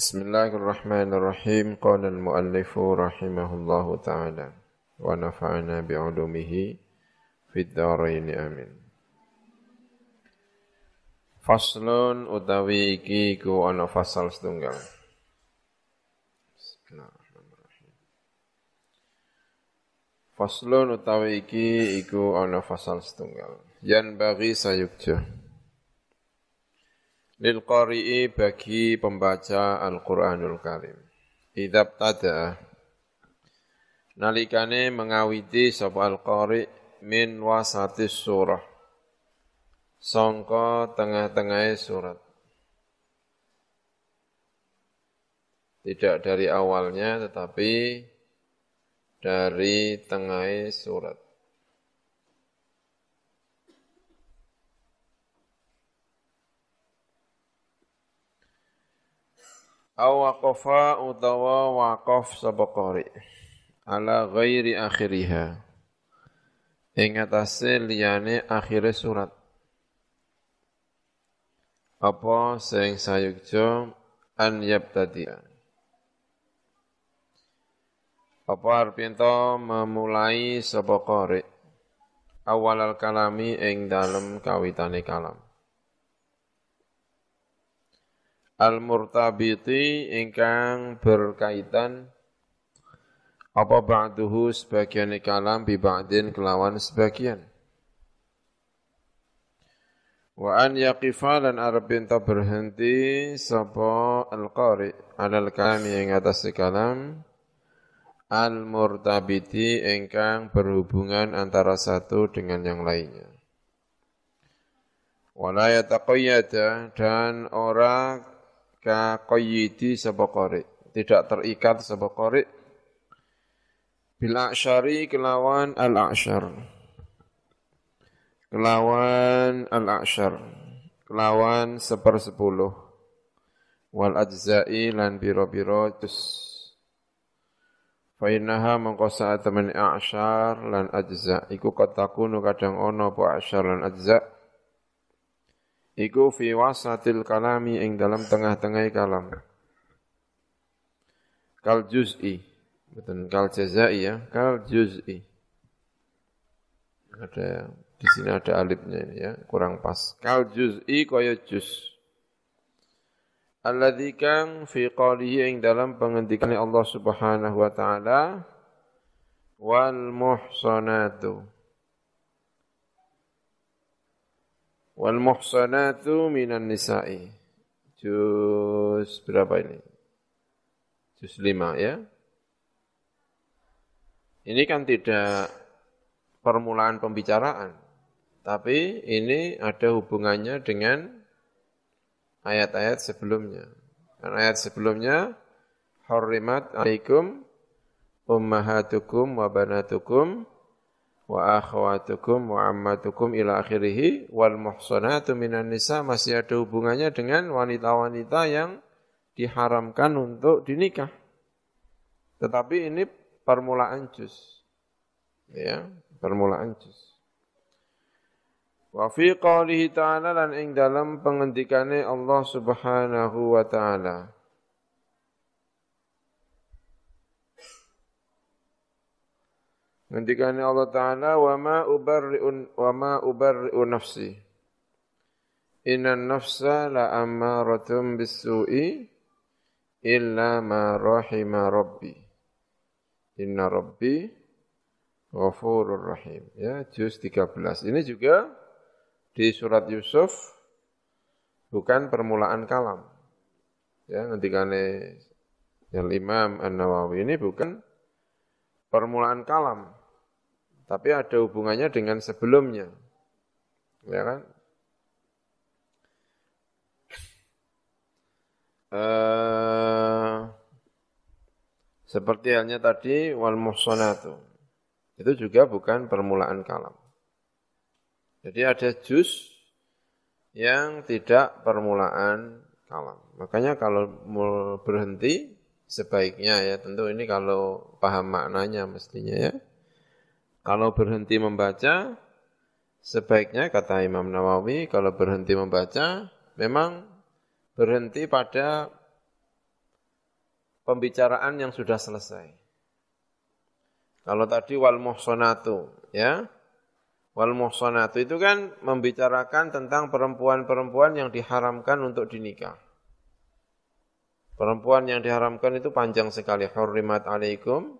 Bismillahirrahmanirrahim. Qala al-muallifu rahimahullahu ta'ala wa nafa'ana bi'ulumihi fid dharain amin. Faslun utawi iki ku ana fasal setunggal. Faslun utawi iki iku ana fasal setunggal. Yan bagi sayubja. Lil qari'i bagi pembaca Al-Qur'anul Karim. Idab tada nalikane mengawiti sapa al-qari min wasatis surah. Songko tengah-tengah surat. Tidak dari awalnya tetapi dari tengah surat. Aw waqafa utawa waqaf sapa ala ghairi akhiriha. Ing atase liyane akhire surat. Apa sing sayukjo an yabtadi. Apa arpinto memulai sapa awal al kalami ing dalem kawitane kalam. Al-murtabiti ingkang berkaitan apa ba'duhu sebagian kalam bi ba'din kelawan sebagian. Wa an yaqifa lan arabin ta berhenti sapa al-qari alal kalam ing atas kalam. Al-murtabiti ingkang berhubungan antara satu dengan yang lainnya. Wala yataqayyada dan orang ka qayyidi sapa tidak terikat sapa qari. Bil a'syari kelawan al a'syar. Kelawan al a'syar. Kelawan sepersepuluh wal ajza'i lan biro-biro tus Fainaha mengko saat temen a'syar lan ajza. Iku katakunu kadang ono apa a'syar lan ajza' iku fi wasatil kalami ing dalam tengah-tengah kalam. Kal juz'i. Betul kal jazai ya. Kal juz'i. Ada di sini ada alifnya ini ya kurang pas. Kal juz'i kaya juz. Alladzi kang fi qalihi ing dalam pengendikan Allah Subhanahu wa taala. Wal muhsanatu Wal muhsanatu minan nisa'i. Juz berapa ini? Juz lima ya. Ini kan tidak permulaan pembicaraan. Tapi ini ada hubungannya dengan ayat-ayat sebelumnya. Dan ayat sebelumnya, Hurrimat alaikum ummahatukum wa banatukum wa akhwatukum wa ammatukum ila akhirih wal muhsanatu minan nisa masih ada hubungannya dengan wanita-wanita yang diharamkan untuk dinikah. Tetapi ini permulaan juz. Ya, permulaan juz. Wa fi qawlihi ta'ala lan ing dalam pengendikane Allah Subhanahu wa ta'ala. Ngendikane Allah Ta'ala wa ma ubarri'un wa ma ubarri'u nafsi. Inna nafsa la ammaratum bisu'i illa ma rahima rabbi. Inna rabbi ghafurur rahim. Ya, juz 13. Ini juga di surat Yusuf bukan permulaan kalam. Ya, ngendikane yang Imam An-Nawawi ini bukan permulaan kalam tapi ada hubungannya dengan sebelumnya. Ya kan? Uh, seperti halnya tadi wal muhsanatu. Itu juga bukan permulaan kalam. Jadi ada juz yang tidak permulaan kalam. Makanya kalau berhenti sebaiknya ya tentu ini kalau paham maknanya mestinya ya kalau berhenti membaca, sebaiknya kata Imam Nawawi, kalau berhenti membaca, memang berhenti pada pembicaraan yang sudah selesai. Kalau tadi wal muhsanatu, ya. Wal muhsanatu itu kan membicarakan tentang perempuan-perempuan yang diharamkan untuk dinikah. Perempuan yang diharamkan itu panjang sekali. Hurrimat alaikum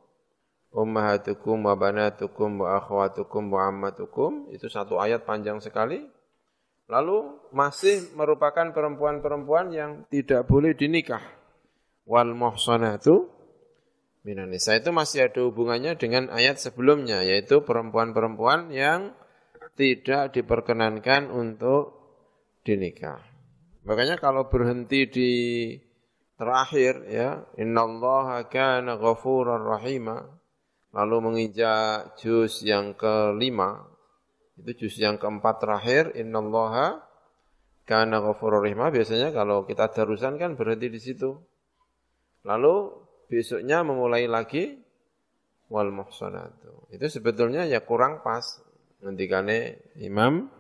ummahatukum wa banatukum wa akhwatukum wa ammatukum. Itu satu ayat panjang sekali. Lalu masih merupakan perempuan-perempuan yang tidak boleh dinikah. Wal muhsanatu minan nisa itu masih ada hubungannya dengan ayat sebelumnya yaitu perempuan-perempuan yang tidak diperkenankan untuk dinikah. Makanya kalau berhenti di terakhir ya innallaha kana ghafurar rahima lalu menginjak juz yang kelima. Itu juz yang keempat terakhir. Innallaha kana ghafurur rahima biasanya kalau kita darusan kan berhenti di situ. Lalu besoknya memulai lagi. Wal muhsanatu. Itu sebetulnya ya kurang pas. Ngendikane Imam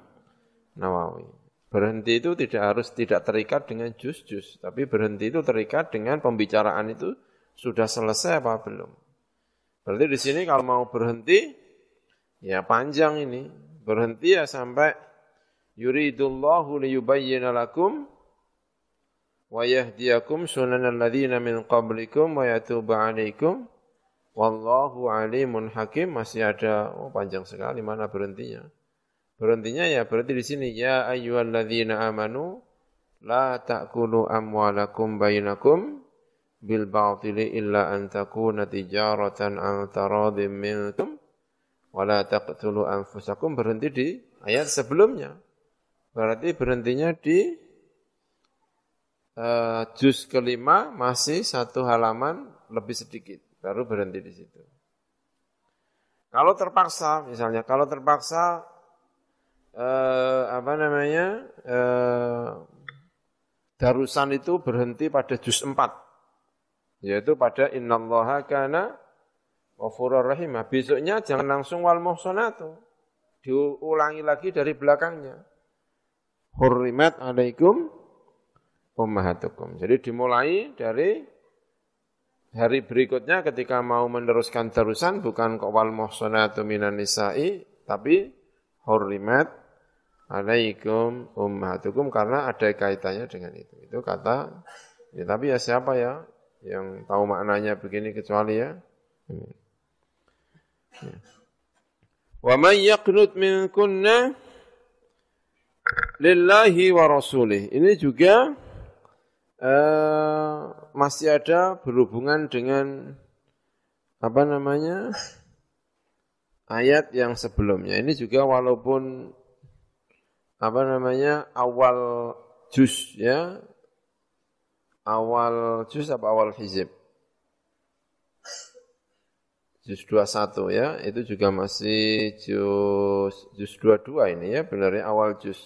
Nawawi. Berhenti itu tidak harus tidak terikat dengan jus-jus, tapi berhenti itu terikat dengan pembicaraan itu sudah selesai apa belum. Berarti di sini kalau mau berhenti, ya panjang ini. Berhenti ya sampai yuridullahu liyubayyina lakum wa yahdiyakum sunanal ladzina min qablikum wa yatuba 'alaikum wallahu alimun hakim masih ada oh panjang sekali mana berhentinya. Berhentinya ya berarti di sini ya ayyuhalladzina amanu la ta'kulu amwalakum bainakum bil batili illa an takuna tijaratan an taradhim minkum wa la taqtulu anfusakum berhenti di ayat sebelumnya. Berarti berhentinya di uh, juz kelima masih satu halaman lebih sedikit baru berhenti di situ. Kalau terpaksa misalnya kalau terpaksa eh, apa namanya eh, darusan itu berhenti pada juz 4 yaitu pada innallaha kana ghafurur rahim. Besoknya jangan langsung wal muhsanatu. Diulangi lagi dari belakangnya. Hurrimat alaikum ummahatukum. Jadi dimulai dari hari berikutnya ketika mau meneruskan terusan bukan kok wal muhsanatu minan nisa'i tapi hurrimat alaikum ummahatukum karena ada kaitannya dengan itu. Itu kata ya, tapi ya siapa ya yang tahu maknanya begini kecuali ya. ya. Wa man yaqnut minkunna lillahi wa rasulih. Ini juga uh, masih ada berhubungan dengan apa namanya? ayat yang sebelumnya. Ini juga walaupun apa namanya awal juz ya awal juz apa awal hizib? Juz 21 ya. Itu juga masih juz juz 22 ini ya benarnya awal juz.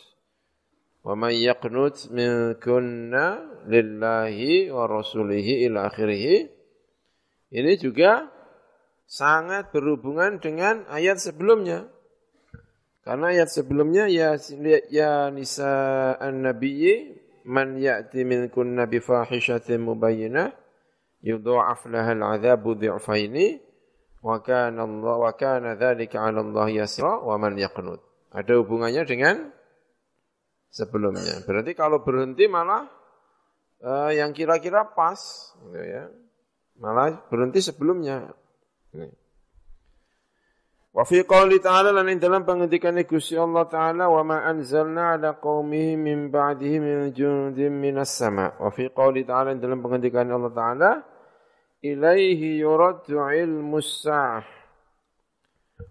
Wa may yaqnut minkunna lillahi wa rasulihi ila akhirih. Ini juga sangat berhubungan dengan ayat sebelumnya. Karena ayat sebelumnya ya ya nisa an-nabiyyi man ya'ti minkun nabi fahishatin mubayyinah yudha'af laha al-'adzabu dhi'faini wa kana Allah wa kana dzalika 'ala Allah yasira wa man yaqnut. Ada hubungannya dengan sebelumnya. Berarti kalau berhenti malah uh, yang kira-kira pas gitu ya. Malah berhenti sebelumnya. Ini. Wa fi qouli ta'ala lan dalam pengendikan Gusti Allah taala wa ma anzalna ala qaumihi min ba'dihi min jundin minas sama. Wa fi qouli ta'ala dalam pengendikan Allah taala ilaihi yuraddu ilmus sa'ah.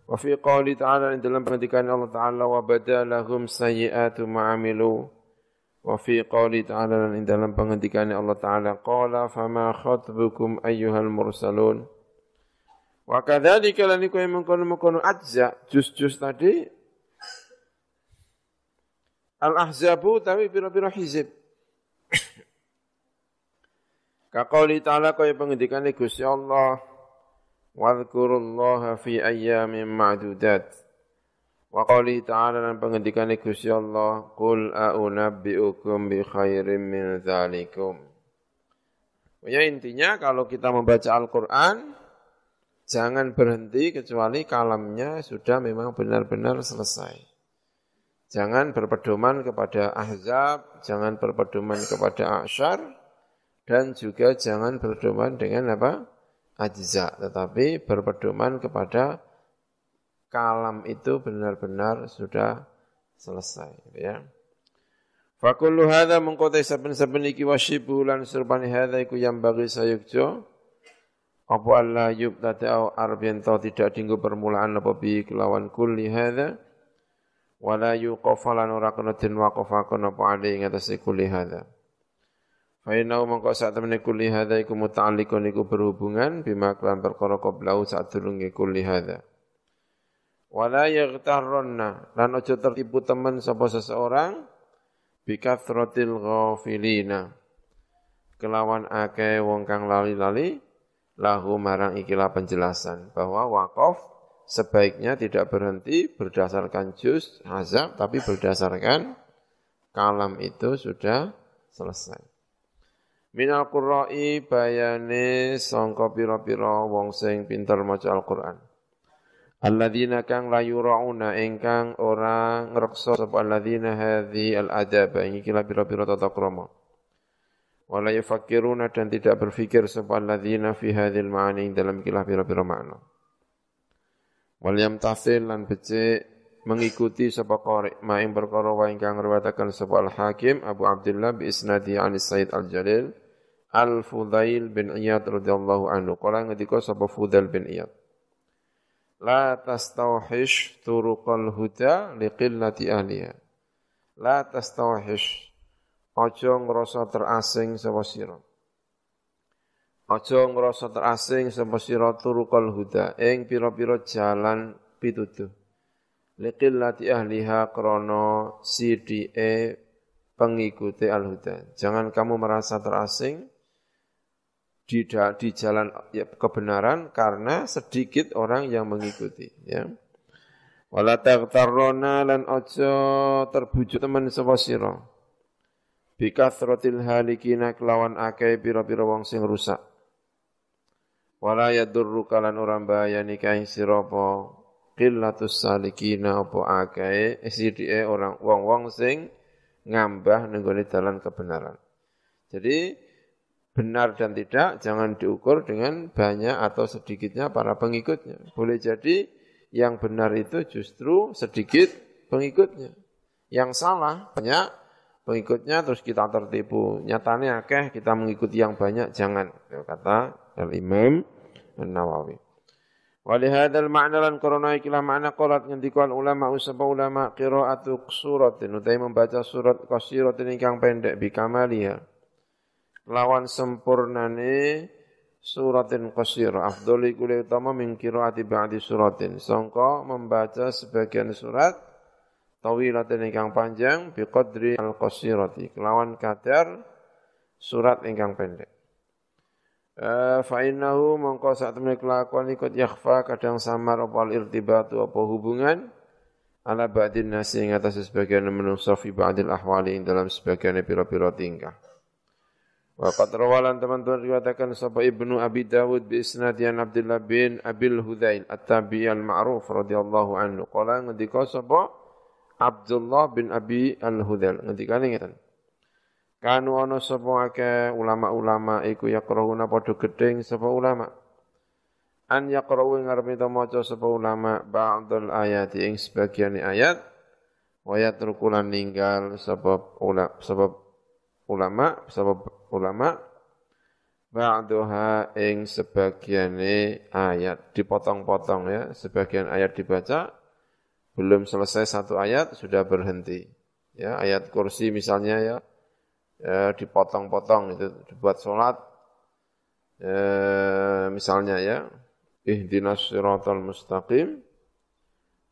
Wa fi qouli ta'ala dalam pengendikan Allah taala wa badalahum sayyi'atu ma'amilu. Wa fi qouli ta'ala dalam pengendikan Allah taala qala fama khatbukum ayyuhal mursalun. Wa kadzalika lan iku mengkono-mengkono ajza jus-jus tadi Al-Ahzabu tapi pira-pira hizib. Kaqauli ta'ala kaya pengendikan Gusti Allah Wadhkurullaha fi ayyamin ma'dudat. Wa qali ta'ala dan pengendikan Gusti Allah, "Qul a'unabbi'ukum bi khairin min dzalikum." Pokoknya intinya kalau kita membaca Al-Quran, jangan berhenti kecuali kalamnya sudah memang benar-benar selesai. Jangan berpedoman kepada ahzab, jangan berpedoman kepada asyar, dan juga jangan berpedoman dengan apa? Ajza, tetapi berpedoman kepada kalam itu benar-benar sudah selesai. Ya. Fakullu hadha mengkotai saben-saben iki wasyibu lan serupani hadha iku yang bagi sayukjo. Apa Allah yub tati au arbien tidak dinggu permulaan apa bi kelawan kulli hadha. Wala yuqafalan ora kena den waqafakon apa ali ing atase kulli hadha. Fa inna mongko sak temene kulli hadha iku muta'alliqun iku berhubungan bima kelan perkara qablau sak durunge kulli hadha. Wala yaghtarranna lan aja tertipu temen sapa seseorang bikathratil ghafilina kelawan akeh wong kang lali-lali lahu marang ikilah penjelasan bahwa wakaf sebaiknya tidak berhenti berdasarkan juz azab tapi berdasarkan kalam itu sudah selesai. Minal qurra'i bayane sangka pira-pira wong sing pinter maca Al-Qur'an. Alladzina kang la yurauna ingkang ora ngreksa sapa alladzina hadhi al-adaba ing iki pira-pira tata krama. Wala yafakkiruna dan tidak berfikir sapa alladzina fi hadzal ma'ani dalam kilah pira-pira makna. Wal yamtathil lan becik mengikuti sapa qari ma ing perkara wa ingkang riwayataken sapa al-Hakim Abu Abdullah bi isnadi an Said al-Jalil Al-Fudail bin Iyad radhiyallahu anhu. Kala ngendika sapa Fudail bin Iyad. La tastawhish turuqal huda liqillati ahliya. La tastawhish. Ojo ngrasa terasing sapa sira. Ojo ngrasa terasing sapa sira turuqal huda ing pira-pira jalan pituduh. Liqillati ahliha krana sidike pengikuti al-huda. Jangan kamu merasa terasing di, di jalan ya, kebenaran karena sedikit orang yang mengikuti ya. Wala taghtarrona lan ojo terbujuk teman sapa. Bikathratil halikina kelawan akeh pira-pira wong sing rusak. Wala yadurru kalan orang bayani kae sira apa qillatus salikina apa akeh sidike orang wong-wong sing ngambah nenggone dalan kebenaran. Jadi benar dan tidak jangan diukur dengan banyak atau sedikitnya para pengikutnya. Boleh jadi yang benar itu justru sedikit pengikutnya. Yang salah banyak pengikutnya terus kita tertipu. Nyatanya akeh kita mengikuti yang banyak jangan. Kata Al-Imam An-Nawawi. Walihadal ma'na lan korona ikilah makna qolat ngendikuan ulama usapa ulama qiraatu suratin utai membaca surat qasiratin ingkang pendek bikamaliha lawan sempurnane suratin qasir afdhali kuli utama min qiraati ba'di suratin sangka membaca sebagian surat tawilatin ingkang panjang biqadri al-qasirati. Kelawan kadar surat ingkang pendek. Uh, fa innahu mongko sak temene kelakuan ikut yakhfa kadang samar apa irtibatu apa hubungan ala ba'din nasi ing atas sebagian menungso fi ba'dil ahwali dalam sebagian pira-pira tingkah. Waqat rawalan teman-teman riwayatkan sapa Ibnu Abi Dawud bi isnadian Abdullah bin Abil Hudzail At-Tabi al-Ma'ruf radhiyallahu anhu. Qala ngendika sapa Abdullah bin Abi al-Hudzail ngendikane ngeten. Kanu ana sapa akeh ulama-ulama iku yaqrauna padha gedeng sapa ulama. An yaqra'u ngarepe maca sapa ulama ba'dul ayati ing sebagian ayat wa yatrukulan ninggal sebab ulama sebab ulama sebab ulama ba'duha ing sebagiane ayat dipotong-potong ya, sebagian ayat dibaca belum selesai satu ayat sudah berhenti. Ya, ayat kursi misalnya ya, ya dipotong-potong itu dibuat sholat ya, misalnya ya ihdinas siratal mustaqim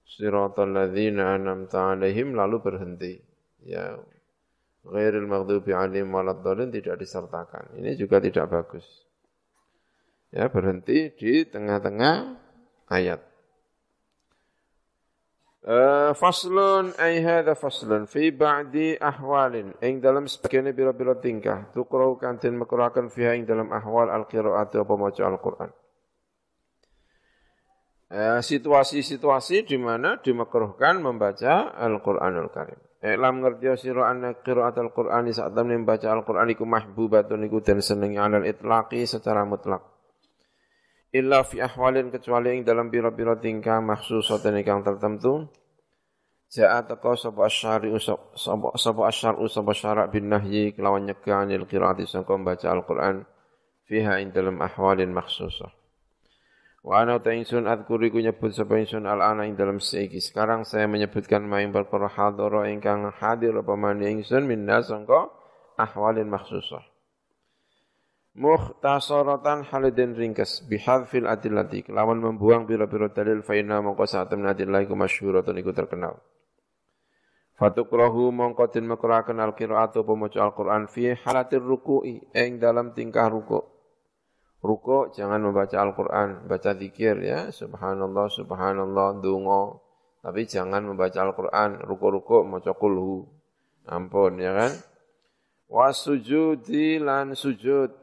siratal ladzina an'amta alaihim lalu berhenti ya ghairil maghdubi alaihim waladdallin tidak disertakan. Ini juga tidak bagus. Ya, berhenti di tengah-tengah ayat. Uh, faslun ay hadha faslun fi ba'di ahwalin ing dalam sebagian biro-biro tingkah tukrau kantin makruhakan fiha ing dalam ahwal al-qiraat apa maca Al-Qur'an. Uh, situasi-situasi di mana dimakruhkan membaca Al-Qur'anul Karim. Iklam ngerti sira anna qiraat Al-Qur'an saat membaca Al-Qur'an iku mahbubatun iku den senengi alal itlaqi secara mutlak. Illa fi ahwalin kecuali ing dalam biro-biro tingkah maksusatan ingkang tertentu. Ja'a teko sapa asyari sapa asyar sapa syarak bin nahyi kelawan nyegah anil qiraati sangka membaca Al-Qur'an fiha ing dalam ahwalin maksusah. Wa ana ta ingsun adkuri ku nyebut sapa ingsun al-ana ing dalam seiki. Sekarang saya menyebutkan maing perkara hadara ingkang hadir apa mani ingsun minna sangka ahwalin maksusah mukhtasaratan halidin ringkas bihadfil adillati lawan membuang biro-biro dalil fa inna mongko adillah iku masyhuratun iku terkenal Fatukrahu mongko den mekraken al-qiraatu pemaca Al-Qur'an fi halatir ruku'i ing dalam tingkah ruku. Ruku jangan membaca Al-Qur'an, baca zikir ya, subhanallah subhanallah donga. Tapi jangan membaca Al-Qur'an, ruku-ruku maca kulhu. Ampun ya kan? Wasujudi lan sujud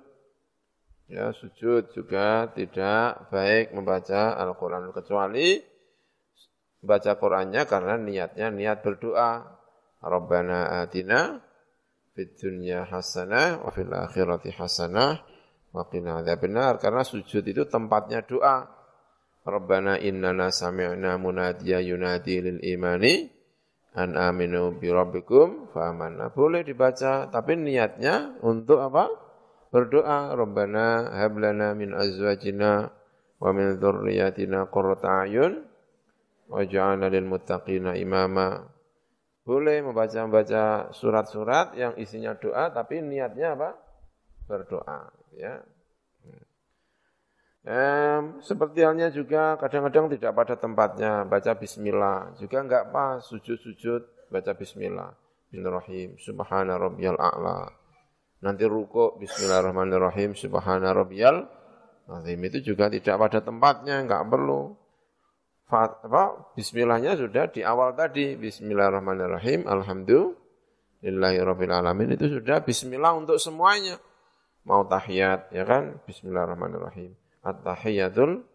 Ya, sujud juga tidak baik membaca Al-Quran kecuali baca Qurannya karena niatnya niat berdoa. Rabbana atina fid dunya hasanah wa fil akhirati hasanah wa qina benar karena sujud itu tempatnya doa. Rabbana innana sami'na munadiya yunadi lil imani an aminu bi rabbikum fa amanna. Boleh dibaca tapi niatnya untuk apa? Berdoa Rabbana hab lana min azwajina wa min dzurriyyatina qurrata ayun waj'alna lil muttaqina imama. Boleh membaca-baca surat-surat yang isinya doa tapi niatnya apa? Berdoa, ya. Um, seperti halnya juga kadang-kadang tidak pada tempatnya baca bismillah juga enggak pas sujud-sujud baca bismillah Bismillahirrahmanirrahim subhana rabbiyal a'la Nanti ruko bismillahirrahmanirrahim subhana rabbiyal azim itu juga tidak pada tempatnya, enggak perlu. Fat, apa? Bismillahnya sudah di awal tadi. Bismillahirrahmanirrahim. Alhamdulillahirabbil alamin itu sudah bismillah untuk semuanya. Mau tahiyat ya kan? Bismillahirrahmanirrahim. At-tahiyatul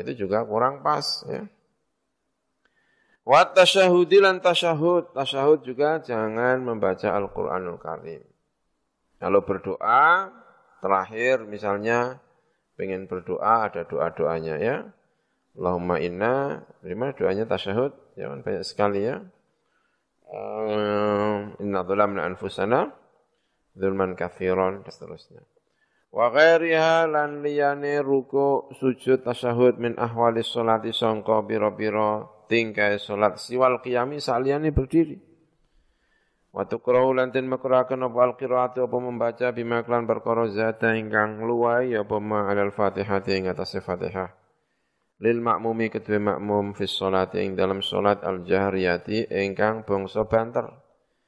itu juga kurang pas ya. Wa tasyahudi lan tasyahud. Tasyahud juga jangan membaca Al-Qur'anul Karim. Kalau berdoa, terakhir misalnya pengen berdoa ada doa-doanya ya. Allahumma inna, terima doanya tasyahud, ya kan banyak sekali ya. Uh, inna dhulamna anfusana, dhulman kathiron, dan seterusnya. Wa ghairiha lan liyane ruku sujud tasyahud min ahwali sholati songko biro-biro tingkai sholat siwal qiyami saliyane berdiri. Wa tukrahu lan den makrahaken apa al-qiraatu apa membaca bima klan zata ingkang luwai apa ma alal Fatihah ing atas Fatihah. Lil makmumi kedua makmum fi sholati ing dalam salat al-jahriyati ingkang bangsa banter.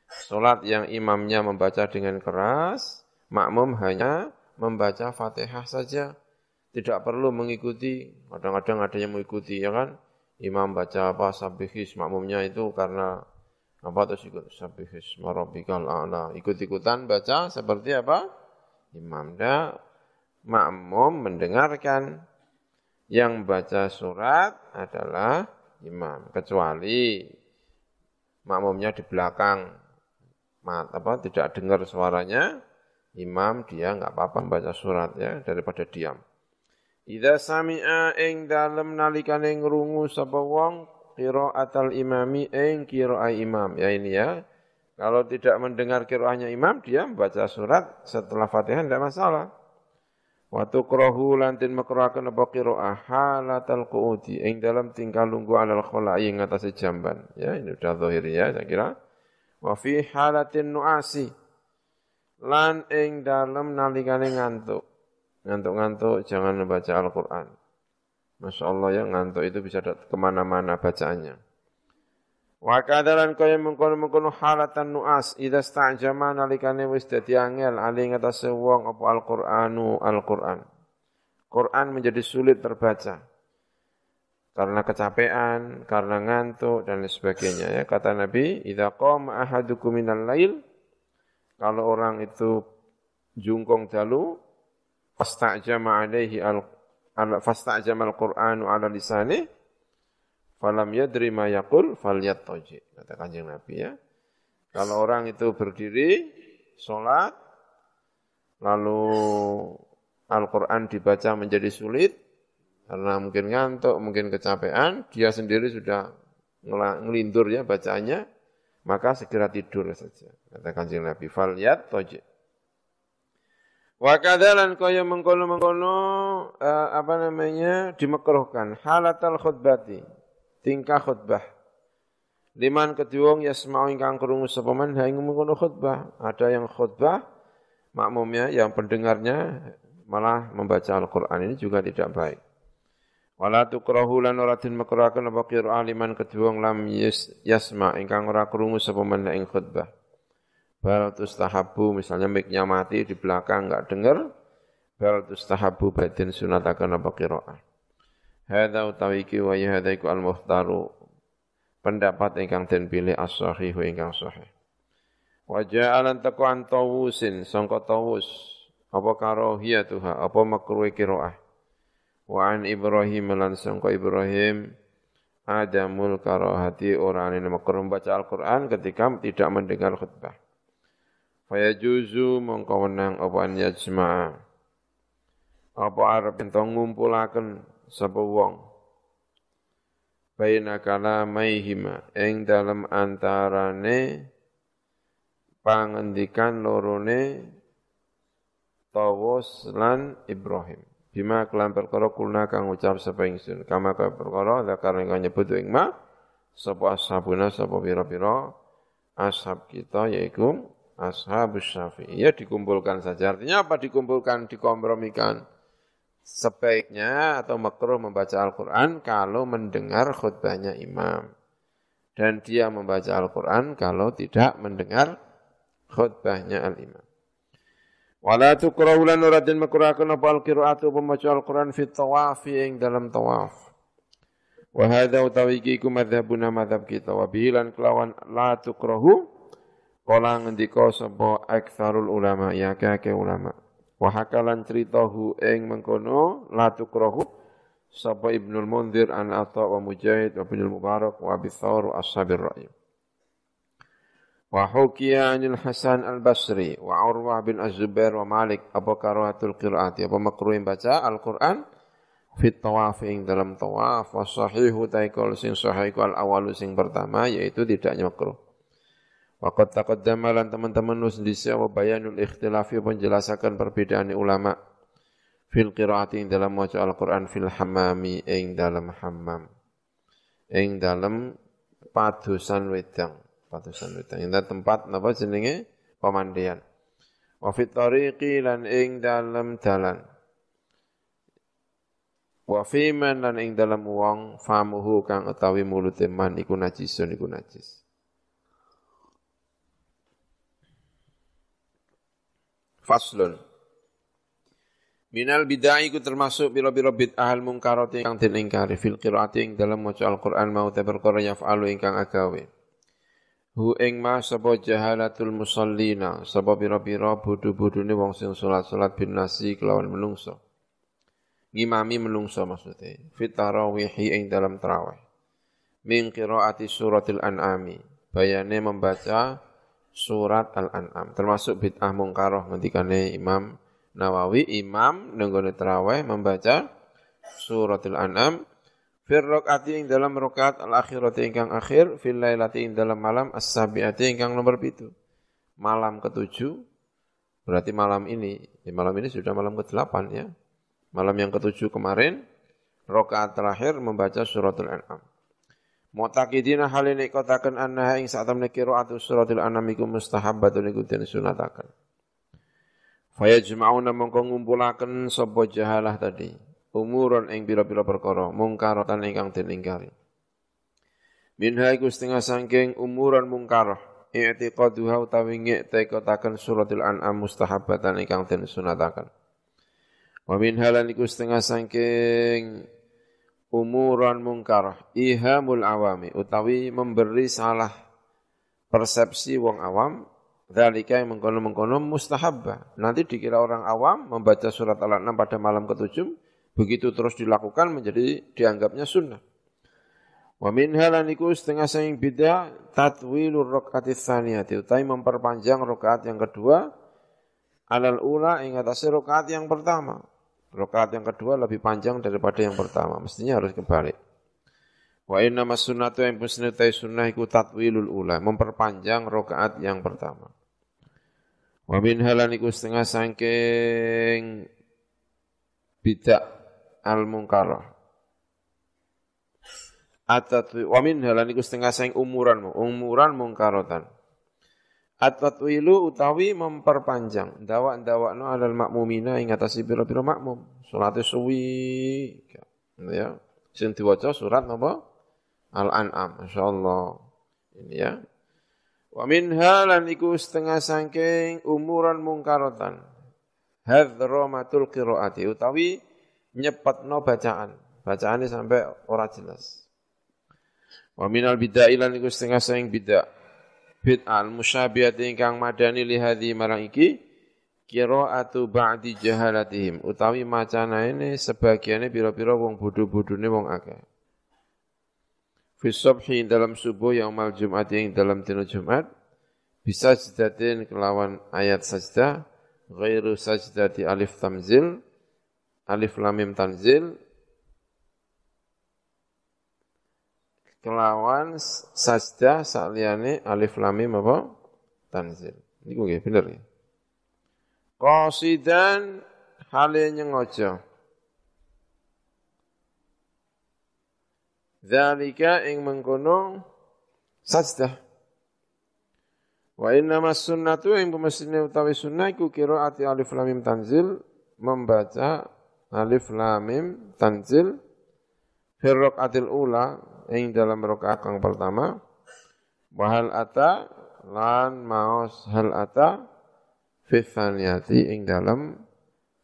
Salat yang imamnya membaca dengan keras, makmum hanya membaca Fatihah saja. Tidak perlu mengikuti, kadang-kadang ada yang mengikuti ya kan. Imam baca apa sabihis makmumnya itu karena apa terus ikut? Sabihis marobikal a'la. Ikut-ikutan baca seperti apa? Imam. Dah makmum mendengarkan. Yang baca surat adalah imam. Kecuali makmumnya di belakang. Mat apa tidak dengar suaranya imam dia enggak apa-apa membaca surat ya daripada diam. Idza sami'a ing dalem nalikane ngrungu sapa wong qiraatal imami ing qiraah imam. Ya ini ya. Kalau tidak mendengar qiraahnya imam, dia membaca surat setelah Fatihah tidak masalah. Wa tukrahu lantin makrahkan apa qiraah halatal qu'udi ing dalam tingkah lunggu alal khula'i ing atas jamban. Ya, ini sudah zahir ya saya kira. Wa fi halatin nuasi lan ing dalam nalikane ngantuk. Ngantuk-ngantuk jangan membaca Al-Qur'an. Masya Allah ya ngantuk itu bisa ke mana-mana bacaannya. Wa kadalan kaya mengkono-mengkono halatan nuas idza sta'jama nalikane wis dadi angel ali ngatasé wong apa Al-Qur'anu Al-Qur'an. Quran menjadi sulit terbaca. karena kecapean, karena ngantuk dan sebagainya ya. Kata Nabi, "Idza qama ahadukum minal lail" kalau orang itu jungkong jalu fastajama alaihi al fastajama al-Qur'anu ala lisani falam yadri ma yaqul falyattaji kata Kanjeng Nabi ya. Kalau orang itu berdiri salat lalu Al-Qur'an dibaca menjadi sulit karena mungkin ngantuk, mungkin kecapean, dia sendiri sudah ngelindur ya bacaannya, maka segera tidur saja. Kata kanjeng Nabi, fal yat toje. Wa kadalan kaya mengkono-mengkono uh, apa namanya dimekruhkan halatal khutbati tingkah khutbah. Liman keduwong yasma'u ingkang krungu sapa man ing mengkono khutbah. Ada yang khutbah makmumnya yang pendengarnya malah membaca Al-Qur'an ini juga tidak baik. Wala tukrahu lan ora den makruhaken apa qira'ah liman kedua lam yasma ingkang ora krungu sapa men ing khutbah. Bal tustahabu misalnya miknya mati di belakang enggak dengar. Bal tustahabu badin sunatakan apa qira'ah. Hadza utawi iki wa ya hadza iku al-muhtaru pendapat ingkang den pilih as-sahihu ingkang sahih. Wa ja'alan taqwan tawusin sangka tawus apa karahiyatuha apa makruh qira'ah Wa an Ibrahim lan sangka Ibrahim adamul karahati orang ini makruh membaca Al-Quran ketika tidak mendengar khutbah. Fayajuzu mongko menang apa an yajma'a. Apa arep ento ngumpulaken sapa wong. Baina kalamaihima ing dalam antarane pangendikan lorone Tawus lan Ibrahim. Bima kelan perkara kulna kang ucap sapa ingsun. Kama ka perkara zakar kang nyebut ing ma sapa ashabuna sapa pira-pira ashab kita yaitu ashabus syafi'i. Ya dikumpulkan saja. Artinya apa dikumpulkan, dikompromikan. Sebaiknya atau makruh membaca Al-Quran kalau mendengar khutbahnya imam. Dan dia membaca Al-Quran kalau tidak mendengar khutbahnya al-imam. Wala tukrahu lan ora den makruhaken apa al-qiraatu pemaca Al-Qur'an fi tawaf ing dalam tawaf. Wa hadza utawi iku madzhabuna madzhab kita wa bilan kelawan la tukrahu kala ngendika sapa aktsarul ulama ya kake ulama. Wa hakalan ing mengkono la tukrahu sapa Ibnul Munzir an Atha wa Mujahid wa Ibnul Mubarak wa Abi Thawr ashabir ra'y. Wa hukiya anil Hasan al-Basri wa Urwah bin Az-Zubair wa Malik apa karahatul qiraati apa makruh baca Al-Qur'an fit tawaf ing dalam tawaf wa sahihu taikol sing sahih al awalu sing pertama yaitu tidak makruh. Wa qad taqaddama lan teman-teman nus dhisik wa bayanul ikhtilafi penjelasakan perbedaan ulama fil qiraati ing dalam maca Al-Qur'an fil hammami ing dalam hammam ing dalam padusan wedang Patusan wedang. Indah tempat napa jenenge pemandian. Wa fit tariqi lan ing dalam dalan. Wa fi man lan ing dalam wong famuhu kang utawi mulute man iku najisun iku najis. Faslun. Minal bid'ah iku termasuk bila-bila bid'ah al mungkarati kang den ingkari fil qiraati ing dalam maca Al-Qur'an mau te perkara yaf'alu ingkang agawe. Hu ing ma sapa jahalatul musallina, sapa pira-pira bodho-bodhone wong sing salat-salat bin nasi kelawan menungso. Ngimami menungso maksudnya. Fit tarawihi ing dalam tarawih. Min qiraati suratil an'ami. Bayane membaca surat Al-An'am. Termasuk bid'ah mungkaroh ngendikane Imam Nawawi, imam nenggone tarawih membaca suratil An'am Fir rakaati ing dalam rakaat al akhirati ingkang akhir, fil lailati ing dalam malam as-sabiati ingkang nomor pitu. Malam ketujuh, berarti malam ini, ya malam ini sudah malam ke-8 ya. Malam yang ketujuh kemarin, rakaat terakhir membaca suratul an'am. Mu'taqidina hal ini kotakan annaha ing saat temne qira'atu suratul an'am iku mustahabbatun iku den sunataken. Fayajma'una mongko ngumpulaken sapa jahalah tadi. Umuron ing pira-pira perkara mungkaratan ingkang den ingkari. Minha iku setengah sangking umuran mungkar i'tiqaduha utawi ngektekotaken suratul an'am mustahabatan ingkang den sunataken wa minha lan iku setengah sangking umuran mungkarah ihamul awami utawi memberi salah persepsi wong awam Dalika yang mengkono-mengkono mustahabba. Nanti dikira orang awam membaca surat Al-An'am pada malam ketujuh, begitu terus dilakukan menjadi dianggapnya sunnah. Wa min halaniku setengah saing bida tatwilur rakaat tsaniyati utai memperpanjang rakaat yang kedua alal ula ing atas rakaat yang pertama. Rakaat yang kedua lebih panjang daripada yang pertama. Mestinya harus kebalik. Wa inna mas sunnatu yang musnatai sunnah iku tatwilul ula, memperpanjang rokaat yang pertama. Wa min halan iku setengah sangking bidak al munkarah. Atatwi wa min halan iku setengah sang umuran umuran mungkarotan. At-tatwilu utawi memperpanjang dawak-dawakno alal makmumina ing atasi pira-pira makmum. Salate suwi ya. Sing diwaca surat napa? Al-An'am. Masyaallah. Ini ya. Wa minha lan iku setengah sangking umuran mungkarotan. Hadromatul qiraati utawi nyepetno bacaan. Bacaannya sampai ora jelas. Wa minal bid'ah lan iku setengah sangking bid'ah. Bid'al musyabihati ingkang madani li hadhi marang iki qiraatu ba'di jahalatihim utawi macana ini sebagiannya pira-pira wong bodho-bodhone wong akeh. Fi subhi dalam subuh yang mal Jumat yang dalam dina Jumat bisa sajdatin kelawan ayat sajdah ghairu sajdati alif tamzil alif lamim tanzil kelawan sajdah saliyane alif lamim apa? Tanzil. Niku nggih bener nggih. Qasidan hale nyengojo Zalika ing mengkono sajdah. Wa inna mas sunnatu ing pemesine utawi sunnah iku qiraati alif lam mim tanzil membaca alif lam mim tanzil fi raqatil ula ing dalam rakaat kang pertama wa hal ata lan maos hal ata fi ing dalam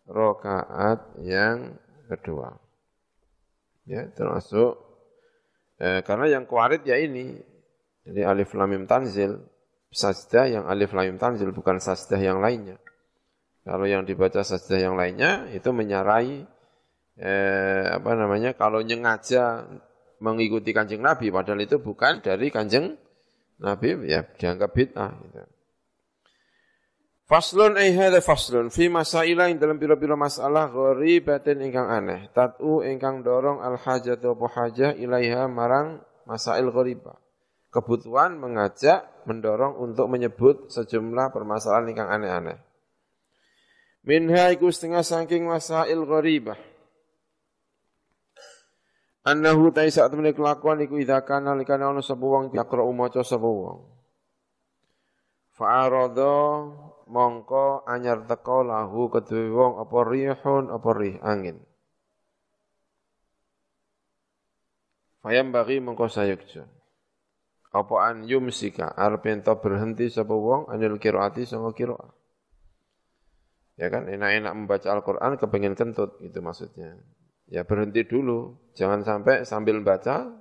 rakaat yang kedua. Ya, termasuk Eh, karena yang kuarit ya ini. Jadi alif lamim tanzil, sajdah yang alif lamim tanzil bukan sajdah yang lainnya. Kalau yang dibaca sajdah yang lainnya itu menyarai eh, apa namanya kalau nyengaja mengikuti kanjeng Nabi padahal itu bukan dari kanjeng Nabi ya dianggap bid'ah gitu. Faslun ay hadza faslun fi masaila ing dalam pira-pira masalah gharibatin ingkang aneh. Tatu ingkang dorong al hajatu apa hajah ilaiha marang masail gharibah. Kebutuhan mengajak, mendorong untuk menyebut sejumlah permasalahan ingkang aneh-aneh. Minha iku setengah saking masail gharibah. Annahu ta saat kelakuan iku idza kana likana ana sapa wong yaqra maca sapa wong. Mongko anyar teko lahu kedue wong apa rihun apa rih angin. Fayam bagi mongko sayukja. Apa an yumsika arep ento berhenti sapa wong anil qiraati sanga qiraah. Ya kan enak-enak membaca Al-Qur'an kepengen kentut itu maksudnya. Ya berhenti dulu, jangan sampai sambil baca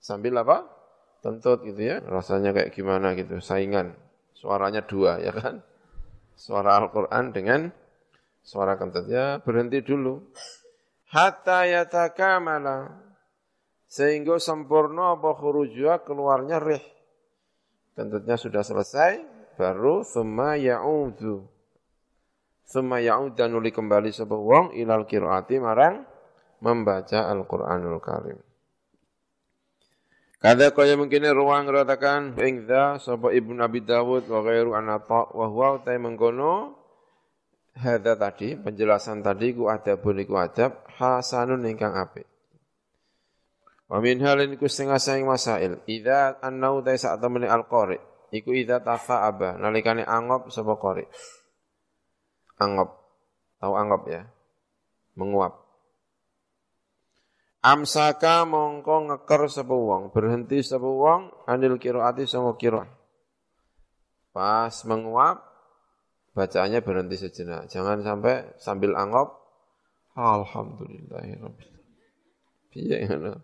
sambil apa? Tentut gitu ya. Rasanya kayak gimana gitu, saingan. Suaranya dua ya kan? suara Al-Quran dengan suara kentut. Ya berhenti dulu. Hatta yatakamala. Sehingga sempurna apa khurujua keluarnya rih. Kentutnya sudah selesai, baru thumma ya'udhu. Ya'ud dan nuli kembali sebuah wong ilal kiroati marang membaca Al-Quranul Karim. Kada kaya mungkin ruang ratakan ing dha sapa Ibnu Abi Dawud wa ghairu anata wa huwa ta mengkono hadza tadi penjelasan tadi ku ada ku adab hasanun ingkang apik. Wa min halin ku setengah saing masail idza annau ta sak temene al-qari iku idza tafa'aba nalikane angop sapa qari. Angop. Tahu angop ya? Menguap. Amsaka mongko ngeker sapa wong, berhenti sapa wong anil qiraati sama qiraah. Pas menguap bacaannya berhenti sejenak. Jangan sampai sambil angop alhamdulillahirabbil Iya ngono.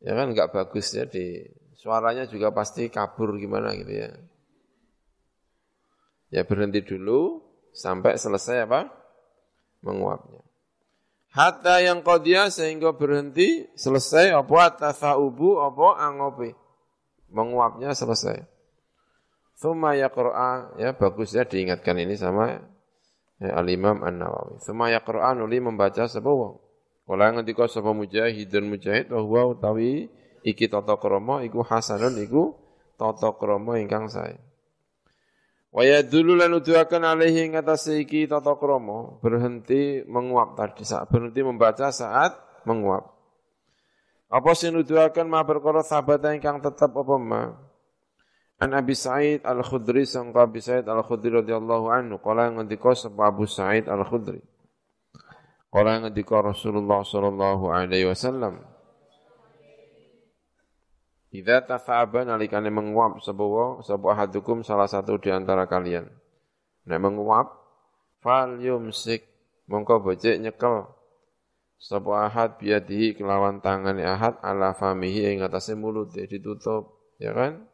Ya kan enggak bagus ya di suaranya juga pasti kabur gimana gitu ya. Ya berhenti dulu sampai selesai apa? Menguapnya. Hatta yang dia sehingga berhenti selesai apa tasaubu apa angope. Menguapnya selesai. Yaqra'a ya bagus ya diingatkan ini sama ya, Al-Imam An-Nawawi. Thumma yaqra'a nuli membaca sapa wong. Kala ngendika sapa mujahid dan mujahid bahwa utawi iki tata krama iku hasanun iku tata krama ingkang sae. Wa yadullu lan nuduhaken alaihi ing atase iki tata krama. Berhenti menguap tadi. Saat berhenti membaca saat menguap. Apa sing nuduhaken ma perkara sahabat ingkang tetep apa ma? An Abi Sa'id Al-Khudri sangka Abi Sa'id Al-Khudri radhiyallahu anhu. Kala ngendika sapa Abu Sa'id Al-Khudri. Kala ngendika Rasulullah sallallahu alaihi wasallam Idza tafa'aba nalikane menguap sebuah sebuah hadukum salah satu di antara kalian. Nek menguap fal yumsik mongko becik nyekel. Sebuah ahad biadihi kelawan tangane ahad ala famihi ing atase mulut ditutup ya kan?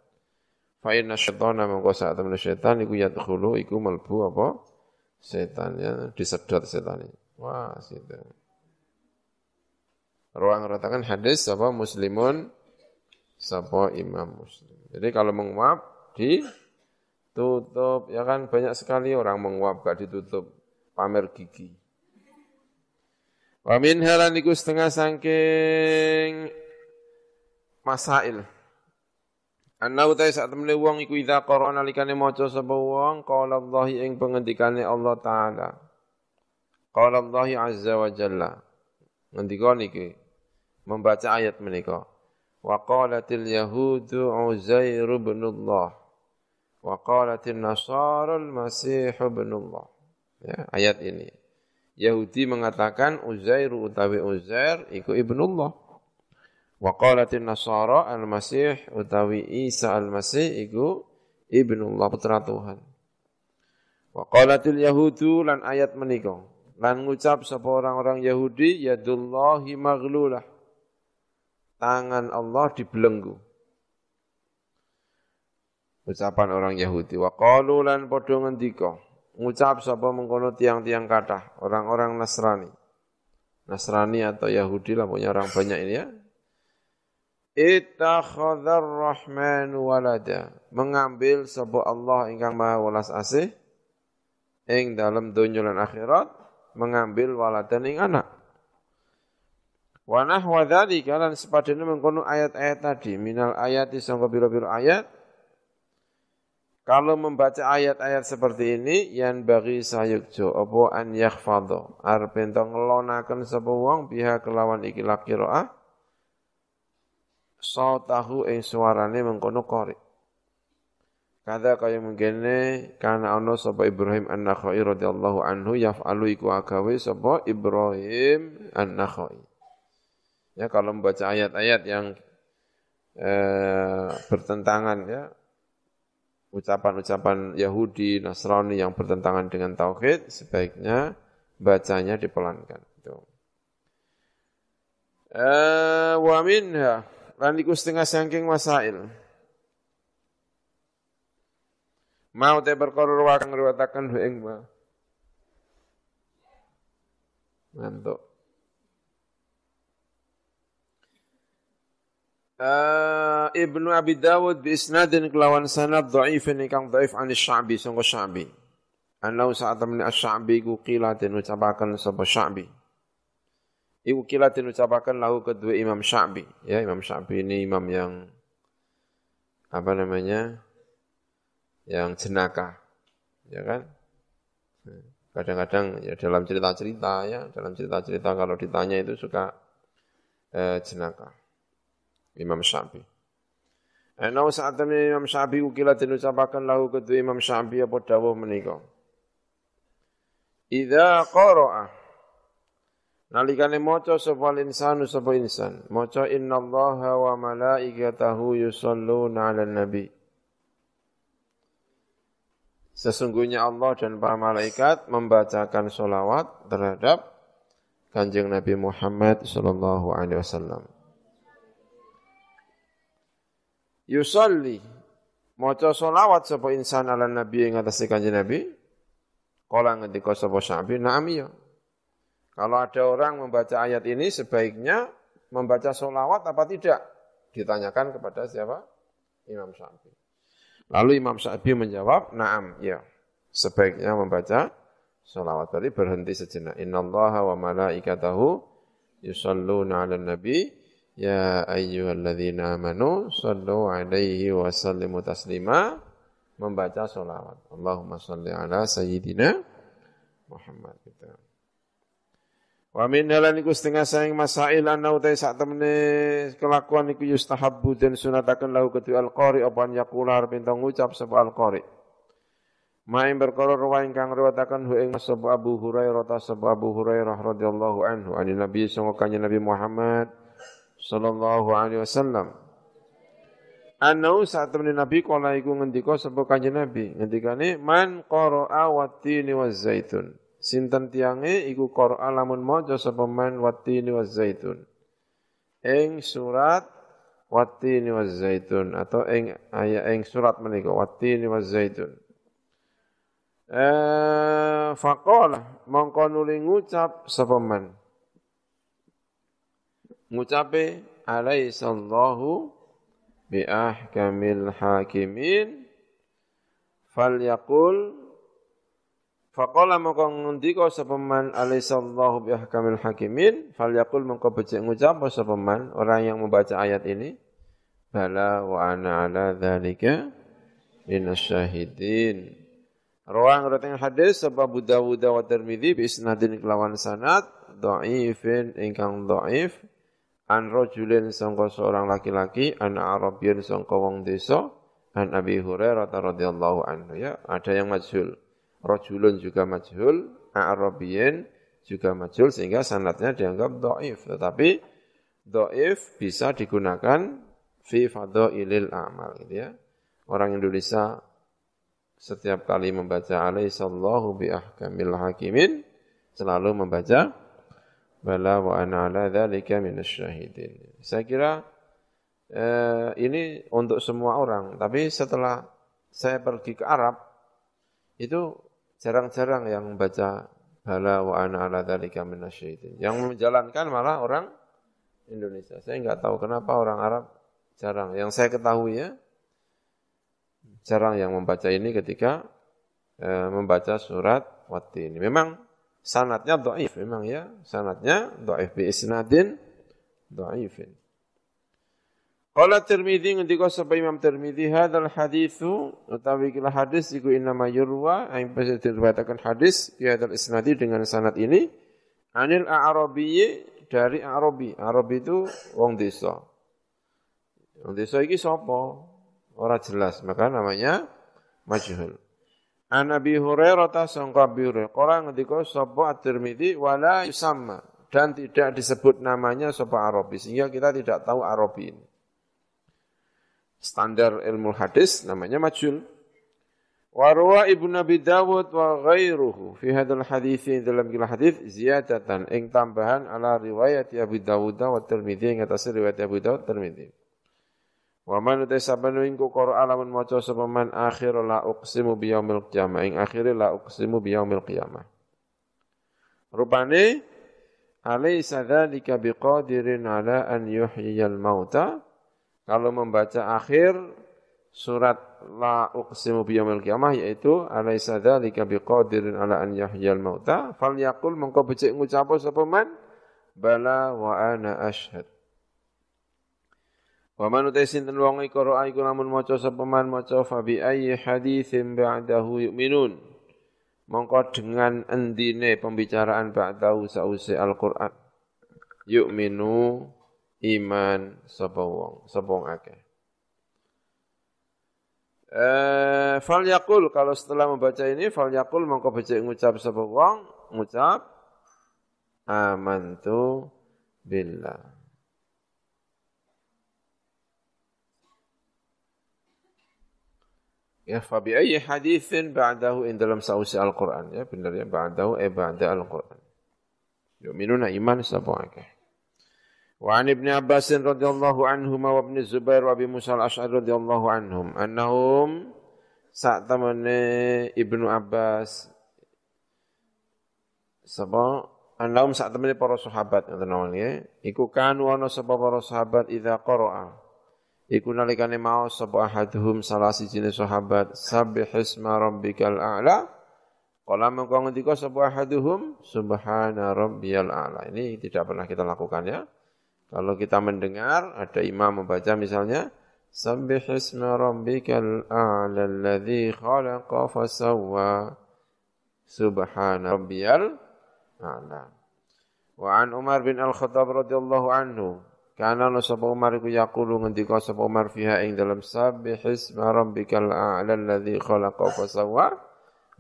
Fa inna syaitana mongko sak temen setan iku yadkhulu iku melbu apa? Setan ya disedot setan Wah, situ. Ruang ratakan hadis apa? Muslimun sapa imam muslim. Jadi kalau menguap ditutup ya kan banyak sekali orang menguap gak ditutup pamer gigi. Wa min halan iku setengah sangking masail. Anna utai saat temene wong iku idza qara'ana likane maca sapa wong qala Allah ing pengendikane Allah taala. Qala Allah Azza wa Jalla. Ngendika niki membaca ayat menika. Wa qalatil yahudu Uzair ibn Allah. Wa qalatil nasara al-Masih ibn Allah. Ya, ayat ini. Yahudi mengatakan Uzair utawi Uzair iku ibnullah. Wa qalatil nasara al-Masih utawi Isa al-Masih iku ibnullah putra Tuhan. Wa qalatil yahudu lan ayat menika Lan ngucap sapa orang-orang Yahudi, yadullahi maghlulah. Tangan Allah dibelenggu. Ucapan orang Yahudi. Wa qalu lan padha ngendika. Ngucap sapa mengkono tiang-tiang kathah, orang-orang Nasrani. Nasrani atau Yahudi lah punya orang banyak ini ya. Ittakhadhar rahman walada. Mengambil sapa Allah ingkang Maha welas asih ing dalam dunya lan akhirat mengambil waladan ing anak. Wa nahwa dzalika lan sepadane mengkono ayat-ayat tadi, minal ayat sangka biro-biro ayat. Kalau membaca ayat-ayat seperti ini, yang bagi sayukjo, apa an yakhfadho, arep ento ngelonaken sapa wong biha kelawan iki laki ro'ah, sautahu ing suarane mengkono qori. Kada kaya mungkene kana ana sapa Ibrahim An-Nakhai radhiyallahu anhu yaf'alu iku agawe sapa Ibrahim An-Nakhai. Ya kalau membaca ayat-ayat yang eh, bertentangan ya ucapan-ucapan Yahudi, Nasrani yang bertentangan dengan tauhid sebaiknya bacanya dipelankan. Itu. Eh, wa minha lan iku setengah saking masail. Mau te perkara wakang riwatakan ing. Ngantuk. Uh, Ibnu Abi Dawud bi isnadin kelawan sanad dhaifin ingkang dhaif an Sya'bi sangko Sya'bi. Anau saat temen Asy-Sya'bi ku qilatin ucapaken sapa Sya'bi. Iku qilatin ucapaken lahu kedua Imam Sya'bi. Ya, Imam Sya'bi ini imam yang apa namanya? yang jenaka, ya kan? Kadang-kadang ya dalam cerita-cerita ya, dalam cerita-cerita kalau ditanya itu suka eh, jenaka. Imam Syafi'i. Ana saat temen Imam Syafi'i ukila den ucapaken lahu kedua Imam Syafi'i apa dawuh menika. Idza qara'a Nalikane maca sapa insanu sapa insan, maca innallaha wa malaikatahu yusholluna 'alan nabi. Sesungguhnya Allah dan para malaikat membacakan solawat terhadap Kanjeng Nabi Muhammad sallallahu alaihi wasallam. Yusalli maca selawat sapa insan ala nabi ing atase Kanjeng Nabi. Kala ngendika sapa Syabi, "Na'am ya." Kalau ada orang membaca ayat ini sebaiknya membaca solawat apa tidak? Ditanyakan kepada siapa? Imam Syafi'i. Lalu Imam Syafi'i menjawab, naam, ya. Sebaiknya membaca solawat. Berarti berhenti sejenak. Inna Allah wa malaikatahu yusalluna ala nabi. Ya ayyuhalladzina amanu sallu alaihi wa sallimu taslima. Membaca solawat. Allahumma salli ala sayyidina Muhammad. Gitu. Wa min halan iku setengah saing masail ana utai sak temene kelakuan iku yustahabbu dan sunataken lahu ketu al-qari apa yakular pinta ngucap sapa al-qari. Main berkoro rawa ingkang riwayataken hu ing sapa Abu Hurairah ta sapa Abu Hurairah radhiyallahu anhu ani Nabi sallallahu Nabi Muhammad sallallahu alaihi wasallam. Anau saat temen Nabi kala iku ngendika sapa kanjeng Nabi ngendikane man qara'a watini waz zaitun. Sinten tiange iku Qur'an lamun maca sapa man wattini waz zaitun. Ing surat wattini waz zaitun atau ing ayat ing surat menika wattini waz zaitun. Eh faqala mongko nuli ngucap sapa man. Ngucape alaisallahu bi ahkamil hakimin. Falyaqul Faqala mongko ngendika sapa man alaisallahu bi ahkamil hakimin? Falyaqul mongko becik ngucap sapa man? Orang yang membaca ayat ini bala wa ana ala dzalika minasyahidin. Rawang rateng hadis sebab Abu Dawud wa Tirmidzi bi isnadin kelawan sanad dhaifin ingkang dhaif an rajulin sangka seorang laki-laki an Arabiyyin sangka wong desa an Abi Hurairah radhiyallahu anhu ya ada yang majhul rojulun juga majhul, a'rabiyin juga majhul sehingga sanatnya dianggap do'if. Tetapi do'if bisa digunakan fi ilil amal gitu ya. Orang Indonesia setiap kali membaca alaihissallahu bi ahkamil hakimin selalu membaca bala wa ana ala dzalika minasyahidin. Saya kira eh, ini untuk semua orang, tapi setelah saya pergi ke Arab itu jarang-jarang yang membaca bala wa ana ala dzalika minasyaitin. Yang menjalankan malah orang Indonesia. Saya enggak tahu kenapa orang Arab jarang. Yang saya ketahui ya jarang yang membaca ini ketika e, membaca surat wati ini. Memang sanatnya dhaif memang ya, sanatnya dhaif bi isnadin dhaifin. Qala Tirmidzi ngendika sapa Imam Tirmidzi hadzal haditsu utawi kila hadis iku inama yurwa aing bisa diriwayatkan hadis ya hadzal isnadi dengan sanad ini anil a'rabiyyi dari Arabi. Arabi itu wong desa. Wong desa iki sapa? Ora jelas, maka namanya majhul. An Abi Hurairah ta sangka Abi Hurairah. Qala ngendika sapa At-Tirmidzi wala yusamma dan tidak disebut namanya sapa Arabi sehingga kita tidak tahu Arabi ini standar ilmu hadis namanya majul. Warwa Ibnu Nabi Dawud wa ghairuhu fi hadzal hadis dalam kila hadis ziyadatan ing tambahan ala riwayat Abu Dawud wa Tirmidzi ing atas riwayat Abu Dawud Tirmidzi. Wa man utasabanu ing qara alamun maca sapa man akhir la uqsimu bi yaumil qiyamah. Ing akhir la uqsimu bi yaumil qiyamah. Rupane alaysa dzalika biqadirin ala an yuhyiyal mauta. Kalau membaca akhir surat la uqsimu biyamil qiyamah yaitu alaisa dzalika biqadirin ala an yahyal mauta falyaqul mengko becik ngucap sapa man? Bala wa ana asyhad wa man sinten wong iku ra iku lamun maca sapa man maca fa bi ayyi haditsin ba'dahu yu'minun mongko dengan endine pembicaraan ba'dahu sause Al-Qur'an yu'minu iman sapa wong, sapa wong akeh. Eh, fal yakul kalau setelah membaca ini fal yakul mongko becik ngucap sapa wong, ngucap amantu billah. Ya, fa bi ayyi haditsin ba'dahu in dalam sausi Al-Qur'an. Ya, benar ya, ba'dahu eh ba'da Al-Qur'an. Mukminuna iman sapa akeh. Wa an Ibnu Abbas radhiyallahu anhu wa Ibnu Zubair wa Abi Musa al-Asy'ari radhiyallahu anhum. Annahum sak temene Ibnu Abbas sapa annahum sak temene para sahabat ngoten mawon iku kanu ana sapa para sahabat idza qara'a iku nalikane maos sapa ahaduhum salah siji sahabat sabbihisma rabbikal a'la Kala mengko ngendika sapa ahaduhum subhana rabbiyal a'la. Ini tidak pernah kita lakukan ya. Kalau kita mendengar ada imam membaca misalnya Sabbih isma rabbikal a'la alladhi khalaqa fasawwa subhana rabbiyal a'la. Wa an Umar bin Al-Khattab radhiyallahu anhu kana sapa Umar iku yaqulu ngendika sapa Umar fiha ing dalam sabbih isma rabbikal a'la alladhi khalaqa fasawwa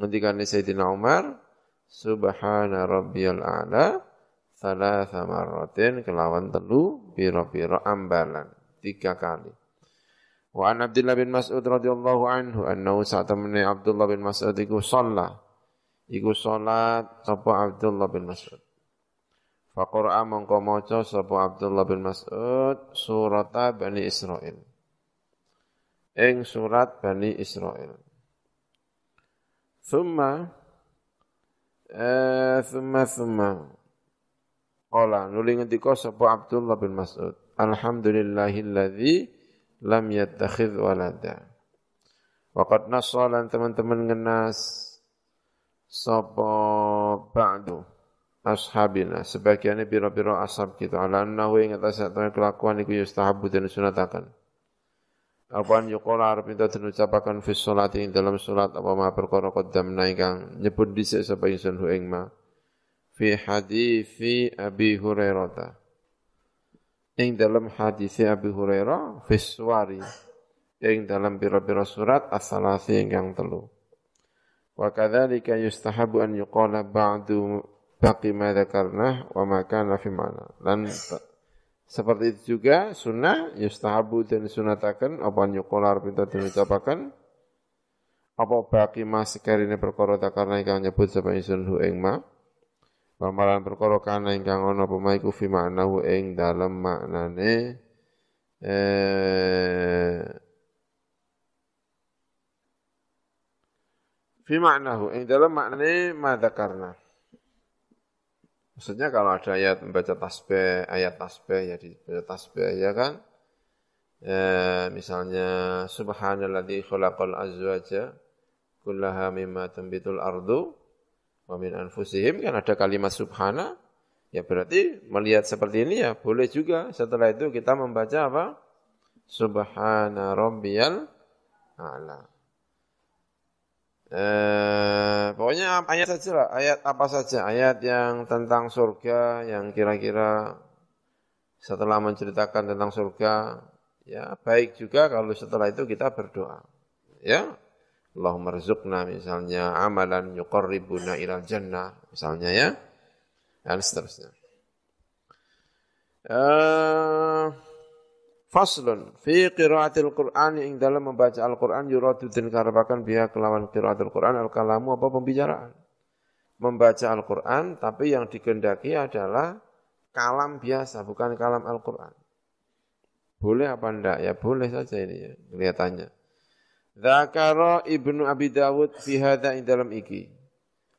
ngendikane Sayyidina Umar subhana rabbiyal a'la thalatha marratin. Kelawan telu pira-pira ambalan. Tiga kali. Wa an Abdullah bin Mas'ud radhiyallahu anhu annahu sa'tamani Abdullah bin Mas'ud iku shalla iku salat sapa Abdullah bin Mas'ud Faqara'a mongko maca sapa Abdullah bin Mas'ud surat Bani Israil. Ing surat Bani Israil. Thumma eh thumma thumma. Qala nuli ngendika sapa Abdullah bin Mas'ud. Alhamdulillahilladzi lam yattakhidh walada. Waqad nasalan teman-teman ngenas sapa ba'du ashabina. Sebagiannya biro-biro ashab kita ala annahu ing atas kelakuan iku yustahabu dan sunatakan Apaan yukola arep minta den ucapaken fi sholati ing dalam salat apa ma perkara qaddamna ingkang nyebut dhisik sapa ingsun hu ing ma. Fi hadithi Abi Hurairah. Ing dalam hadis Abi Hurairah fi suwari. Ing dalam pira-pira surat as-salasi ingkang telu. Wa kadzalika yustahabu an yuqala ba'du baqi ma dzakarna wa ma kana fi mana. Lan seperti itu juga sunnah yustahabu dan sunatakan apa nyukolar pinta dan ucapakan apa baki mas ini perkara karena ingkang nyebut sapa isun hu ing ma. Pamalan perkara kana ingkang ana apa maiku fi hu ing dalem maknane eh fi hu ing dalem maknane ma karena Maksudnya kalau ada ayat membaca tasbih, ayat tasbih ya dibaca tasbih ya kan. Ya, misalnya subhanalladzi khalaqal azwaja kullaha mimma tambitul ardu wa min anfusihim. Kan ada kalimat subhana. Ya berarti melihat seperti ini ya boleh juga. Setelah itu kita membaca apa? Subhana rabbiyal a'la Eh, pokoknya ayat saja lah, ayat apa saja, ayat yang tentang surga, yang kira-kira setelah menceritakan tentang surga, ya baik juga kalau setelah itu kita berdoa. Ya, Allahumma rizukna misalnya amalan yuqarribuna ilal jannah, misalnya ya, dan seterusnya. Uh, Faslun fi qiraatil Qur'an ing dalam membaca Al-Qur'an yuradu den karepaken biha kelawan qiraatul Qur'an al-kalamu apa pembicaraan. Membaca Al-Qur'an tapi yang dikendaki adalah kalam biasa bukan kalam Al-Qur'an. Boleh apa enggak? Ya boleh saja ini ya kelihatannya. Dzakara Ibnu Abi Dawud fi hadza ing dalam iki.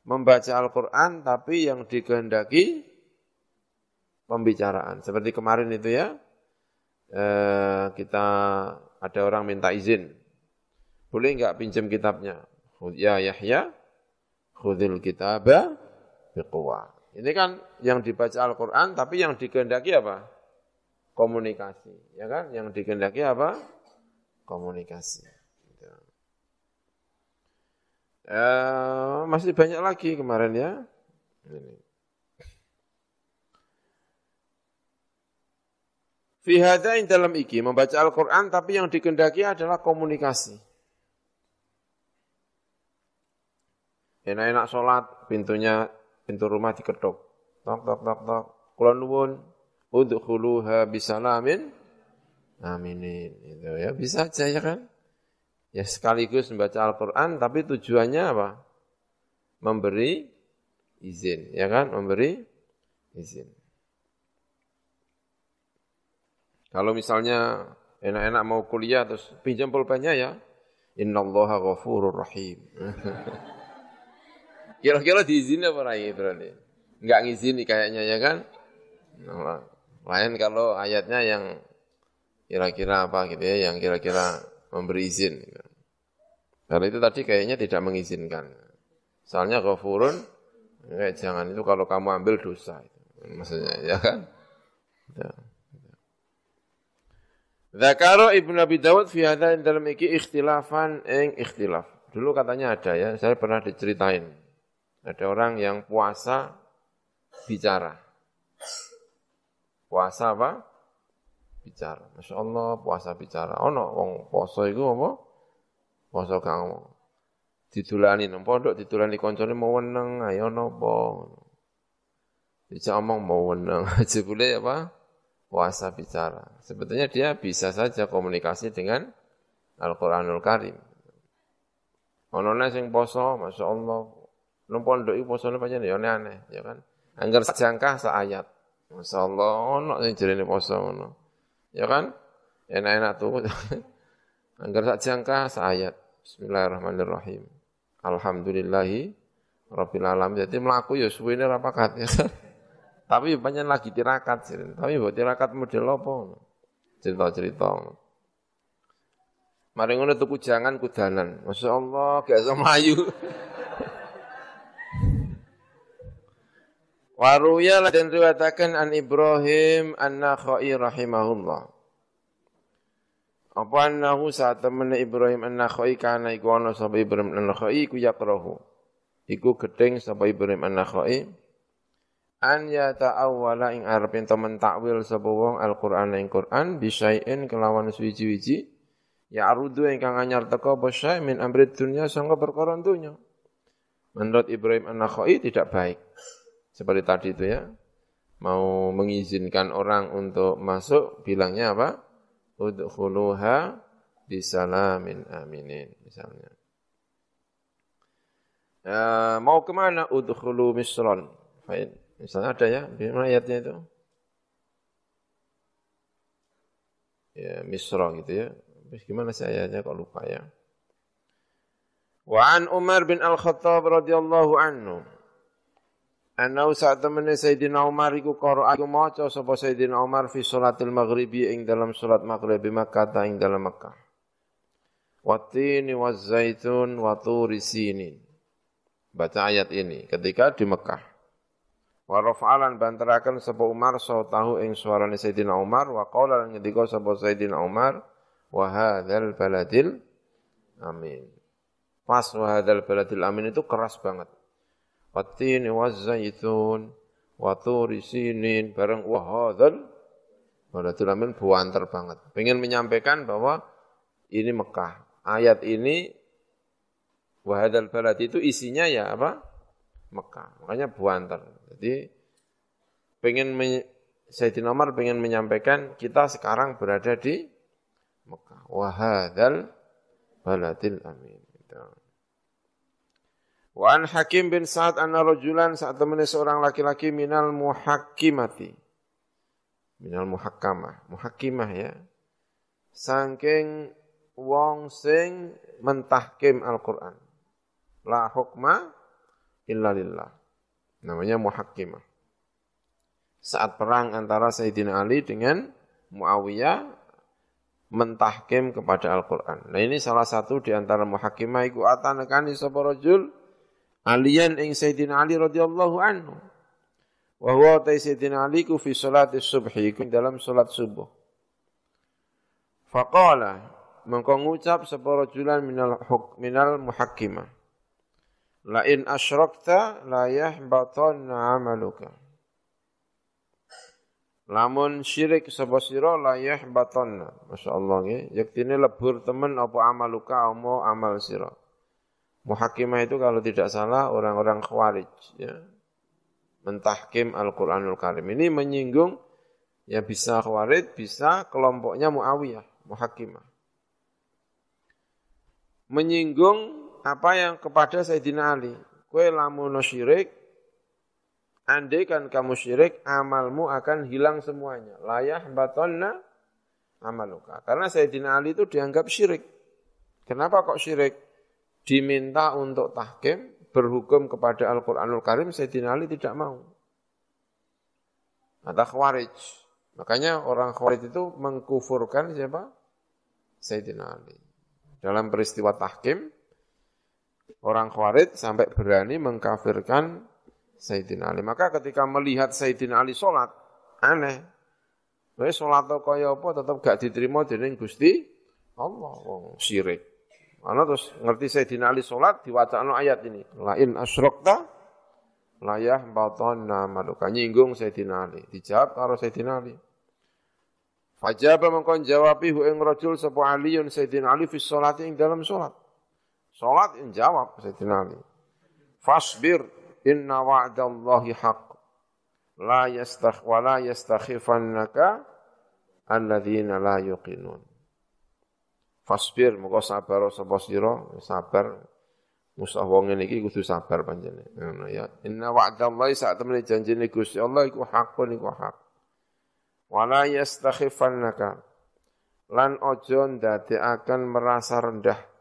Membaca Al-Qur'an tapi yang dikehendaki pembicaraan. Seperti kemarin itu ya, eh, kita ada orang minta izin, boleh enggak pinjam kitabnya? Ya Yahya, khudil kitabah biquwa. Ini kan yang dibaca Al-Quran, tapi yang dikehendaki apa? Komunikasi. Ya kan? Yang dikehendaki apa? Komunikasi. Eh, masih banyak lagi kemarin ya. Ini. Fi hadain dalam iki membaca Al-Qur'an tapi yang dikendaki adalah komunikasi. Enak-enak sholat, pintunya pintu rumah diketuk. Tok tok tok tok. Kula nuwun udkhuluha bisalamin aminin. Itu ya bisa aja ya kan? Ya sekaligus membaca Al-Qur'an tapi tujuannya apa? Memberi izin, ya kan? Memberi izin. Kalau misalnya enak-enak mau kuliah terus pinjam pulpennya ya, innallaha ghafurur rahim. Kira-kira diizini apa rai berarti? Enggak ngizini kayaknya ya kan? Nah, lain kalau ayatnya yang kira-kira apa gitu ya, yang kira-kira memberi izin. Gitu. Karena itu tadi kayaknya tidak mengizinkan. Soalnya ghafurun, jangan itu kalau kamu ambil dosa. Maksudnya, ya kan? Ya. Zakaro Ibnu Abi Dawud fi hadha dalam iki ikhtilafan ing ikhtilaf. Dulu katanya ada ya, saya pernah diceritain. Ada orang yang puasa bicara. Puasa apa? Bicara. Masya Allah puasa bicara. Oh no, wong puasa itu apa? Puasa kang ditulani nang pondok ditulani koncone mau weneng ayo nopo. Dijak omong mau weneng aja boleh apa? Puasa bicara. Sebetulnya dia bisa saja komunikasi dengan Al-Qur'anul Karim. Ono sing poso, Masya Allah, Nang pondok iku posone pancen ya aneh ya kan. Angger jangka sak ayat. Masyaallah ono sing jerene poso ngono. Ya kan? Enak-enak tuh. Angger sak jangka sak ayat. Bismillahirrahmanirrahim. Alhamdulillahi rabbil alamin. Jadi mlaku ya suwene ra pakat ya. Tapi banyak lagi tirakat. Tapi buat tirakat model apa? Cerita-cerita. Mari ngono tuku jangan kudanan. Masya Allah, gak iso mlayu. Waruya dan riwayatakan an Ibrahim an-Nakhai rahimahullah. Apa annahu saat temen Ibrahim an-Nakhai kana iku ana sapa Ibrahim an-Nakhai iku yakrahu. Iku gedeng sapa Ibrahim an-Nakhai an ya ta'awwala ing arep ento mentakwil sapa wong Al-Qur'an ing Qur'an bisain kelawan suwiji-wiji ya arudu ingkang anyar teka apa min amri dunya sangka perkara dunya. Menurut Ibrahim an-Nakhai tidak baik. Seperti tadi itu ya. Mau mengizinkan orang untuk masuk, bilangnya apa? Udkhuluha bisalamin aminin, misalnya. E, mau ke mana? Udkhulu misron. Fine. Misalnya ada ya, di mana ayatnya itu? Ya, misro gitu ya. Terus gimana sih ayatnya kok lupa ya. Wa an Umar bin Al-Khattab radhiyallahu anhu Anau saat temennya Sayyidina Umar iku koro aku maca sapa Sayyidina Umar fi salatil maghribi ing dalam salat maghrib Makkah ing dalam Makkah. Watini waz zaitun wa turi sinin. Baca ayat ini ketika di Mekah. Wa rafa'alan bantarakan sapa Umar tahu ing suarane Sayyidina Umar wa qala ngendika sapa Sayyidina Umar wa hadzal baladil amin. Pas wa hadzal baladil amin itu keras banget. Wattini wazzaitun wa turi sinin bareng wa hadzal Baladul Amin buanter banget. Pengen menyampaikan bahwa ini Mekah. Ayat ini wahadal balad itu isinya ya apa? Mekah. Makanya buanter. Jadi pengen Sayyidina Umar pengen menyampaikan kita sekarang berada di Mekah. Wahadal baladil amin. Gitu. Wa an Hakim bin Sa'ad anna rajulan saat temennya seorang laki-laki minal muhakkimati. Minal muhakkamah. Muhakkimah ya. Sangking wong sing mentahkim Al-Quran. La hukma illa lillah. Namanya muhakkimah. Saat perang antara Sayyidina Ali dengan Muawiyah mentahkim kepada Al-Quran. Nah ini salah satu di antara muhakimah iku atanekani sapa rajul aliyan ing Sayyidina Ali radhiyallahu anhu. Wa huwa ta Sayyidina Ali ku fi salati subhi dalam salat subuh. Faqala mengko ngucap sapa minal huk minal muhakkimah. La in asyrakta la yahbatanna amaluka. Lamun syirik sapa sira la yahbatanna. Masyaallah nggih. Yektine lebur temen apa amaluka apa amal sira. Muhakimah itu kalau tidak salah orang-orang khawarij ya. Mentahkim Al-Qur'anul Karim. Ini menyinggung ya bisa khawarij, bisa kelompoknya Muawiyah, muhakimah. Menyinggung apa yang kepada Sayyidina Ali. Kue lamun syirik andai kan kamu syirik, amalmu akan hilang semuanya. Layah batonna amaluka. Karena Sayyidina Ali itu dianggap syirik. Kenapa kok syirik? Diminta untuk tahkim, berhukum kepada Al-Quranul Karim, Sayyidina Ali tidak mau. Ada khawarij. Makanya orang khawarij itu mengkufurkan siapa? Sayyidina Ali. Dalam peristiwa tahkim, orang khawarij sampai berani mengkafirkan Sayyidina Ali. Maka ketika melihat Sayyidina Ali sholat, aneh. Wes sholat kaya apa tetap gak diterima dening Gusti Allah wong syirik. Ana terus ngerti Sayyidina Ali salat diwacana ayat ini. Lain asyrakta layah batonna maluka nyinggung Sayyidina Ali. Dijawab karo Sayyidina Ali. Fajaba mengkon jawabi hu ing rajul sapa Aliun Sayyidina Ali fi sholati ing dalam salat. Salat ing jawab Sayyidina Ali. Fasbir inna wa'dallahi haqq la yastakh wa la yastakhifannaka alladzina la yuqinun. Fasbir muga sabar sapa sira, sabar. Musah wong ngene iki kudu sabar panjenengan. Ngono ya. Inna wa'dallahi sak temene janjine Gusti Allah iku hakun iku hak. Wala yastakhifannaka. Lan ojo ndadekaken merasa rendah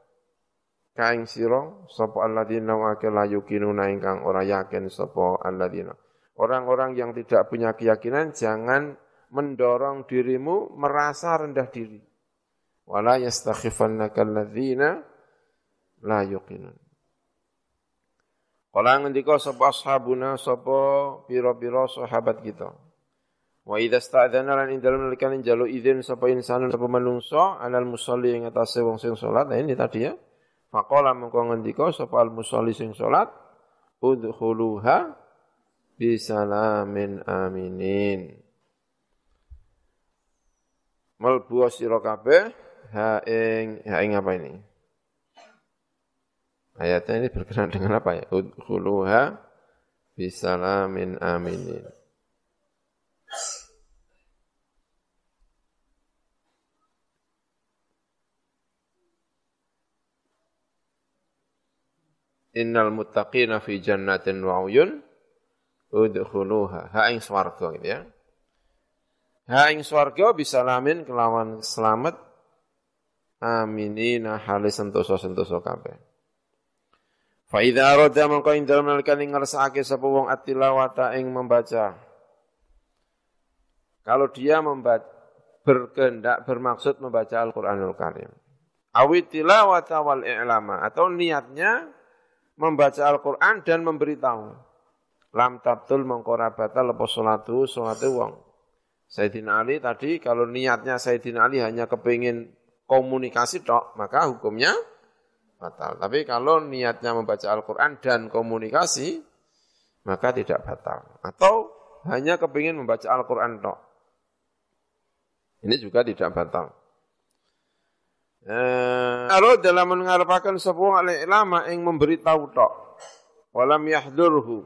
kaing sira sapa alladzina wa la yuqinuna ingkang ora yakin sapa alladzina. Orang-orang yang tidak punya keyakinan jangan mendorong dirimu merasa rendah diri wala yastakhifannaka alladzina la yuqinun. Kala ngendika sapa ashabuna sapa pira-pira sahabat kita. Wa idza sta'dzana lan dalem nalikane njaluk izin sapa insanun sapa manungsa alal musalli ing atase wong sing salat. Nah ini tadi ya. Faqala mengko ngendika sapa al musalli sing salat udkhuluha bisalamin aminin. Melbu sira kabeh ha ing ha ing apa ini? Ayatnya ini berkenaan dengan apa ya? Udkhuluha bisalamin aminin. Innal muttaqina fi jannatin wa uyun udkhuluha ha ing swarga gitu ya. Ha ing swarga bisalamin kelawan selamat aminina hale sentosa-sentosa kabeh. Fa idza arada mangko ing dalem nalikane ngersakake sapa wong atilawata ing membaca. Kalau dia membaca berkehendak bermaksud membaca Al-Qur'anul Karim. Awi tilawata wal i'lama atau niatnya membaca Al-Qur'an dan memberitahu. Lam tabtul mengkora batal apa salatu salatu wong. Sayyidina Ali tadi kalau niatnya Sayyidina Ali hanya kepingin komunikasi tok, maka hukumnya batal. Tapi kalau niatnya membaca Al-Quran dan komunikasi, maka tidak batal. Atau hanya kepingin membaca Al-Quran tok. Ini juga tidak batal. Eh, kalau dalam mengharapkan sebuah ulama yang memberitahu tok, walam yahdurhu,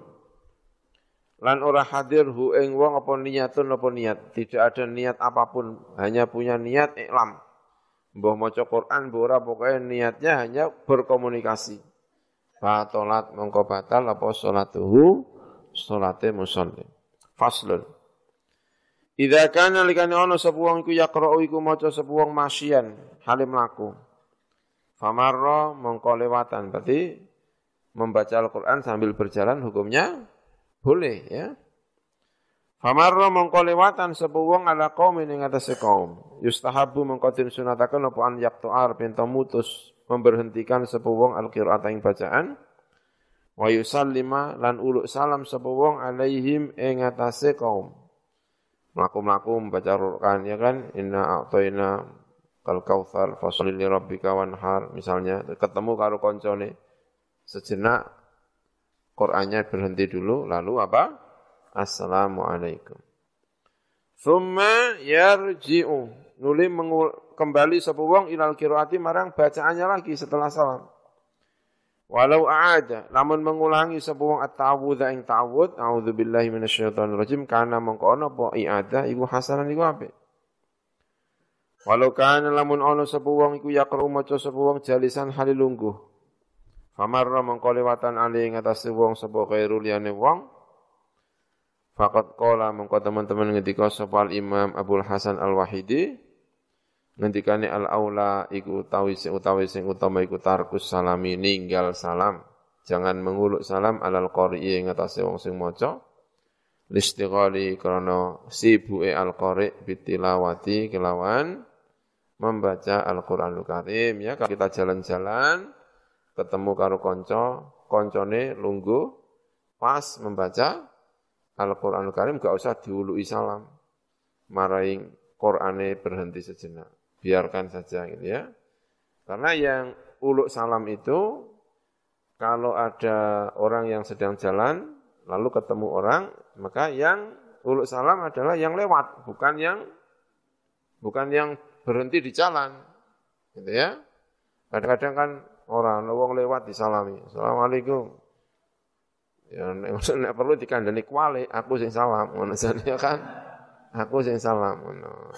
lan ora hadirhu ing wong apa niatun apa niat, tidak ada niat apa pun, hanya punya niat iklam. Mbah maca Quran mbah pokoknya niatnya hanya berkomunikasi. Batolat mongko batal apa salatuhu salate musalli. Faslun. Idza kana likane ana sapa wong iku yaqra'u iku maca sapa wong halim laku. Famarra mongko lewatan berarti membaca Al-Qur'an sambil berjalan hukumnya boleh ya. Famarra mongko lewatan sapa wong ala qaum ing atase kaum. Yustahabu mongko den sunataken apa an yaqtu'ar pinto mutus memberhentikan sapa wong al-qira'at ing bacaan. Wa yusallima lan uluk salam sapa wong alaihim ing atase kaum. Mlaku-mlaku membaca Quran ya kan inna a'tayna kal kautsar fasholli li rabbika wanhar misalnya ketemu karo koncone sejenak Qur'annya berhenti dulu lalu apa? Assalamualaikum. Thumma yarji'u. Nuli kembali sapa ilal qiraati marang bacaannya lagi setelah salam. Walau a'ada, namun mengulangi sapa wong at-ta'awudz ing ta'awud, a'udzubillahi minasyaitonir rajim, kana mengko ana apa i'adah iku hasanan iku apik. Walau kana lamun ana sapa wong iku maca sapa wong jalisan halilungguh. Famarra mengko lewatan ali ing atase wong sapa khairul liyane wong, kola mengko teman-teman ngendika sapa Imam Abdul Hasan Al-Wahidi ngendikane al-aula iku utawi sing utawi sing utama iku tarkus salami ninggal salam. Jangan menguluk salam alal qari'i ing atase wong sing maca. Listighali krana sibuke al-qari bitilawati kelawan membaca Al-Qur'anul Karim ya kalau kita jalan-jalan ketemu karo kanca, koncone lungguh pas membaca Al-Quranul Karim gak usah diului salam. Marahin Qur'ane berhenti sejenak. Biarkan saja gitu ya. Karena yang uluk salam itu, kalau ada orang yang sedang jalan, lalu ketemu orang, maka yang uluk salam adalah yang lewat, bukan yang bukan yang berhenti di jalan. Gitu ya. Kadang-kadang kan orang, wong lewat disalami. Assalamualaikum. Ya nek perlu dikandani kuali, aku sing salam ngono ya kan. Aku sing salam ngono.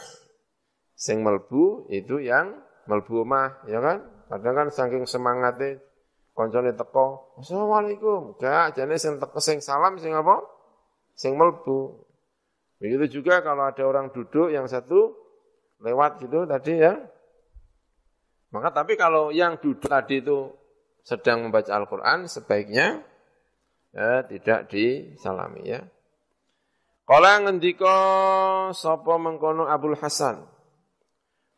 Sing melbu itu yang melbu mah ya kan. Kadang kan saking semangatnya koncone teko, Assalamualaikum. Gak jane sing teko sing salam sing apa? Sing melbu. Begitu juga kalau ada orang duduk yang satu lewat gitu tadi ya. Maka tapi kalau yang duduk tadi itu sedang membaca Al-Quran, sebaiknya ya, tidak disalami ya. Kala ngendika sapa mengkono Abdul Hasan.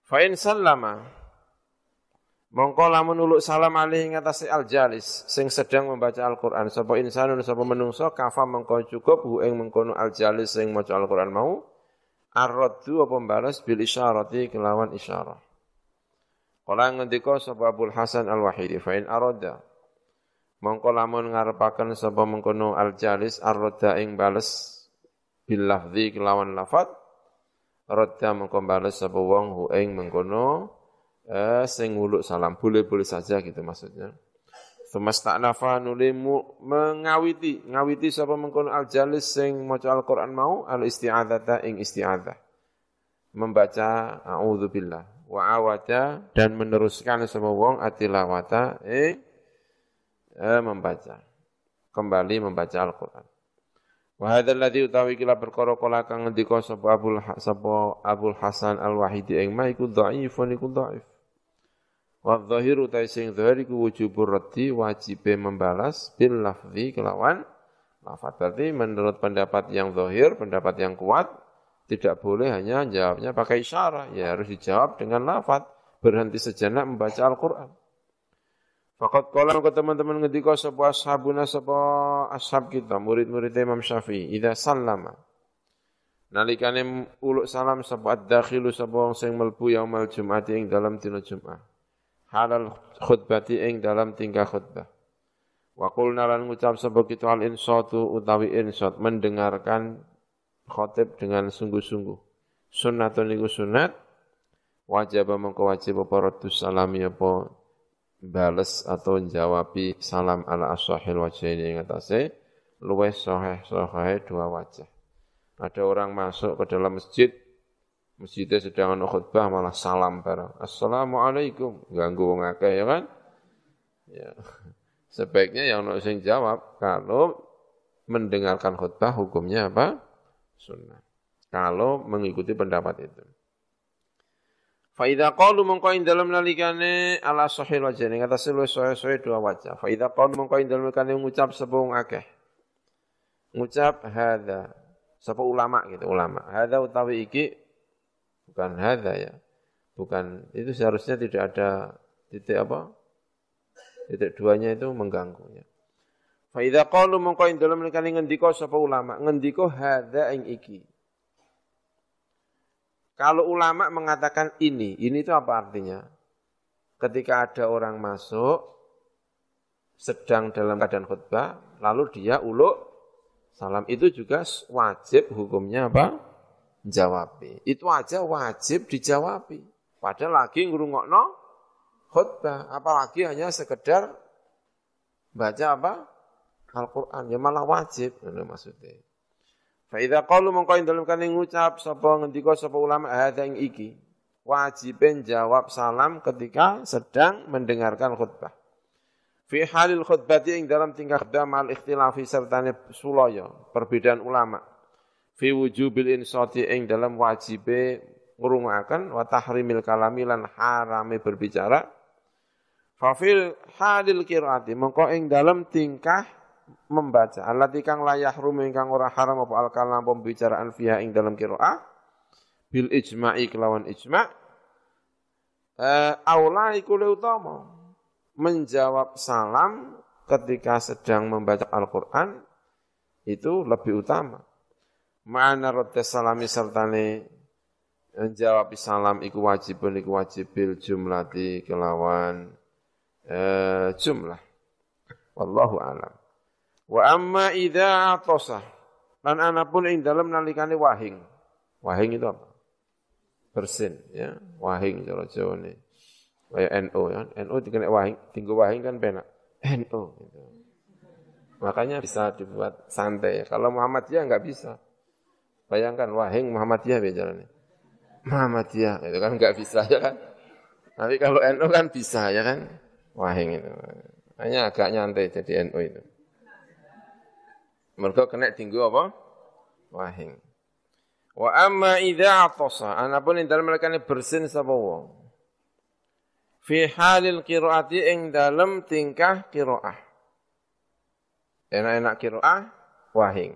Fa in sallama. Mongko lamun uluk salam alih ngatasi al-jalis sing sedang membaca Al-Qur'an. Sapa insanun sapa menungso kafa mengko cukup hu ing mengkono al-jalis sing maca Al-Qur'an mau ar-raddu apa balas bil isyarati kelawan isyarah. Kala ngendika sapa Abdul Hasan Al-Wahidi fa in arada mongko lamun ngarepaken sapa mengkono al-jalis ar-radda ing bales bil lafzi kelawan lafat radda mongko bales sapa wong hu ing mengkono eh, sing nguluk salam boleh-boleh saja gitu maksudnya Semesta'nafa nuli mengawiti ngawiti sapa mengkono al-jalis sing maca Al-Qur'an mau al-isti'adzata ing isti'adzah membaca a'udzubillah wa awata dan meneruskan sapa wong atilawata ing eh, membaca. Kembali membaca Al-Quran. Wa hadzal ladzi utawi kila perkara kala kang ngendika sapa Abul sapa Abul Hasan Al-Wahidi ing ma iku dhaifun iku dhaif. Wa dhahiru ta sing dhahir iku wujubur raddi wajibe membalas bil lafzi kelawan lafaz. Berarti menurut pendapat yang zahir, pendapat yang kuat tidak boleh hanya jawabnya pakai isyarat, ya harus dijawab dengan lafaz. Berhenti sejenak membaca Al-Qur'an. Fakat kalau ke teman-teman ngendika sebuah ashabuna sebuah ashab kita, murid-murid Imam Syafi'i, idza sallama. Nalikane uluk salam sebuah dakhilu sebuah sing melbu yaumal jum'ati ing dalam dina Jum'ah. Halal khutbati ing dalam tingkah khutbah. Wa qulna lan ngucap sebuah kita al insatu utawi insat mendengarkan khotib dengan sungguh-sungguh. Sunnatun iku sunat wajib mengko wajib apa salami apa bales atau jawabi salam ala wajah ini yang atasnya luwes soheh soheh dua wajah. Ada orang masuk ke dalam masjid, masjidnya sedang ana khutbah malah salam bareng. Assalamualaikum, ganggu wong akeh ya kan? Ya. Sebaiknya yang nak sing jawab kalau mendengarkan khutbah hukumnya apa? Sunnah. Kalau mengikuti pendapat itu. Fa idza qalu mongko ing dalem nalikane ala sahih wajah ning atas luwih sahih dua wajah. Fa idza qalu mongko ing dalem nalikane ngucap sepung akeh. Ngucap hadza. Sapa ulama gitu, ulama. Hadza utawi iki bukan hadza ya. Bukan itu seharusnya tidak ada titik apa? Titik duanya itu mengganggu ya. Fa idza qalu mongko ing dalem nalikane ngendika sapa ulama, ngendika hadza ing iki. Kalau ulama mengatakan ini, ini itu apa artinya? Ketika ada orang masuk, sedang dalam keadaan khutbah, lalu dia uluk salam itu juga wajib hukumnya apa? Jawab. Itu aja wajib dijawab. Padahal lagi ngurungokno khutbah, apalagi hanya sekedar baca apa? Al-Quran, ya malah wajib, ini maksudnya. Fa idza qalu mongko ing dalem kane ngucap sapa ngendika sapa ulama hadza ing iki wajiben jawab salam ketika sedang mendengarkan khutbah. Fi halil khutbati ing dalam tingkah khutbah mal ikhtilafi sertane sulaya, perbedaan ulama. fi wujubil insati ing dalam wajibe ngrungokaken wa tahrimil kalami lan harame berbicara fa fil halil qiraati mengko ing dalam tingkah membaca. Allati kang layah rum ingkang ora haram apa al kalam pembicaraan fiha ing dalam qiraah bil ijma'i kelawan ijma' eh, aula iku utama. Menjawab salam ketika sedang membaca Al-Qur'an itu lebih utama. Ma'ana rodda salami sertane menjawab salam iku wajibun iku wajibil jumlati kelawan eh, jumlah. Wallahu alam. Wa amma idza atasa lan anapun ing dalem nalikane wahing. Wahing itu apa? Bersin ya, wahing cara Jawa ini. Kayak NO ya. NO dikene wahing, tinggu wahing kan penak. NO gitu. Makanya bisa dibuat santai. Kalau Muhammadiyah enggak bisa. Bayangkan wahing Muhammadiyah bicaranya. Muhammadiyah itu kan nggak bisa ya kan. Tapi kalau NU kan bisa ya kan. Wahing itu. Hanya agak nyantai jadi NU itu. Mereka kena tinggu apa? Wahing. Wa amma idza atasa, anapun ing dalem ini bersin sapa wong. Fi halil qiraati ing dalem tingkah qiraah. Enak-enak qiraah wahing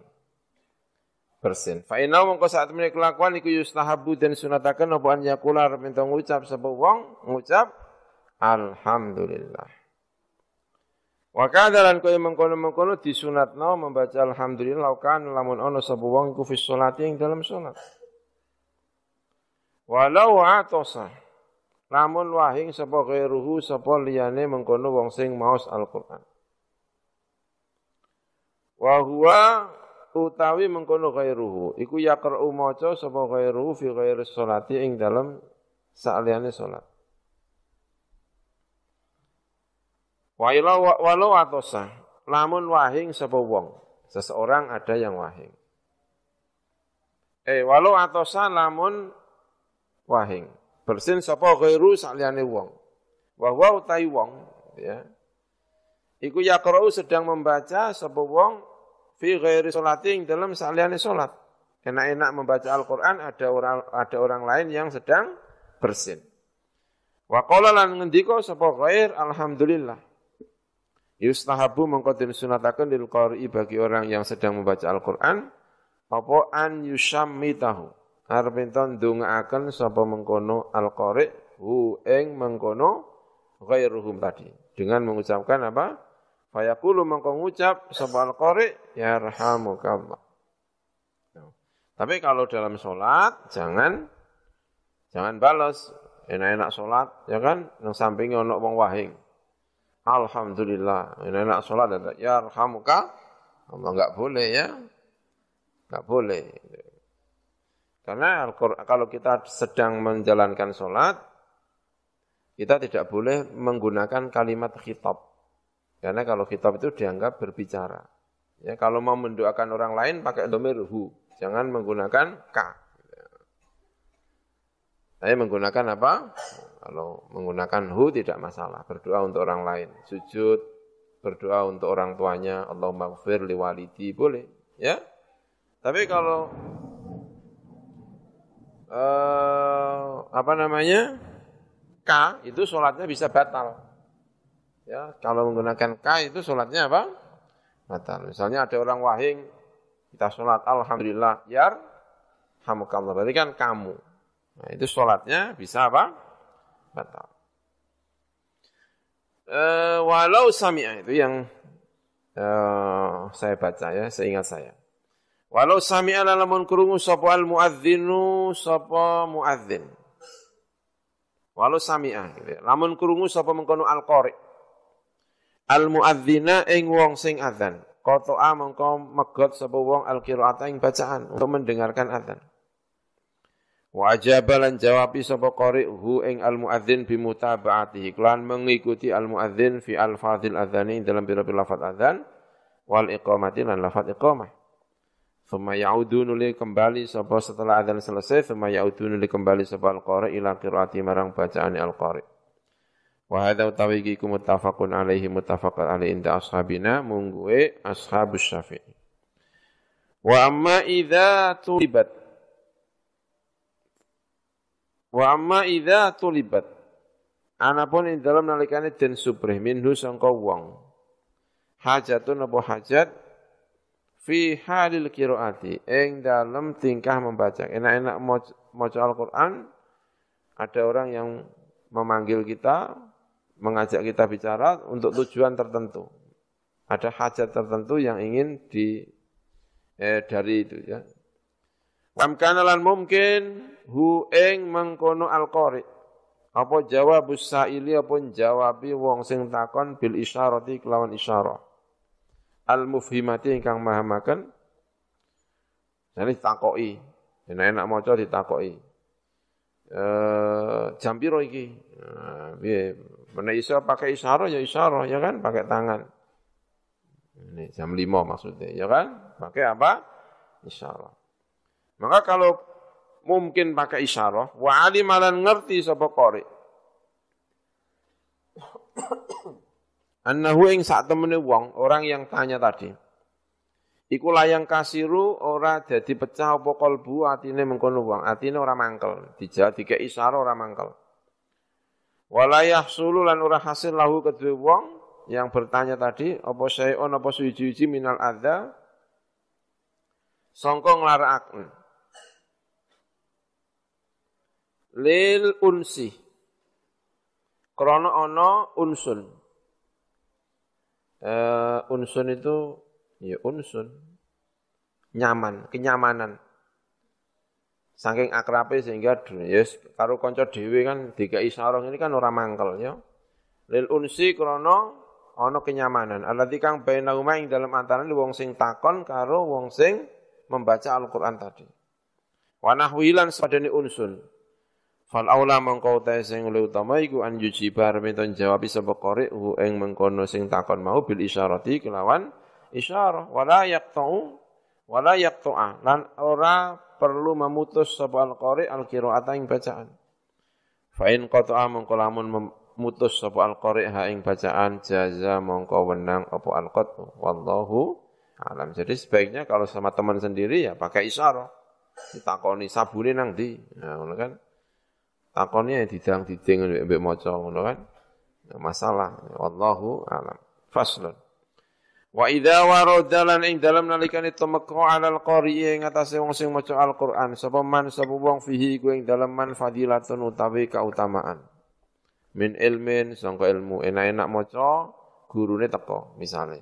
bersin. Fa inna mongko saat menika kelakuan iku yustahabu dan sunataken apa an yakula arep ngucap sapa wong ngucap alhamdulillah. Wa kadalan kaya mengkono-mengkono disunatno membaca alhamdulillah kan lamun ana sapa wong iku fi sholati ing dalam salat. Walau atosa lamun wahing sapa ghairuhu sapa liyane mengkono wong sing maos Al-Qur'an. Wa huwa utawi mengkono ghairuhu iku yaqra'u maca sapa ghairuhu fi ghairi sholati ing dalam saliyane salat wa ila walau atosa lamun wahing sapa wong seseorang ada yang wahing eh walau atosa lamun wahing bersin sapa ghairu saliyane wong wa huwa utai wong ya iku yaqra'u sedang membaca sapa wong fi ghairi sholating dalam saliyane salat. Enak-enak membaca Al-Qur'an ada orang ada orang lain yang sedang bersin. Wa qala lan ngendika sapa ghair alhamdulillah. Yustahabu mengko den sunataken lil qari'i bagi orang yang sedang membaca Al-Qur'an apa an yusammitahu. Arep enten ndongaaken sapa mengkono al-qari' hu ing mengkono ghairuhum tadi dengan mengucapkan apa? Fayaqulu mengko ngucap sapa al-qari yarhamukallah. Tapi kalau dalam sholat jangan jangan balas enak-enak sholat ya kan yang sampingnya ono wong wahing. Alhamdulillah enak-enak sholat ada yarhamuka Allah enggak boleh ya. Enggak boleh. Karena kalau kita sedang menjalankan sholat, kita tidak boleh menggunakan kalimat khitab. Karena kalau kitab itu dianggap berbicara. Ya, kalau mau mendoakan orang lain pakai domir hu, jangan menggunakan ka. Saya menggunakan apa? Kalau menggunakan hu tidak masalah. Berdoa untuk orang lain. Sujud, berdoa untuk orang tuanya. Allah maghfir li. Boleh. Ya. Tapi kalau uh, apa namanya? K itu sholatnya bisa batal. Ya, kalau menggunakan ka itu sholatnya apa? Batal. Misalnya ada orang wahing, kita sholat Alhamdulillah, yar, hamukallah. Berarti kan kamu. Nah, itu sholatnya bisa apa? Batal. E, walau sami'ah itu yang e, saya baca ya, seingat saya. Walau sami'a lamun kurungu sapa al muadzinu sapa muadzin. Walau sami'a gitu. Ya. Lamun kurungu sapa mengkono al qari al muadzina ing wong sing adzan qata'a mengko megot sapa wong al qiraata ing bacaan untuk mendengarkan adzan wa ajaba lan jawabi sapa qari hu ing al muadzin bi mutaba'atihi lan mengikuti al muadzin fi al fadil adzani dalam pira-pira lafaz adzan wal iqamati lan lafaz iqamah Thumma ya'udun li kembali sapa setelah adzan selesai, thumma ya'udun li kembali sapa al-qari ila qiraati marang bacaan al-qari. Wa hadza utawi iki muttafaqun alaihi muttafaqun alaihi inda ashabina mungguwe ashabus syafi'i. Wa amma idza tulibat Wa amma idza tulibat Anapun ing dalam nalikane den subrih minhu sangka wong. Hajatun apa hajat fi halil qiraati ing dalam tingkah membaca. Enak-enak maca Al-Qur'an ada orang yang memanggil kita, mengajak kita bicara untuk tujuan tertentu. Ada hajat tertentu yang ingin di eh, dari itu ya. Wamkanalan mungkin hu ing mengkono al-qari apa jawab saili apa jawabi wong sing takon bil isyarati kelawan isyarah. Al mufhimati ingkang mahamaken. Jadi takoki. Enak-enak maca ditakoki. Eh jam piro iki? Nah, piye? Menek iso pakai isyarah ya isyarah ya kan, pakai tangan. Ini jam 5 maksudnya, ya kan? Pakai apa? Isyarah. Maka kalau mungkin pakai isyarah, wa alimalan ngerti sapa qari. Annahu ing sak temene wong, orang yang tanya tadi. Iku layang kasiru ora jadi pecah apa kalbu atine mengkono wong, atine ora mangkel, dijak dikek isyarah ora mangkel. Walayah sulu lan ora hasil lahu kedua wong yang bertanya tadi, apa syai'un apa suci-suci minal adza sangka nglarakaken lil unsi. Krana ana unsun. Uh, unsun itu ya unsun. Nyaman kenyamanan. Saking akrabe sehingga yes karo kanca dhewe kan dikai sarung ini kan ora mangkel ya. Lil unsi krana ana kenyamanan. Alati kang bainahuma ing dalam antarané wong sing takon karo wong sing membaca Al-Qur'an tadi. Wa nahwilan sadane unsun Fal aula mengkau ta sing luwih utama iku an yujibar menton jawab sapa qari hu ing mengkono sing takon mau bil isyarati kelawan isyarah wala yaqta'u wala yaqta'a lan ora perlu memutus sapa al qari al qiraata ing bacaan. Fa in qata'a mengko lamun memutus sapa al qari ha ing bacaan jaza mongko wenang apa al qatu wallahu alam. Jadi sebaiknya kalau sama teman sendiri ya pakai isyarah. Ditakoni sabune nang ndi. Nah, kan takonnya didang-diding mbek maca ngono kan. Masalah wallahu alam. Faslun. Wa idza waradalan ing dalam nalikane tumeka alal qari ing atase wong sing maca Al-Qur'an sapa man sapa wong fihi ku ing dalem man fadilatun utawi kautamaan. Min ilmin sangka ilmu enak-enak maca gurune teko misale.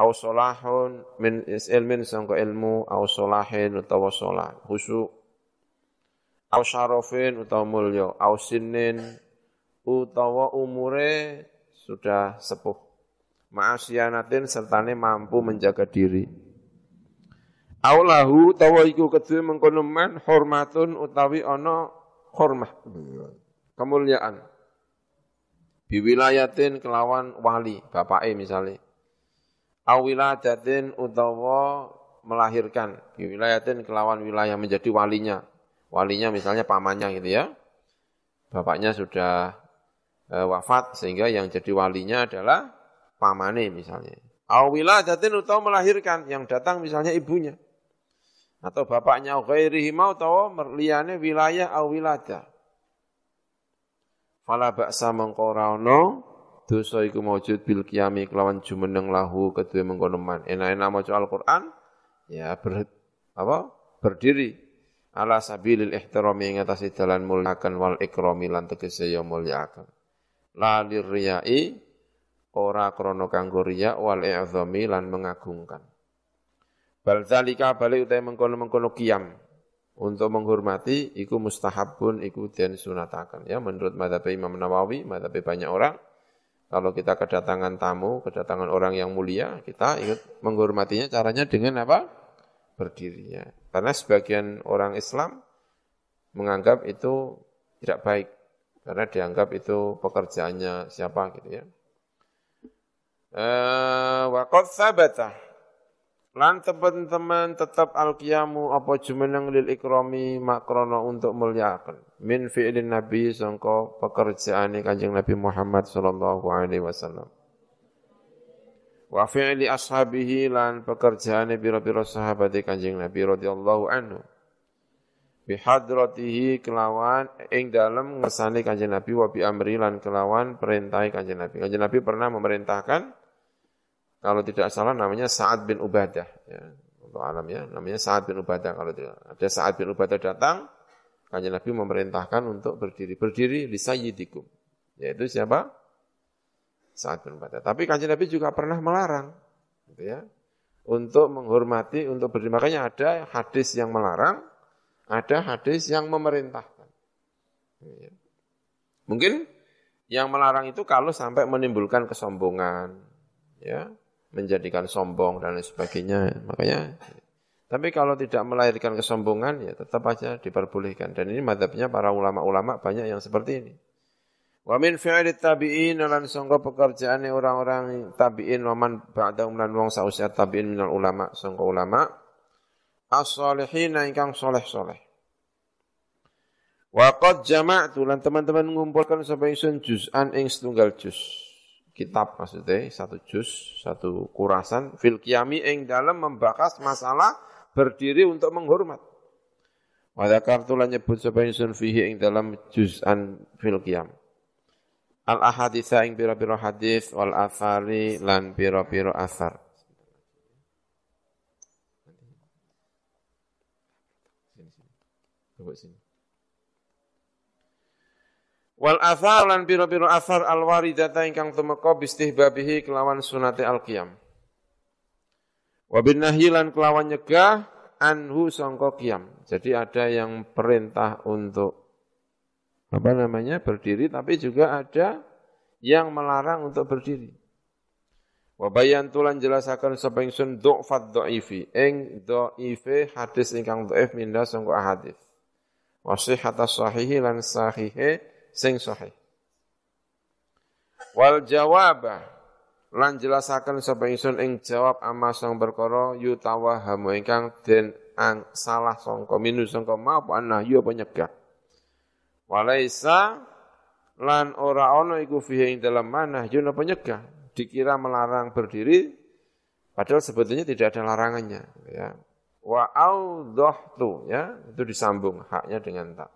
Au solahun min ilmin sangka ilmu au solahin utawa solah. Khusyuk au syarofin utawa mulya. Au sinin utawa umure sudah sepuh. Ma'asyanatin sertane mampu menjaga diri. Au lahu utawa iku kedue mengkono man hormatun utawi ana hormah. Kemuliaan. Biwilayatin kelawan wali bapake misale. Au wiladatin utawa melahirkan. Biwilayatin kelawan wilayah menjadi walinya walinya misalnya pamannya gitu ya. Bapaknya sudah e, wafat sehingga yang jadi walinya adalah pamane misalnya. Awiladatin atau melahirkan yang datang misalnya ibunya. Atau bapaknya ghairihi mau atau merliane wilayah awilada. Fala ba'sa mengkorano dosa iku maujud bil kiami kelawan jumeneng lahu kedua mengkonoman. Enak-enak maca Al-Qur'an ya ber, apa? berdiri ala sabilil ihtirami ing atase dalan mulyakan wal ikrami lan tegese ya mulyakan la lirriyai ora krana kanggo riya wal i'zami lan mengagungkan bal zalika bali utahe mengkono-mengkono kiam untuk menghormati iku mustahabun iku den sunatakan ya menurut madzhab Imam Nawawi madzhab banyak orang kalau kita kedatangan tamu, kedatangan orang yang mulia, kita ikut menghormatinya caranya dengan apa? Berdirinya. Karena sebagian orang Islam menganggap itu tidak baik. Karena dianggap itu pekerjaannya siapa gitu ya. Eh, Wakot sabata. Lan teman-teman tetap al-qiyamu apa jumeneng lil ikrami makrono untuk muliakan. Min fi'lin nabi sangka pekerjaan kanjeng Nabi Muhammad sallallahu alaihi wasallam Wa fi'li ashabihi lan pekerjaane biro-biro sahabat Kanjeng Nabi radhiyallahu anhu. Bihadratihi kelawan ing dalem ngersani Kanjeng Nabi wa bi amri lan kelawan perintah Kanjeng Nabi. Kanjeng Nabi pernah memerintahkan kalau tidak salah namanya Sa'ad bin Ubadah ya. Untuk alam ya, namanya Sa'ad bin Ubadah kalau tidak. Ada Sa'ad bin Ubadah datang, Kanjeng Nabi memerintahkan untuk berdiri. Berdiri li sayyidikum. Yaitu siapa? Saat beribadah. Tapi kanjeng Nabi juga pernah melarang, gitu ya, untuk menghormati, untuk berdiri. Makanya ada hadis yang melarang, ada hadis yang memerintahkan. Ya. Mungkin yang melarang itu kalau sampai menimbulkan kesombongan, ya, menjadikan sombong dan lain sebagainya. Makanya, tapi kalau tidak melahirkan kesombongan, ya tetap aja diperbolehkan. Dan ini madhabnya para ulama-ulama banyak yang seperti ini. Wa min fi'li tabi'in lan sangka pekerjaane orang-orang tabi'in wa man ba'dahum lan wong sausia tabi'in minal ulama sangka ulama as-salihin ingkang soleh-soleh. Wa qad jama'tu lan teman-teman ngumpulkan sapa ingsun juz'an ing setunggal juz. Kitab maksudnya satu juz, satu kurasan fil qiyami ing dalam membahas masalah berdiri untuk menghormat. Wa dzakartu lan nyebut sapa ingsun fihi ing dalam juz'an fil qiyam al ahaditha ing pira-pira hadis wal athari lan pira-pira asar. Wal athar lan pira-pira asar al waridata ingkang tumeka bistihbabihi kelawan sunate al qiyam. Wa bin lan kelawan nyegah anhu sangka qiyam. Jadi ada yang perintah untuk apa namanya berdiri tapi juga ada yang melarang untuk berdiri. Wa bayantulan jelasaken sapa ingsun dhafat dhaifi ing dhaife hadis ingkang dhaif minda sangko ahadits. Wa sihhata sahihi lan sahihe sing sahih. Wal jawaba lan jelasaken sapa ingsun ing jawab amma sang perkara yutawahamu ingkang den ang salah sangka minu sangka ma apa anah yu apa nyegah. Walaisa lan ora ono iku fihi ing dalam mana yun apa nyegah? Dikira melarang berdiri padahal sebetulnya tidak ada larangannya ya. Wa audhtu ya. Itu disambung haknya dengan tak.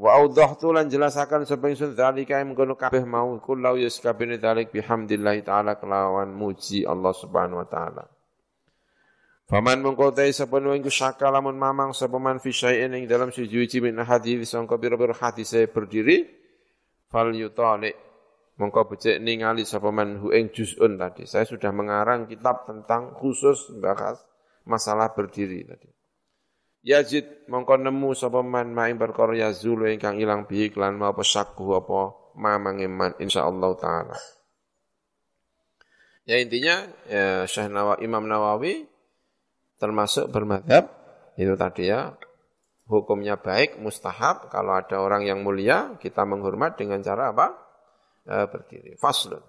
Wa audhtu lan jelasaken sapa ingsun zalika ing kono kabeh mau. Kullau yaskabine dalik bihamdillah taala kelawan muji Allah Subhanahu wa taala Faman mengkotai sapa nu ing saka lamun mamang sapa man fi syai'in ing dalam sujuji min hadis sangka pira-pira hadis berdiri fal yutali mongko becik ningali sapa man hu ing juz'un tadi. Saya sudah mengarang kitab tentang khusus bahas masalah berdiri tadi. Yazid mongko nemu sapa man maing perkara yazulu ingkang ilang bihi lan apa sakku apa mamang iman insyaallah taala. Ya intinya ya Syekh Nawawi Imam Nawawi termasuk bermadhab itu tadi ya. Hukumnya baik mustahab. Kalau ada orang yang mulia kita menghormat dengan cara apa? E, berdiri. Faslun.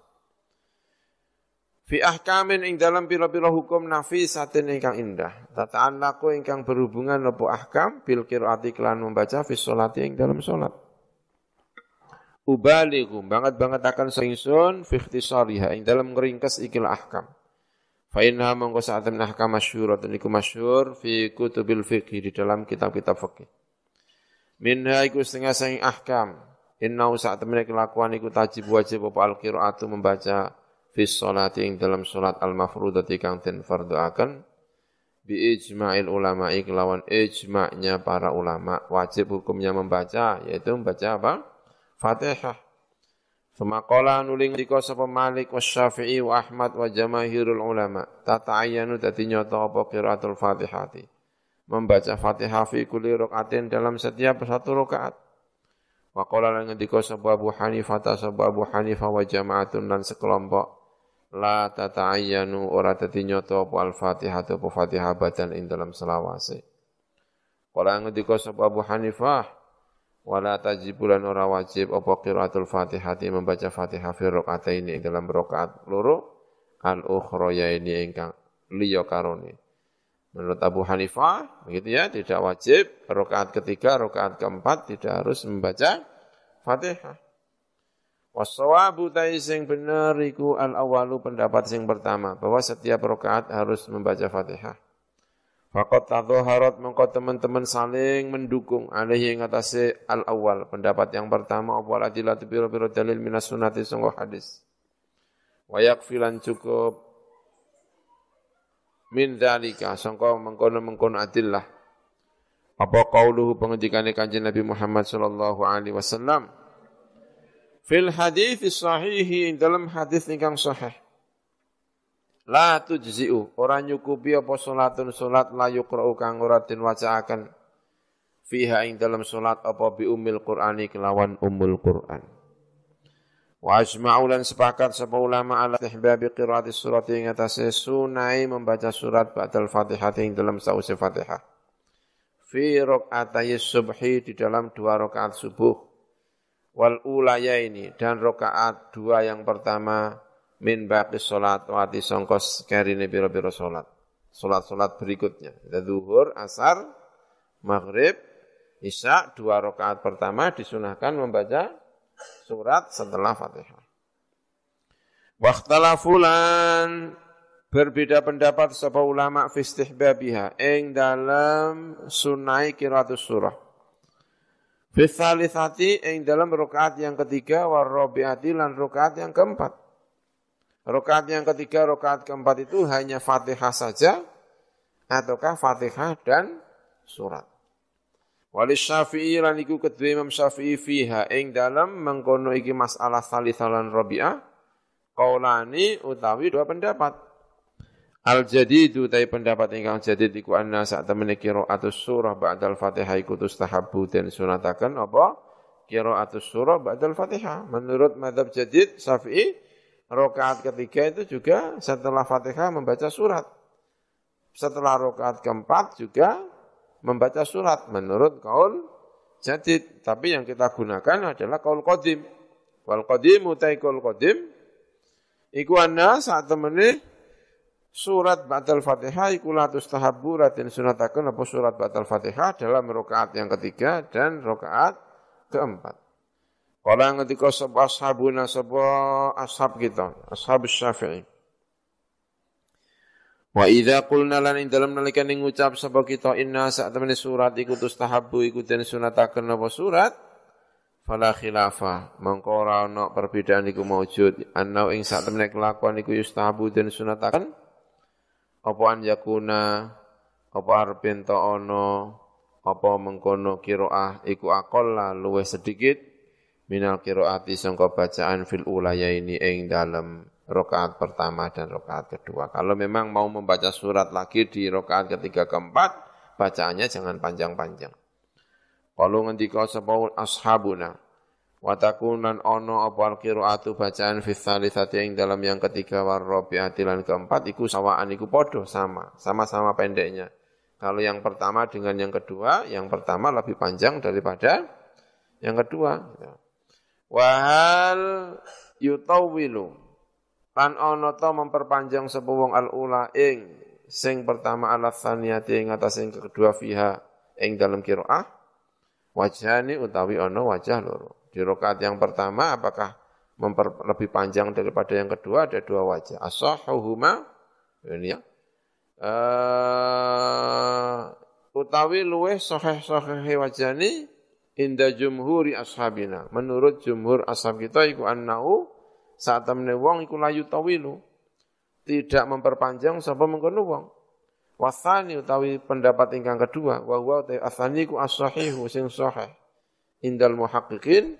Fi ahkamin ing dalam pira-pira hukum nafisatin ingkang indah. Tata'allaku ingkang berhubungan apa ahkam bil qiraati kelan membaca fi sholati ing dalam salat ubaligu banget banget akan singsun fi ikhtisariha ing dalam ngeringkes ikil ahkam Fa inna mongko saat temen ahkam masyhuratun iku masyhur fi kutubil fiqh di dalam kitab-kitab fikih. Minha iku setengah sing ahkam. Inna saat temen kelakuan iku tajib wajib apa al-qiraatu membaca fi sholati ing dalam salat al-mafrudati kang den fardhuaken bi ijma'il ulama kelawan ijma'nya para ulama wajib hukumnya membaca yaitu membaca apa? Fatihah. Semakola nuling diko sapa Malik wa Syafi'i wa Ahmad wa jamaahirul ulama. Tata'ayyanu dadi nyoto apa qiraatul Fatihati. Membaca Fatihah fi kulli rakaatin dalam setiap satu rakaat. Wa qala lan ngendika sapa Abu Hanifah ta sapa Abu Hanifah wa jama'atun lan sekelompok la tata'ayyanu ora dadi nyoto apa al-Fatihah apa Fatihah badan ing dalam selawase. Qala ngendika sapa Abu Hanifah wala tajibulan ora wajib apa qiraatul Fatihati membaca Fatihah fi ini dalam rakaat loro al ya ini ingkang liya karone. Menurut Abu Hanifah, begitu ya, tidak wajib rakaat ketiga, rakaat keempat tidak harus membaca Fatihah. Wasawabu tai sing bener iku al awalu pendapat sing pertama bahwa setiap rakaat harus membaca Fatihah. Fakat tadhaharat mengko teman-teman saling mendukung alaihi atase al awal pendapat yang pertama awal adilah biro-biro dalil minas sunati sungguh hadis. Wayak filan cukup min dzalika sangka mengkono-mengkono adillah. Apa qauluhu pengendikane Kanjeng Nabi Muhammad sallallahu alaihi wasallam Fil hadis sahih dalam hadis ingkang sahih. La tujzi'u, ora nyukupi apa salatun salat la yuqra'u kang ora den wacaaken fiha ing dalam salat apa bi umil Qur'ani kelawan umul Qur'an. Wa ajma'u lan sepakat sapa ulama ala ihbabi qiraati surat ing atase sunai membaca surat ba'dal Fatihah ing dalam sause Fatihah. Fi rakaatay subhi di dalam dua rakaat subuh wal ulaya ini dan rokaat dua yang pertama min baqi wati songkos kerine biro-biro salat. Salat-salat berikutnya. Zuhur, asar, maghrib, isya, dua rokaat pertama disunahkan membaca surat setelah Fatihah. fulan berbeda pendapat sapa ulama fi istihbabiha ing dalam sunai kiratus surah. Fisalisati yang dalam rokaat yang ketiga warrobiati lan rokaat yang keempat. Rokaat yang ketiga, rokaat keempat itu hanya fatihah saja ataukah fatihah dan surat. Wali syafi'i lan iku kedua imam syafi'i fiha ing dalam mengkono iki masalah salisalan robi'ah. Kaulani utawi dua pendapat. Al jadidu tai pendapat ingkang jadid iku anna sak temene qiraatus surah ba'dal Fatihah iku tustahabbu den sunataken apa? Qiraatus surah ba'dal Fatihah. Menurut madhab jadid Syafi'i rakaat ketiga itu juga setelah Fatihah membaca surat. Setelah rakaat keempat juga membaca surat menurut kaul jadid. Tapi yang kita gunakan adalah kaul qadim. Wal qadim utai kaul qadim iku anna sak temene surat batal Fatihah iku la tustahabbu ratin sunatakeun apa surat batal Fatihah dalam rakaat yang ketiga dan rakaat keempat. Kala ngendika sapa ashabuna sapa ashab kita, ashab Syafi'i. Wa idza qulna lan ing dalem nalika ning ngucap sapa kita inna sak temene surat iku tustahabbu iku den sunatakeun apa surat? Fala khilafa. Mongko ora ana perbedaan iku maujud annau ing sak temene kelakuan iku yustahabu den sunataken. Apa an yakuna apa arep ento ana apa mengkono kiroah iku aqalla luwih sedikit minal kiroati sangka bacaan fil ulaya ini ing dalam rokaat pertama dan rokaat kedua. Kalau memang mau membaca surat lagi di rokaat ketiga keempat, bacaannya jangan panjang-panjang. Kalau ngendika sapa ashabuna, Watakunan ono apa qiraatu bacaan fi ing dalam yang ketiga war rabi'ati keempat iku sawaan iku podo sama, sama-sama pendeknya. Kalau yang pertama dengan yang kedua, yang pertama lebih panjang daripada yang kedua. Wahal yutawwilu lan ono to memperpanjang sapa al ula ing sing pertama ala tsaniyati ing atas sing kedua fiha ing dalam qiraah wajhani utawi ono wajah loro. Di rokaat yang pertama apakah memper, lebih panjang daripada yang kedua ada dua wajah. Asahuhuma ini ya. Uh, utawi luweh sahih-sahih wajani inda jumhuri ashabina. Menurut jumhur ashab kita iku annau saat temne wong iku layu tawilu. Tidak memperpanjang sapa mengkono wong. Wasani utawi pendapat ingkang kedua, wa huwa asani ku as-sahihu sing sahih. Indal muhaqqiqin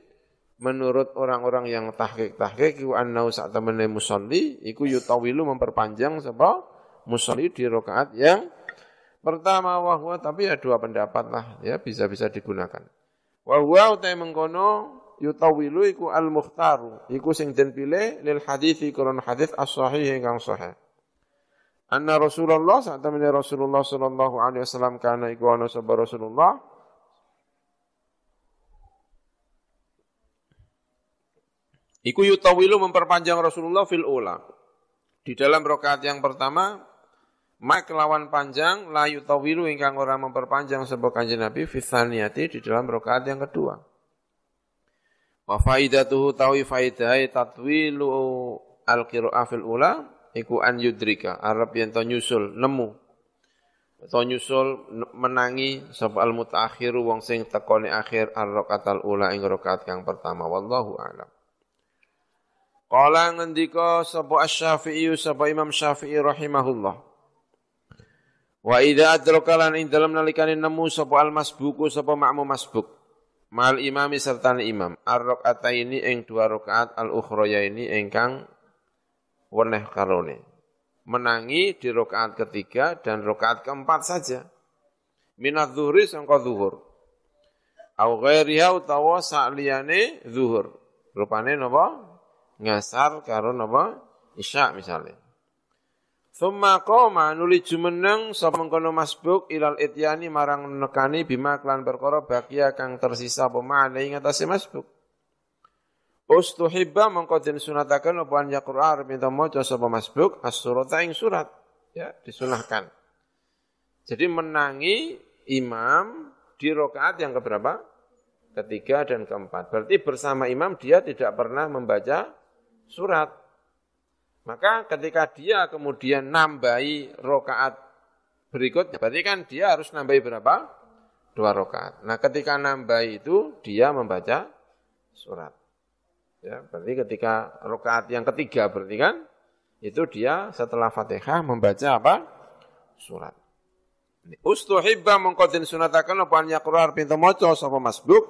menurut orang-orang yang tahqiq-tahqiq iku annau sak temene musolli iku yutawilu memperpanjang sebab musolli di rakaat yang pertama wahwa tapi ya dua pendapat lah ya bisa-bisa digunakan. Wahwa utai mengkono yutawilu iku al-mukhtaru iku sing den pilih lil hadithi kurun hadith as-sahih ingkang sahih. Anna Rasulullah saat Rasulullah sallallahu alaihi wasallam kana iku ana Rasulullah Iku yutawilu memperpanjang Rasulullah fil ula. Di dalam rokaat yang pertama, mak lawan panjang, la yutawilu ingkang orang memperpanjang sebuah kanjeng Nabi, fithaniyati di dalam rokaat yang kedua. Wa faidatuhu tawi faidai tatwilu al-qira'ah fil ula iku an yudrika. Arab yang to nyusul nemu. To nyusul menangi sapa al mutaakhiru wong sing tekone akhir ar-rakaatal ula ing rakaat kang pertama. Wallahu a'lam. Qala ngendika sapa Asy-Syafi'i sapa Imam Syafi'i rahimahullah Wa idza adraka lan ing dalem nalikane nemu sapa al masbuku sapa makmum masbuk mal imami serta imam. Ar ini ing dua rakaat al ini ingkang weneh karone. Menangi di rakaat ketiga dan rakaat keempat saja. Minat zuhri sangka zuhur. Au ghairiha utawa sakliyane zuhur. Rupane napa? Ngasar karo napa? Isya misalnya Thumma qoma nuli jumeneng sapa mengkono masbuk ilal ityani marang nekani bima klan perkara bakia kang tersisa apa ma'ana ing atase masbuk. Ustuhibba mengko den sunataken apa an yaqra minta maca sapa masbuk as-surata ing surat. Ya, disunahkan. Jadi menangi imam di rokaat yang keberapa? Ketiga dan keempat. Berarti bersama imam dia tidak pernah membaca surat. Maka ketika dia kemudian nambahi rokaat berikutnya, berarti kan dia harus nambahi berapa? Dua rokaat. Nah ketika nambahi itu dia membaca surat. Ya, berarti ketika rokaat yang ketiga berarti kan itu dia setelah fatihah membaca apa? Surat. Ustuhibba mengkodin sunatakan apa yaqra pintu moco sapa masbuk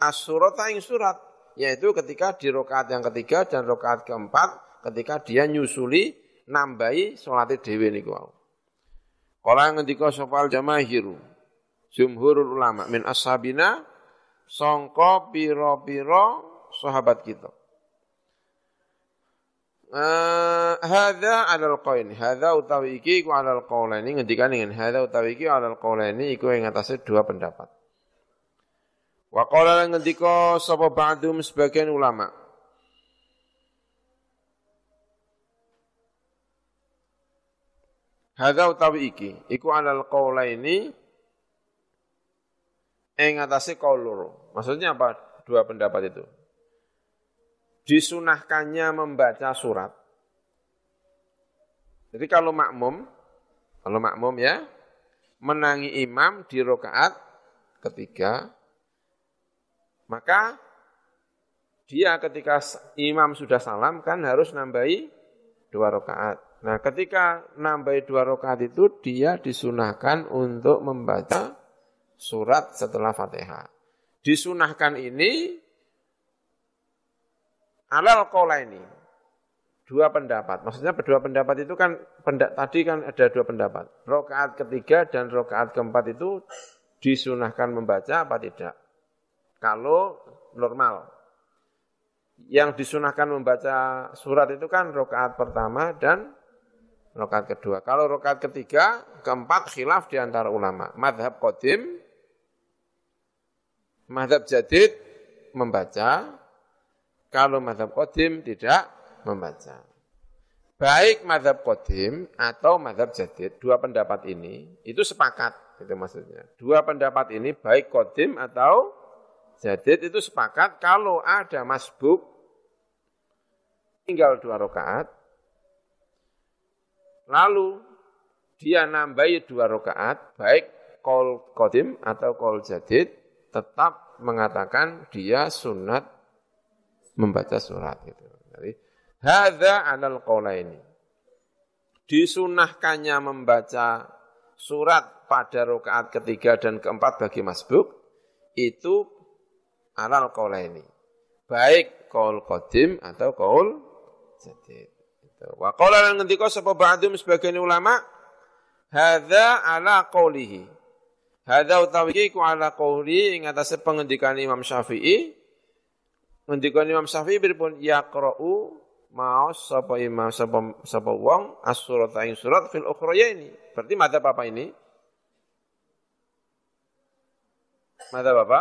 as-surata ing surat yaitu ketika di rokaat yang ketiga dan rokaat keempat ketika dia nyusuli nambahi salate dhewe niku wau. Kala ngendika sopal jamaahiru jumhurul ulama min ashabina sangka pira-pira sahabat kita. Uh, hadza alal qain hadza utawi iki iku alal qaulaini ngendikan ingin hadza utawi iki alal qaulaini iku ing atase dua pendapat wa qala ngendika sapa ba'dum sebagian ulama Hadza utawi iki iku alal qaulaini ing atase qaul loro. Maksudnya apa? Dua pendapat itu. Disunahkannya membaca surat. Jadi kalau makmum, kalau makmum ya, menangi imam di rokaat ketiga, maka dia ketika imam sudah salam kan harus nambahi dua rokaat. Nah ketika nambah dua rakaat itu dia disunahkan untuk membaca surat setelah fatihah. Disunahkan ini alal kola ini. Dua pendapat. Maksudnya dua pendapat itu kan pendak, tadi kan ada dua pendapat. Rokaat ketiga dan rokaat keempat itu disunahkan membaca apa tidak? Kalau normal. Yang disunahkan membaca surat itu kan rokaat pertama dan rokaat kedua. Kalau rokaat ketiga, keempat khilaf di antara ulama. Madhab kodim, madhab jadid membaca, kalau madhab kodim tidak membaca. Baik madhab kodim atau madhab jadid, dua pendapat ini, itu sepakat, itu maksudnya. Dua pendapat ini, baik kodim atau jadid itu sepakat kalau ada masbuk, tinggal dua rokaat, Lalu dia nambahi dua rakaat, baik kol kodim atau kol jadid, tetap mengatakan dia sunat membaca surat. Gitu. Jadi, hadza alal ini. Disunahkannya membaca surat pada rakaat ketiga dan keempat bagi masbuk, itu alal ini. Baik kol kodim atau kol jadid. Wa qala lan ngendika sapa ba'dum sebagian ulama hadza ala qaulihi. Hadza utawi iku ala qauli ing atase pengendikan Imam Syafi'i. Ngendikan Imam Syafi'i pripun yaqra'u maos sapa imam sapa sapa wong as-surat ing surat fil ini. Berarti madzhab apa ini? Madzhab apa?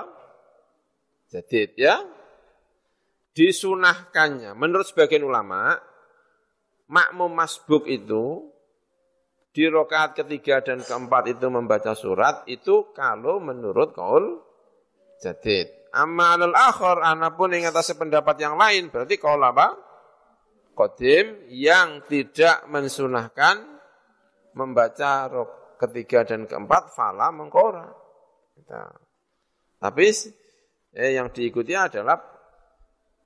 Jadid ya. Disunahkannya menurut sebagian ulama makmum masbuk itu di rokaat ketiga dan keempat itu membaca surat itu kalau menurut kaul jadid. Amma alal akhir, anapun yang atas pendapat yang lain, berarti kau apa? Kodim yang tidak mensunahkan membaca rok ketiga dan keempat, fala mengkora. Tapi eh, yang diikuti adalah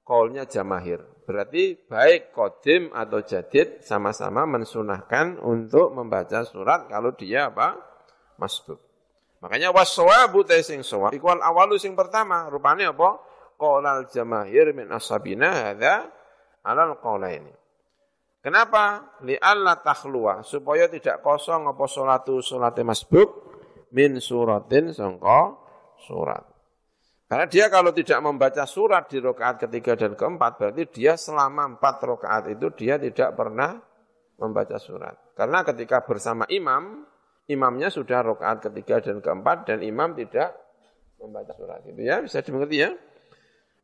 kolnya jamahir. Berarti baik kodim atau jadid sama-sama mensunahkan untuk membaca surat kalau dia apa? Masbuk. Makanya waswabu sing sawab ikwal awalu sing pertama rupanya apa? Qaulal jamahir min ashabina hadza alal qaulaini. Kenapa? Li alla takhluwa supaya tidak kosong apa salatu salate masbuk min suratin sangka surat. Karena dia kalau tidak membaca surat di rakaat ketiga dan keempat, berarti dia selama empat rakaat itu dia tidak pernah membaca surat. Karena ketika bersama imam, imamnya sudah rokaat ketiga dan keempat dan imam tidak membaca surat. Itu ya bisa dimengerti ya?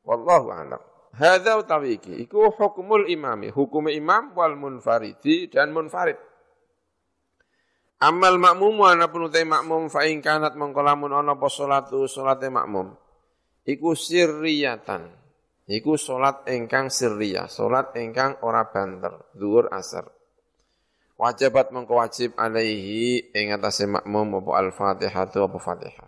Wallahu a'lam. Hadza tawiki. Iku hukumul imami. Hukum imam wal munfaridi dan munfarid. Amal makmum ana pun utai makmum fa mengkolamun ana apa salatu salate makmum iku sirriyatan iku salat ingkang sirriyah salat ingkang ora banter zuhur asar wajibat mengko wajib alaihi ing atase makmum apa al-Fatihah apa Fatihah.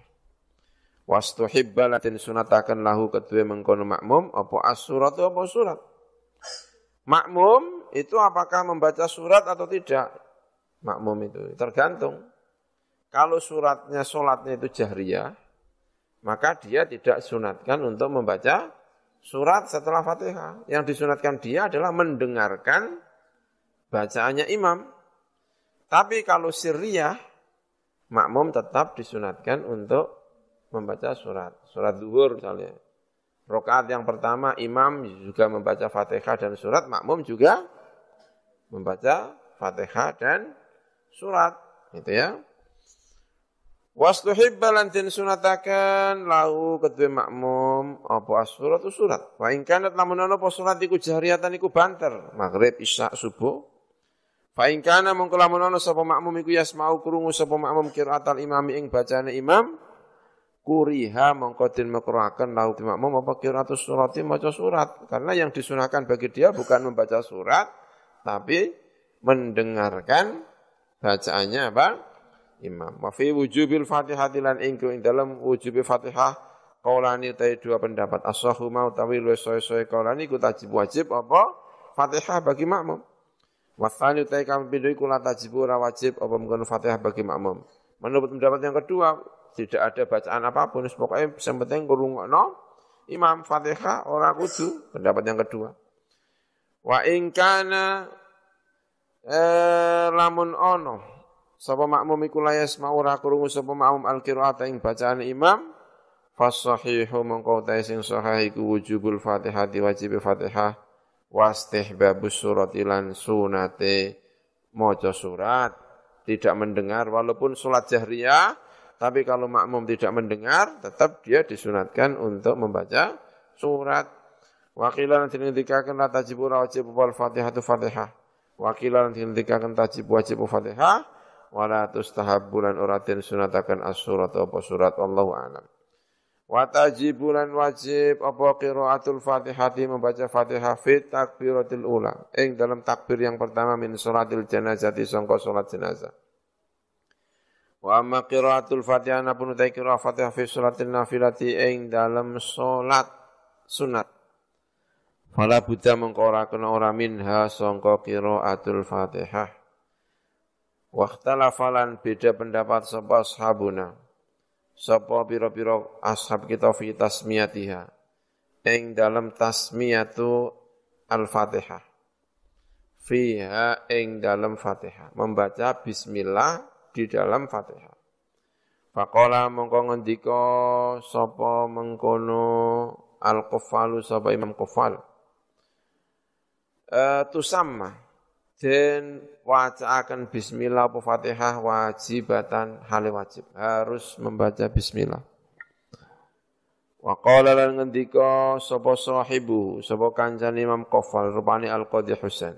Wastuhibba latin sunatakan lahu kedua mengkono makmum apa as-surat apa surat. Makmum itu apakah membaca surat atau tidak? Makmum itu tergantung. Kalau suratnya solatnya itu jahriyah, maka dia tidak sunatkan untuk membaca surat setelah Fatihah. Yang disunatkan dia adalah mendengarkan bacaannya imam. Tapi kalau sirriyah, makmum tetap disunatkan untuk membaca surat. Surat zuhur misalnya. Rokaat yang pertama imam juga membaca fatihah dan surat, makmum juga membaca fatihah dan surat. Itu ya. Wastuhibba lantin sunatakan lahu kedua makmum apa surat itu surat. Wa in kanat lamun ana apa surat iku jahriyatan iku banter, maghrib isya subuh. Fa in kana mongko lamun sapa makmum iku yasmau krungu sapa makmum qiraatal imam ing bacane imam kuriha mongko den makruhaken lahu makmum apa qiraatus surati maca surat. Karena yang disunahkan bagi dia bukan membaca surat tapi mendengarkan bacaannya apa imam. Wa fi wujubil fatihati lan ing dalam wujubil fatihah kaulani utai dua pendapat. Asahu mau tawi luwes soe-soe kaulani ku wajib apa? Fatihah bagi makmum. Wasani utai kami pindu iku la tajibu ora wajib apa mengkono Fatihah bagi makmum. Menurut pendapat yang kedua, tidak ada bacaan apa pun, pokoknya yang penting kurungokno imam Fatihah ora kudu, pendapat yang kedua. Wa in kana eh, lamun ono sapa makmum iku la yasma'u ora krungu sapa makmum al-qira'ata ing bacaan imam. Fasahihu mongko ta sing sahih iku wujubul Fatihah wajib Fatihah. Wastihbabus surat ilan sunate. Mojo surat. Tidak mendengar walaupun sholat jahriyah tapi kalau makmum tidak mendengar tetap dia disunatkan untuk membaca surat. Wakilan nanti ngendikakan la tajibu wajib wal fatihah tu fatihah. Wakilan nanti ngendikakan tajib wajib fatihah wala tustahabbulan uratin sunatakan as-surat apa surat Allahu a'lam Wa tajibulan wajib apa qiraatul Fatihati membaca Fatihah fit takbiratil ula. Ing dalam takbir yang pertama min salatil janazati sangka salat jenazah. Wa amma qiraatul Fatihah napun utai qiraah Fatihah fi salatil nafilati ing dalam salat sunat. Fala buddha mengkora kena ora minha sangka qiraatul Fatihah. Wa ikhtalafalan beda pendapat sapa sahabuna sapa pira-pira ashab kita fi tasmiyatiha. Ing dalam tasmiyatu al-Fatihah. Fiha ing dalam Fatihah. Membaca bismillah di dalam Fatihah. Faqala mongko ngendika sapa mengkono al-Quffalu sapa Imam Quffal. Uh, tusamma dan wacaakan bismillah apa Fatihah wajibatan hal wajib harus membaca bismillah. Wa qala lan ngendika sapa sahibu sapa kancan Imam Qafal rupani Al-Qadhi Husain.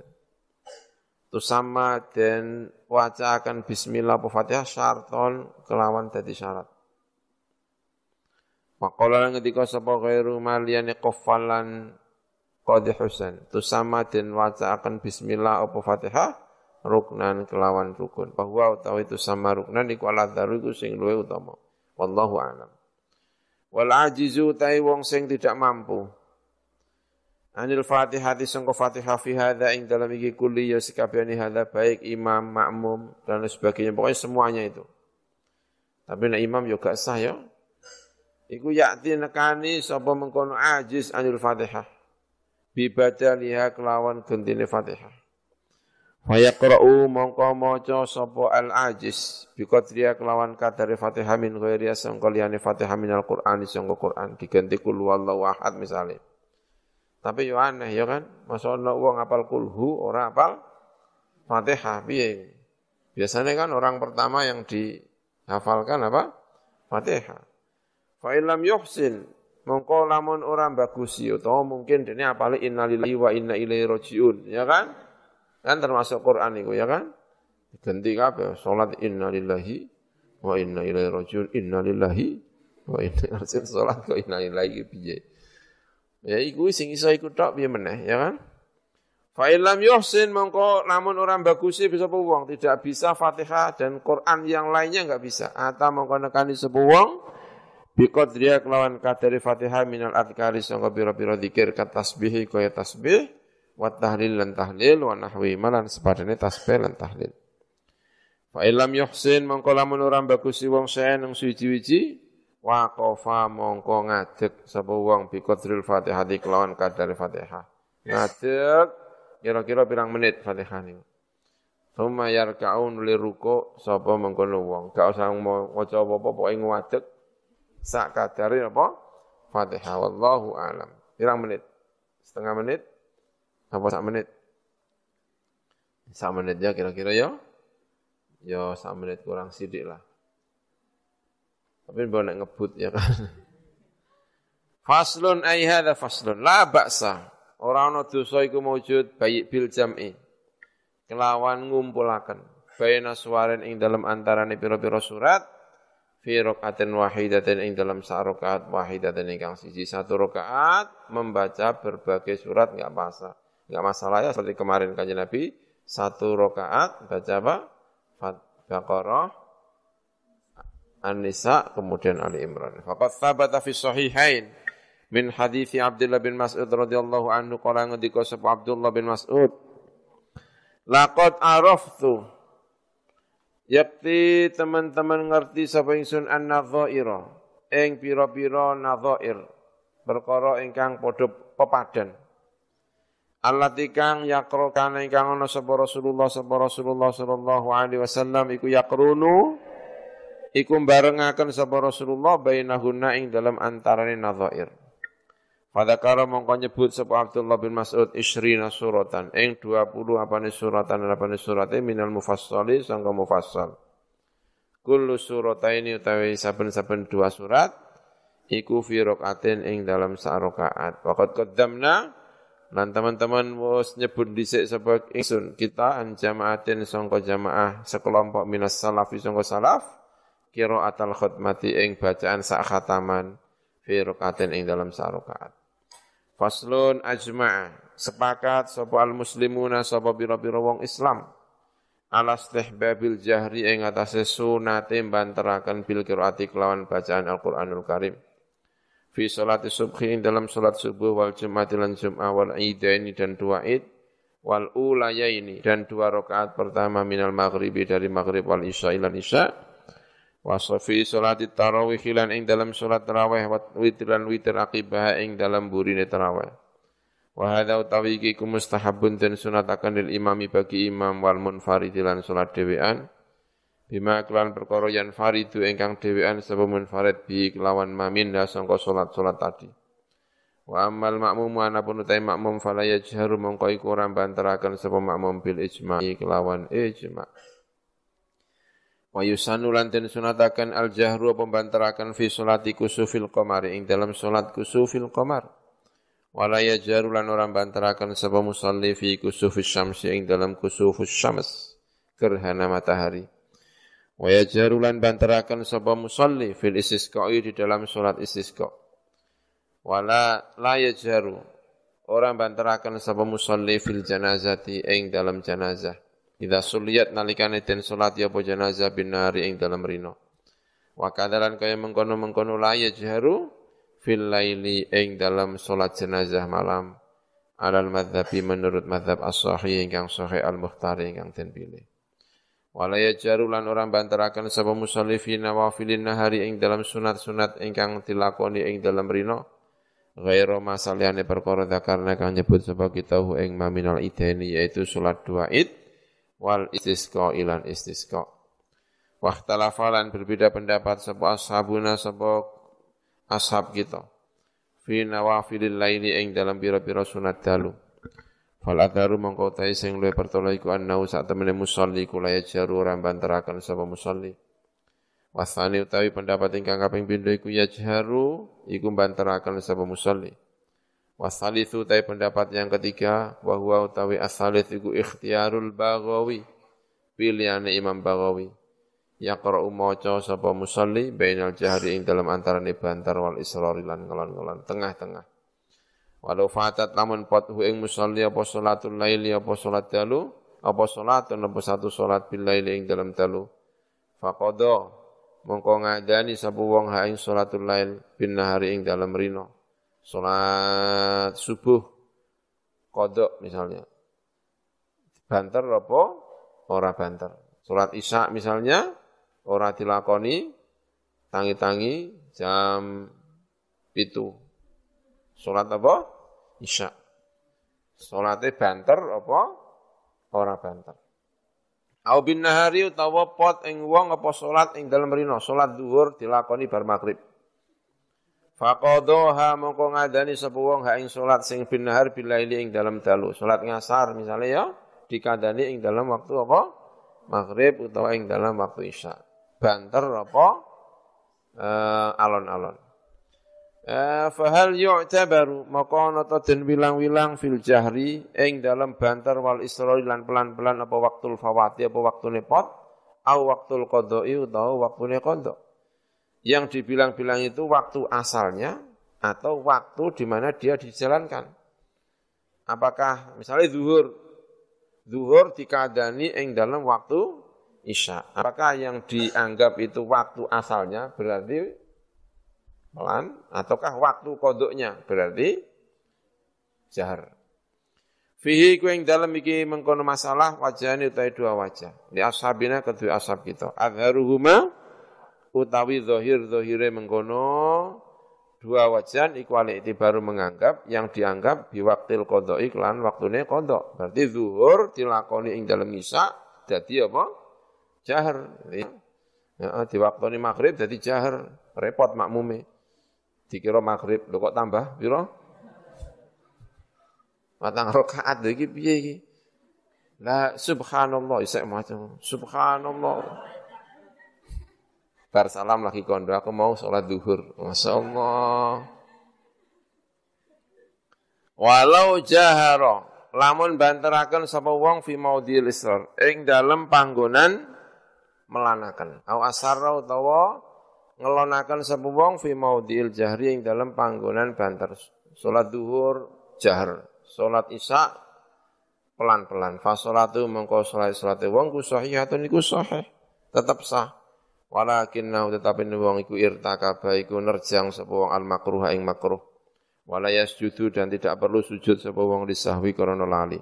sama dan wacaakan bismillah apa Fatihah syarton kelawan dadi syarat. Faqala ngendika sapa ghairu maliyane qaffalan qad husain. Tusama den wacaaken bismillah apa Fatihah? Ruknan kelawan rukun. Bahwa utawi itu sama ruknan iku ala iku sing luwih utama. Wallahu a'lam. Wal ajizu tai wong sing tidak mampu. Anil Fatihah di sangka Fatihah fi hadza ing dalam iki kulli ya sekabehane hadza baik imam, makmum dan sebagainya. Pokoknya semuanya itu. Tapi nek imam yo gak sah ya. Iku yakti nekani sapa mengkono ajiz anil Fatihah. Bi liha kelawan gentine Fatihah. Fayaqra'u mongko maca sapa al ajiz bi qadriya kelawan kadare Fatihah min ghairi sangka liyane Fatihah min al-Qur'an sangka Qur'an diganti kul wallahu ahad misalnya. Tapi yo aneh ya kan, masa ana wong apal kulhu, orang apal Fatihah piye? Biasanya kan orang pertama yang dihafalkan apa? Fatihah. Fa illam yuhsin mongko lamun orang bagus utawa mungkin dene apale innalillahi wa inna ilaihi rajiun, ya kan? Kan termasuk Quran itu ya kan? Ganti kabeh salat innalillahi wa inna ilaihi rajiun, innalillahi wa inna ilaihi rajiun salat kok innalillahi piye? Ya iku sing iso iku tok piye meneh, ya kan? Fa illam yuhsin mongko namun orang bagusi bisa wong tidak bisa Fatihah dan Quran yang lainnya enggak bisa. Atau mongko nekani sepu wong biqadriya kelawan kadari Fatihah minal adhkari sangka biro-biro zikir ka tasbihi kaya tasbih wa tahlil lan tahlil wa nahwi malan sepadane tasbih lan tahlil. Fa illam yuhsin mongko lamun bagusi wong saen nang suci-wici waqafa mongko ngadeg sapa wong bi qadril Fatihah kelawan kadar Fatihah. Ngadeg kira-kira pirang menit Fatihah niku. Suma yarkaun li ruko sapa mengkono wong. Gak usah maca apa-apa pokoke ngadeg sak kadare apa? Fatihah wallahu alam. Pirang menit? Setengah menit? Apa sak menit? Sak menit ya kira-kira ya. Ya sak menit kurang sidik lah. Tapi boleh nak ngebut ya kan. Faslun ay hadza faslun la ba'sa. Ora ana dosa iku maujud bayi bil jam'i. Kelawan ngumpulaken baina suwarin ing dalam antarane pira-pira surat fi raqatin wahidatin ing dalam rakaat wahidatin ingkang siji satu rakaat membaca berbagai surat enggak masalah. Enggak masalah ya seperti kemarin kanjeng Nabi satu rakaat baca apa? Baqarah, An-Nisa kemudian Ali Imran. Faqad thabata fi sahihain min hadithi Abdullah bin Mas'ud radhiyallahu anhu qala ngendika sapa Abdullah bin Mas'ud Laqad araftu Yakti teman-teman ngerti sapa ingsun an-nadhaira? Ing pira-pira nadhair. Perkara ingkang padha pepadan. Allati kang yakro kana ingkang ana sapa Rasulullah sapa Rasulullah sallallahu alaihi wasallam iku yakrunu iku barengaken sapa Rasulullah bainahunna ing dalam antarane nadhair. Fadzakara mongko nyebut sapa Abdullah bin Mas'ud isrina suratan ing 20 apane suratan apane surate minal mufassali sangka mufassal. Kullu surataini utawi saben-saben dua surat iku fi rakaatin ing dalam sak rakaat. Waqad qaddamna lan teman-teman wis nyebut dhisik sapa ingsun kita an jamaatin sangka jamaah sekelompok minas salafi sangka salaf qiraatul khutmati ing bacaan sak khataman fi rakatin ing dalam sak rakaat. Faslun ajma' sepakat sapa al muslimuna sapa pira-pira wong Islam. Ala istihbabil jahri ing atase sunate banteraken bil qiraati kelawan bacaan Al-Qur'anul Karim. Fi salati subhi dalam salat subuh wal jum'ati lan jum'ah wal idaini dan dua id wal ulayaini dan dua rakaat pertama minal maghribi dari maghrib wal isya ilan isya wa safi salati tarawih lan ing dalam salat tarawih wa witran witir akibah ing dalam burine tarawih. Wa hadza utawi iki mustahabun dan sunatakan lil imami bagi imam wal munfarid lan salat dhewean. Bima kelan perkara yan faridu ingkang dhewean sebab munfarid bi kelawan mamin da sangka salat-salat tadi. Wa amal makmum anapun utai makmum fala yajharu mongko iku ora banteraken sapa makmum bil ijma'i kelawan ijma' Wa yusanu lan den sunataken al jahru pembantaraken fi salati kusufil qamari ing dalam salat kusufil qamar. Wala yajaru lan ora bantaraken sapa musalli fi kusufis syamsi ing dalam kusufus syams gerhana matahari. Wa yajharulan bantarakan sapa musalli fil istisqa'i di dalam salat istisqa. Wala la yajharu orang bantarakan sapa musalli fil janazati ing dalam janazah. Idza suliyat nalikane den salat ya janazah binari ing dalam rino. Wa kadalan kaya mengkono-mengkono la yajharu fil laili ing dalam salat jenazah malam. Alal madhabi menurut madhab as-sahih ingkang sahih al-mukhtar ingkang den pilih. Wala yajaru lan orang bantaraken sapa musalli fi nawafilin nahari ing dalam sunat-sunat ingkang dilakoni ing dalam rino ghairu masalihane perkara karena kang nyebut sapa kita ing maminal ideni yaitu salat dua id wal istisqa ilan istisqa. Wahtalafalan berbeda pendapat sapa ashabuna sapa ashab kita fi nawafilil laili ing dalam pira-pira sunat dalu. Fal adharu mongko tai sing luwih pertolo iku annau sak temene musolli kula ya jaru ora bantaraken sapa musolli. Wasani utawi pendapat ingkang kaping pindho iku ya jaru iku bantaraken sapa musolli. Wasalithu utawi pendapat yang ketiga wa huwa utawi asalit iku ikhtiyarul Baghawi. Pilihane Imam Baghawi. Yaqra'u maca sapa musolli bainal jahri ing dalam antarané bantar wal israri lan ngelon-ngelon tengah-tengah. Walau fatat lamun pothu ing musalli apa salatul laili apa salat dalu apa salatun apa satu salat bil laili ing dalam dalu. Faqada mongko ngadani sabu wong ha ing salatul lail bin nahari ing dalam rino. Salat subuh kodok misalnya. Banter apa? Ora banter. Salat isya misalnya ora dilakoni tangi-tangi jam itu. Salat apa? Isya. Salate banter apa? Ora banter. Au bin nahari utawa pot ing wong apa salat ing dalem rino, salat zuhur dilakoni bar maghrib. Faqadhaha mongko ngadani sapa wong ha sing bin nahar bilaili ing dalem dalu. Salat ngasar misalnya ya dikandani ing dalam waktu apa? Maghrib utawa ing dalam waktu isya. Banter apa? Uh, alon-alon. Eh, fahal yu'tabaru maka ana ta den wilang-wilang fil jahri ing dalam banter wal isrori lan pelan-pelan apa waktul fawati apa waktune pot au waktul qadai utawa waktune qada yang dibilang-bilang itu waktu asalnya atau waktu di mana dia dijalankan apakah misalnya zuhur zuhur dikadani ing dalam waktu isya apakah yang dianggap itu waktu asalnya berarti pelan ataukah waktu kodoknya berarti jahar. Fihi ku yang dalam iki mengkono masalah wajah ini utawi dua wajah. Di ashabina kedua ashab kita. Adharuhuma utawi zohir zohire mengkono dua wajah iku baru menganggap yang dianggap biwaktil kodok iklan waktunya kodok. Berarti zuhur dilakoni ing dalam isya jadi apa? Jahar. Ya, di waktu ini maghrib jadi jahar. Repot makmumnya dikira maghrib lho kok tambah piro matang rakaat lho iki piye iki la subhanallah isek macam subhanallah bar salam lagi kondo. Aku mau sholat duhur. Masya Allah walau jahara. Lamun banteraken sapa wong fi maudhil israr. Ing dalem panggonan melanaken. Au asarra utawa ngelonakan sapa wong fi maudhi'il jahri ing dalam panggonan banter. Salat duhur jahar, salat isya pelan-pelan. Fa salatu mengko salat salate wong ku sahihatun iku sahih, tetap sah. Walakinnahu tetapi wong iku irtakaba iku nerjang sapa al makruh ing makruh. Wala yasjudu dan tidak perlu sujud sapa disahwi karena lali.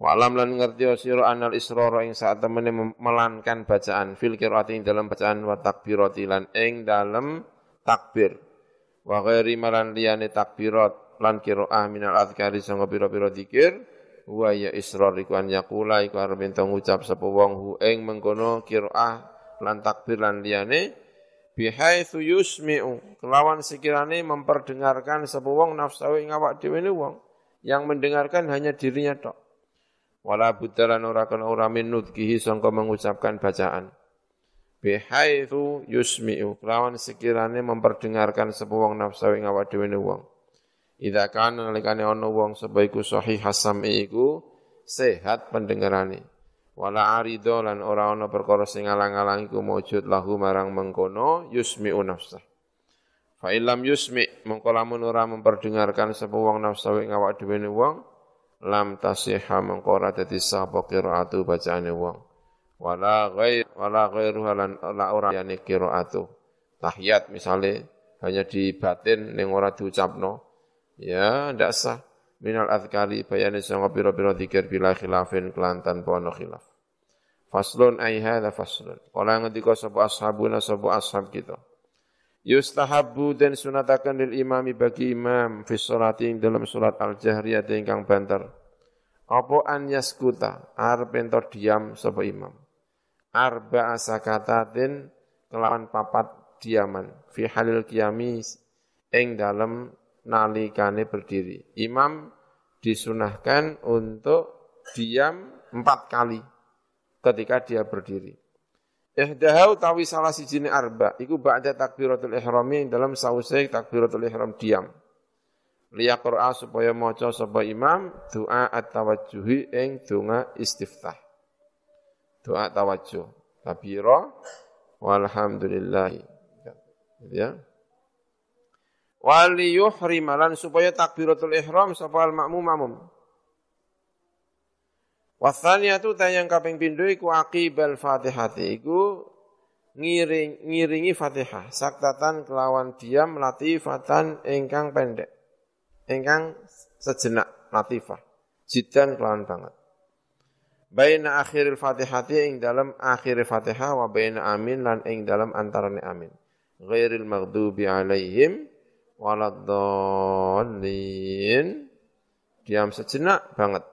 Walam lan ngerti sira anal israra ing saat temene melankan bacaan fil qiraati ing dalam bacaan wa takbirati lan ing dalam takbir. Wa ghairi malan liyane takbirat lan qiraah minal azkari sanga pira-pira zikir wa ya israr iku an yaqula iku arep ngucap sapa hu ing mengkono qiraah lan takbir lan liyane bihaitsu yusmi'u. Kelawan sekirane memperdengarkan sapa wong nafsu ing awak dhewe wong yang mendengarkan hanya dirinya tok. Wala budalan ora kana ora min sangka mengucapkan bacaan. Bihaitsu yusmi'u. Lawan sekirane memperdengarkan sebuah wong nafsu ing awak dhewe wong. Idza kana nalikane ana wong sebaiku sahih hasam iku sehat pendengarane wala arido lan ora ana perkara sing ngalang-alang iku maujud lahu marang mengkono yusmi'u nafsah fa illam yusmi mengko lamun ora memperdengarkan sapa wong nafsa ing awak dhewe wong lam tasihha mengko ora dadi sapa qiraatu bacaane wong. Wala ghair wala ghairu lan la ora yani qiraatu. Tahiyat misale hanya di batin ning ora diucapno ya ndak sah minal adhkari bayani sanga pira-pira zikir bila khilafin kelantan pono khilaf. Faslun ay hadha faslun. Kala ngendika sapa ashabuna sapa ashab kita. Yustahabbu dan sunatakan lil imami bagi imam fi sholati dalam surat al-jahriyah ingkang banter. Apa an yaskuta arep diam sapa imam. Arba asakatatin kelawan papat diaman fi halil kiamis ing dalam nalikane berdiri. Imam disunahkan untuk diam empat kali ketika dia berdiri. Ihdahau tawi salah sijine arba, iku ba'da takbiratul ihrami dalam sausai takbiratul ihram diam. Liya qur'a supaya maca sapa imam doa at-tawajjuhi ing donga istiftah. Doa tawajjuh. Kabira walhamdulillah. Ya wali yuhrimalan supaya takbiratul ihram sapa al makmum makmum Wathaniyatu tayang kaping pindho iku aqibal Fatihati. Iku ngiring ngiringi Fatihah. Saktatan kelawan diam latifatan ingkang pendek. Ingkang sejenak latifah. Jidan kelawan banget. Baina akhiril Fatihati ing dalam akhir Fatihah wa baina amin lan ing dalam antarane amin. Ghairil maghdubi alaihim waladdallin. Diam sejenak banget.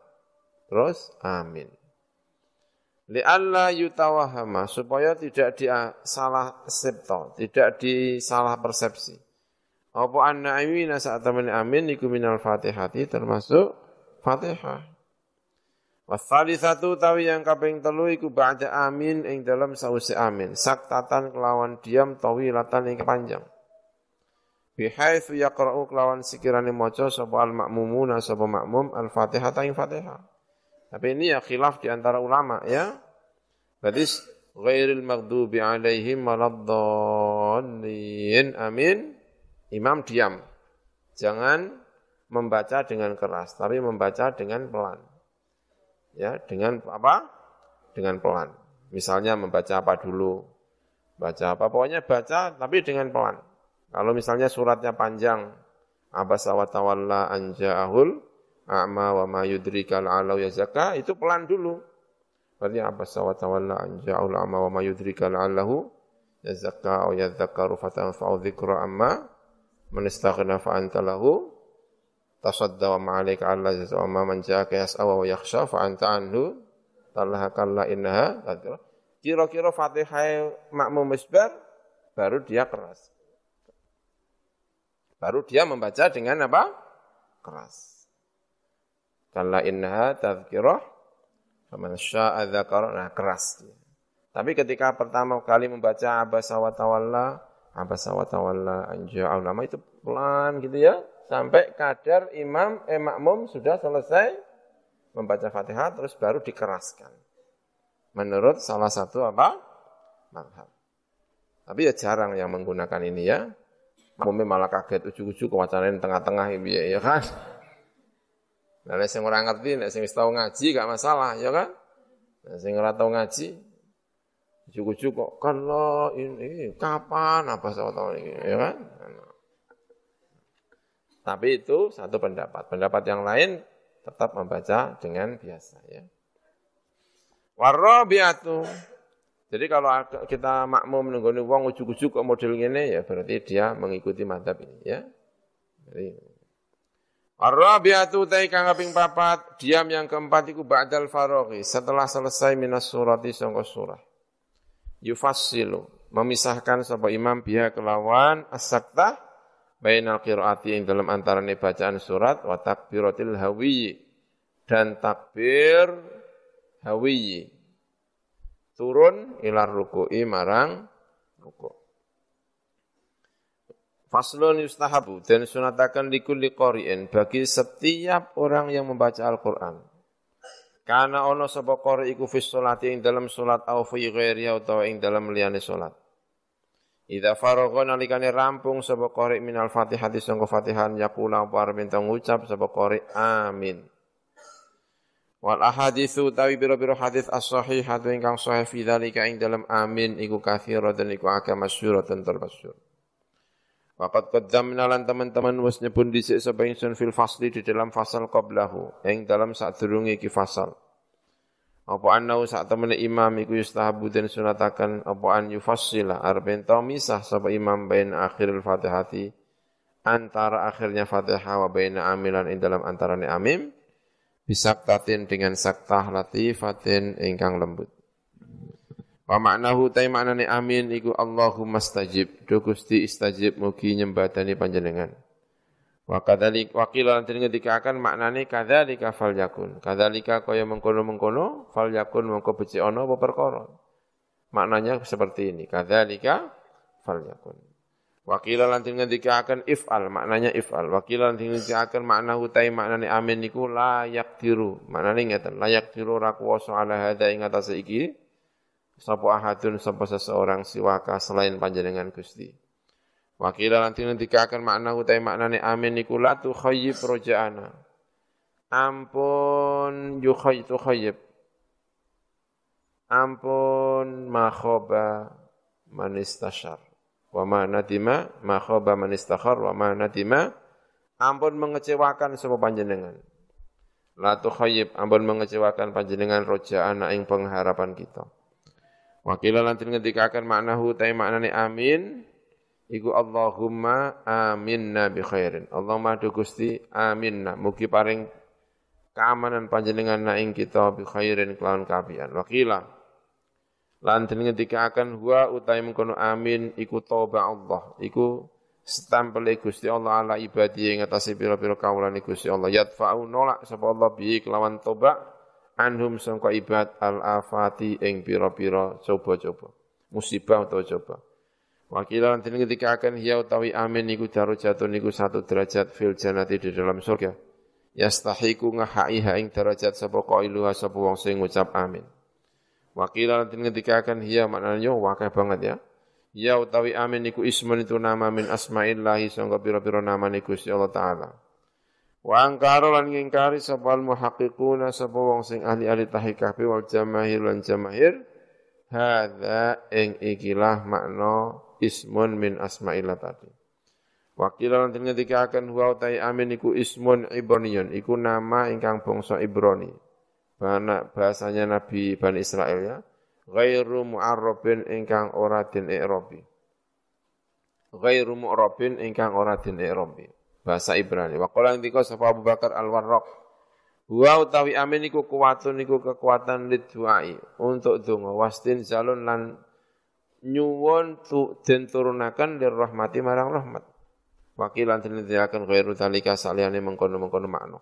Terus amin. Li'alla yutawahama supaya tidak dia salah septo, tidak disalah persepsi. Apa anna amina saat amin iku minal fatihati termasuk fatihah. Wasali satu tawi yang kaping telu iku ba'da amin ing dalam sausi amin. Saktatan kelawan diam tawilatan yang panjang bihaitsu yaqra'u kelawan sekiranya maca sapa al makmumuna sapa makmum al Fatihah ing Fatihah. Tapi ini ya khilaf di antara ulama ya. Berarti ghairil maghdubi alaihim waladdallin. Amin. Imam diam. Jangan membaca dengan keras, tapi membaca dengan pelan. Ya, dengan apa? Dengan pelan. Misalnya membaca apa dulu? Baca apa? Pokoknya baca tapi dengan pelan. Kalau misalnya suratnya panjang, abasa wa tawalla anja'ahul a'ma wa ma yudrika la'allahu yazakka, itu pelan dulu. Berarti abasa wa tawalla anja'ahul a'ma wa ma yudrika la'allahu yazakka au yadzakkaru fatanfa'u amma man istaghna fa anta lahu tasadda wa ma'alaika 'alla wa ma man ja'aka yas'a wa yakhsha fa anta anhu talaha kalla innaha Kira-kira Fatihah makmum misbar baru dia keras. Baru dia membaca dengan apa? Keras. Kalla innaha tadhkirah faman syaa'a dzakara. Nah, keras dia. Tapi ketika pertama kali membaca abasa wa tawalla, abasa wa tawalla nama itu pelan gitu ya. Sampai kadar imam eh makmum sudah selesai membaca Fatihah terus baru dikeraskan. Menurut salah satu apa? Madhab. Tapi ya jarang yang menggunakan ini ya. Mumi malah kaget ujuk-ujuk kewacanan tengah-tengah ya, ya kan. Nah, sing ora ngerti, nek sing wis tau ngaji gak masalah, ya kan? Nek sing ora tau ngaji, ujuk-ujuk kok kalau ini kapan apa saya tahu ini, ya kan? Tapi itu satu pendapat. Pendapat yang lain tetap membaca dengan biasa ya. Warabiatu jadi kalau kita makmum menunggu uang ujuk-ujuk kok model ini ya berarti dia mengikuti madhab ini ya. Jadi Ar-rabi'atu kang kaping papat, diam yang keempat iku ba'dal faraghi, setelah selesai minas surati sangka surah. Yufassilu, memisahkan sapa imam biha kelawan as-saktah bainal qiraati ing dalam antarane bacaan surat wa takbiratil hawi dan takbir hawi turun ilar ruku'i marang ruku. Faslun yustahabu dan sunatakan likulli qari'in bagi setiap orang yang membaca Al-Quran. Karena ono sapa qari iku fi sholati ing dalam salat au fi ghairi utawa ing dalam liyane salat. Idza faragha nalikane rampung sapa qari minal Fatihah sangka Fatihan yaqula apa minta ngucap sapa qari amin. Wal ahaditsu tawi biro-biro hadis as-sahihatu ingkang sahih fi dzalika ing dalam amin iku kathira dan iku agak masyhur dan termasyhur. Waqad qaddamna lan teman-teman wis nyebut dhisik sapa ingsun fil fasli di dalam fasal qablahu ing dalam sadurunge iki fasal. Apa annau sak temene imam iku yustahabu den sunataken apa an yufassila arben misah sapa imam bain akhiril Fatihati antara akhirnya Fatihah wa baina amilan ing dalam antarane amim bisaktatin dengan saktah latifatin ingkang lembut. Wa maknahu tay maknane amin iku Allahumma stajib. Do Gusti istajib mugi nyembadani panjenengan. Wa kadzalik wa qila lan akan maknane kadzalika fal yakun. Kadzalika kaya mengkono-mengkono fal yakun mengko becik ana apa perkara. Maknanya seperti ini. Kadzalika fal yakun. Wakila lantin ngendika akan if'al, maknanya if'al. Wakila lantin ngendika akan makna hutai maknanya amin niku layak tiru. Maknanya ngeten, layak tiru rakuwaso ala hadha ing iki sapa ahadun sapa seseorang siwaka selain panjenengan Gusti. Wakila nanti akan makna utai maknane amin niku la tu khayyib rojaana. Ampun yukhayyib tu khayyib. Ampun makhoba manistashar. Wa ma nadima makhoba manistakhar wa ma nadima. Ampun mengecewakan sapa panjenengan. La tu khayyib ampun mengecewakan panjenengan rojaana ing pengharapan kita. Wakila lantin ngendikakan maknahu tay maknane amin iku Allahumma aminna bi khairin. Allahumma du Gusti aminna mugi paring keamanan panjenengan na ing kita bi khairin kelawan kapian. Wakila lantin ngendikakan huwa utai mengkono amin iku toba Allah. Iku stempel Gusti Allah ala ibadi ing atase pira-pira kawulan Gusti Allah. Yadfa'u nolak sapa Allah bi kelawan toba anhum sangka ibad al afati ing pira-pira coba-coba musibah atau coba Wakila nanti ketika akan hiya utawi amin niku jatuh niku satu derajat fil janati di dalam surga. Yastahiku ngahaiha ing derajat sapa qailuha sapa wong sing ngucap amin. Wakila nanti ketika akan hiya maknanya wakah banget ya. Ya utawi amin niku ismun itu nama min asma'illahi sangka pira-pira nama niku si Allah Ta'ala. Wa angkara lan ngingkari sapa muhaqqiquna sapa wong sing ahli-ahli tahqiq wal jamahir lan jamahir hadza ing ikilah makna ismun min asma'illah tadi. Wakila lan ngendika akan huwa utai amin iku ismun ibroniyun iku nama ingkang bangsa Ibrani. Bahasanya Nabi Bani Israel ya. Ghairu mu'arrabin ingkang ora den i'rabi. Ghairu mu'arrabin ingkang ora den i'rabi bahasa Ibrani. Wa qala ndika sapa Abu Bakar Al-Warraq Wa utawi amin iku kekuatan lidduai untuk donga wastin zalun lan nyuwun tu den turunaken lir rahmati marang rahmat. Wakilan den akan ghairu zalika saliyane mengkono-mengkono makna.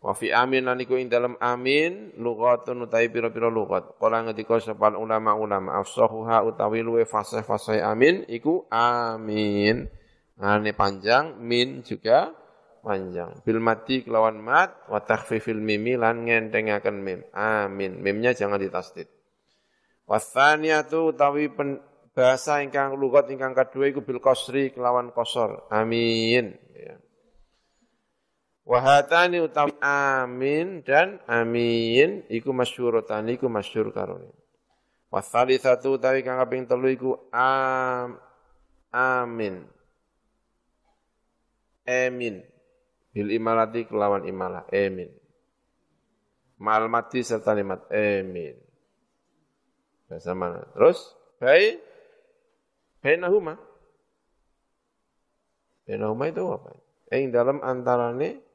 Wa fi amin lan iku ing dalam amin lughatun utawi pira-pira lughat. Kala ngendika sapa ulama-ulama afsahuha utawi luwe fasih-fasih amin iku amin. Ane panjang, min juga panjang. Bil mati kelawan mat, wa takhfifil mimi lan ngentengaken mim. Amin. Mimnya jangan ditasdid. Wathaniyatu utawi bahasa ingkang lugat ingkang kedua iku bil kosri kelawan kosor. Amin. Wahatani utawi amin dan amin. Iku masyurutan iku masyur karone. Wasalisatu utawi kang kaping telu iku am, amin. Emin. Bil imalati kelawan imalah emin. Mal mati serta limat emin. Bahasa mana? Terus baik bainahuma. Bainahuma itu apa? Yang dalam antarane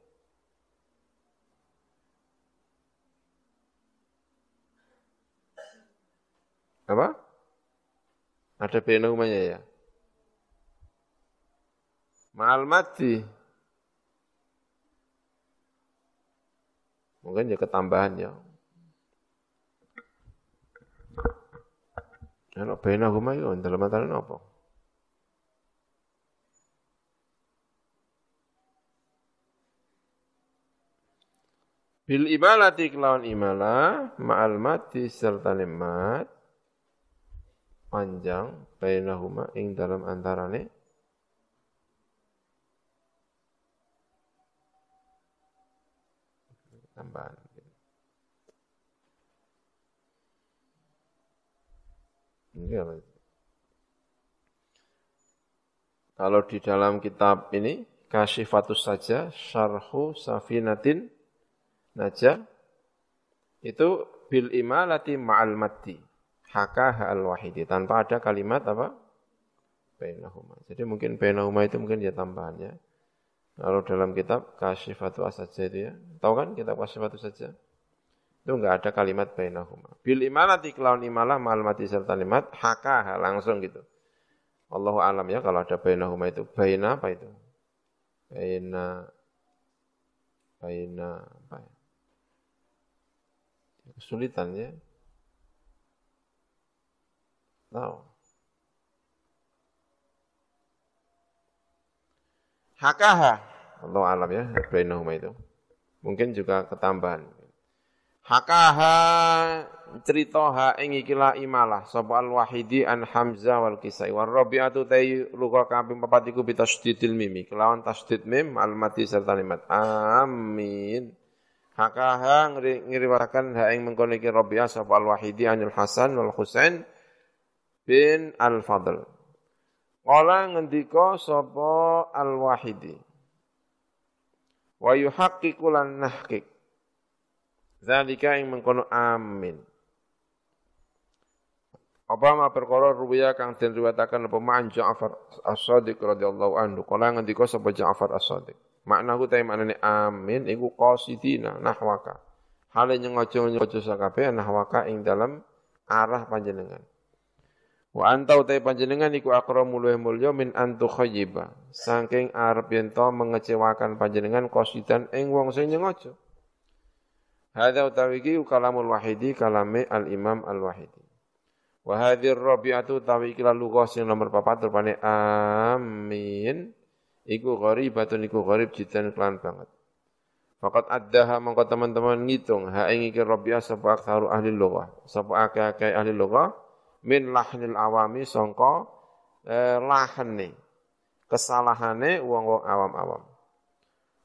apa ada bainahumanya ya Ma'al mati. Mungkin ya ketambahan ya. Ano bena huma yo dalam antara apa? Bil imalati kelawan imala ma'al mati serta mat panjang bainahuma ing dalam antarane. Tambahan. Ini Kalau di dalam kitab ini, Kasyifatus saja, Syarhu Safinatin Naja itu bil imalati ma'al mati haka al wahidi tanpa ada kalimat apa bainahuma. Jadi mungkin bainahuma itu mungkin dia tambahannya. Kalau dalam kitab Kasyifatu Asaja itu ya. Tahu kan kitab Kasyifatu saja? Itu enggak ada kalimat bainahuma. Bil imalati kelawan imalah ma'al mati serta kalimat haka langsung gitu. Allahu alam ya kalau ada bainahuma itu. Baina apa itu? Baina Baina apa ya? kesulitan ya. Tahu. Hakaha. Allah alam ya, bainahuma itu. Mungkin juga ketambahan. Hakaha cerita ing ikilah imalah sapa al wahidi an hamzah wal kisai war rabi'atu tay luka kaping papat iku bi tasdidil mimi kelawan tasdid mim al mati serta limat amin Hakaha ngiriwatakan ha ing mengkono iki Rabi'ah sapa Al-Wahidi anil Hasan wal Husain bin Al-Fadl. Kala ngendika sapa Al-Wahidi. Wa yuhaqqiqu lan nahqiq. Zalika ing mengkono amin. Apa ma perkara ruwiya kang den riwayataken apa Man Ja'far As-Shadiq radhiyallahu anhu. Kala ngendika sapa Ja'far As-Shadiq. Makna ku ta maknane amin iku qasidina nahwaka. Hale nyengojo-nyengojo sakabe nahwaka ing dalam arah panjenengan. Wa anta utai panjenengan iku akramu luwih mulya min antu khayyiba. Saking arep yen mengecewakan panjenengan qasidan ing wong sing nyengojo. Hadza utawi iki kalamul wahidi kalame al-Imam al-Wahidi. Wa hadhir rabi'atu utawi iki lalu sing nomor 4 rupane amin iku gharibatun iku gharib jidan kelan banget. Fakat addaha mongko teman-teman ngitung ha ing iki rabiah sapa aktsaru ahli lughah, sapa akeh-akeh ahli lughah min lahnil awami sangka eh, lahane kesalahane wong-wong awam-awam.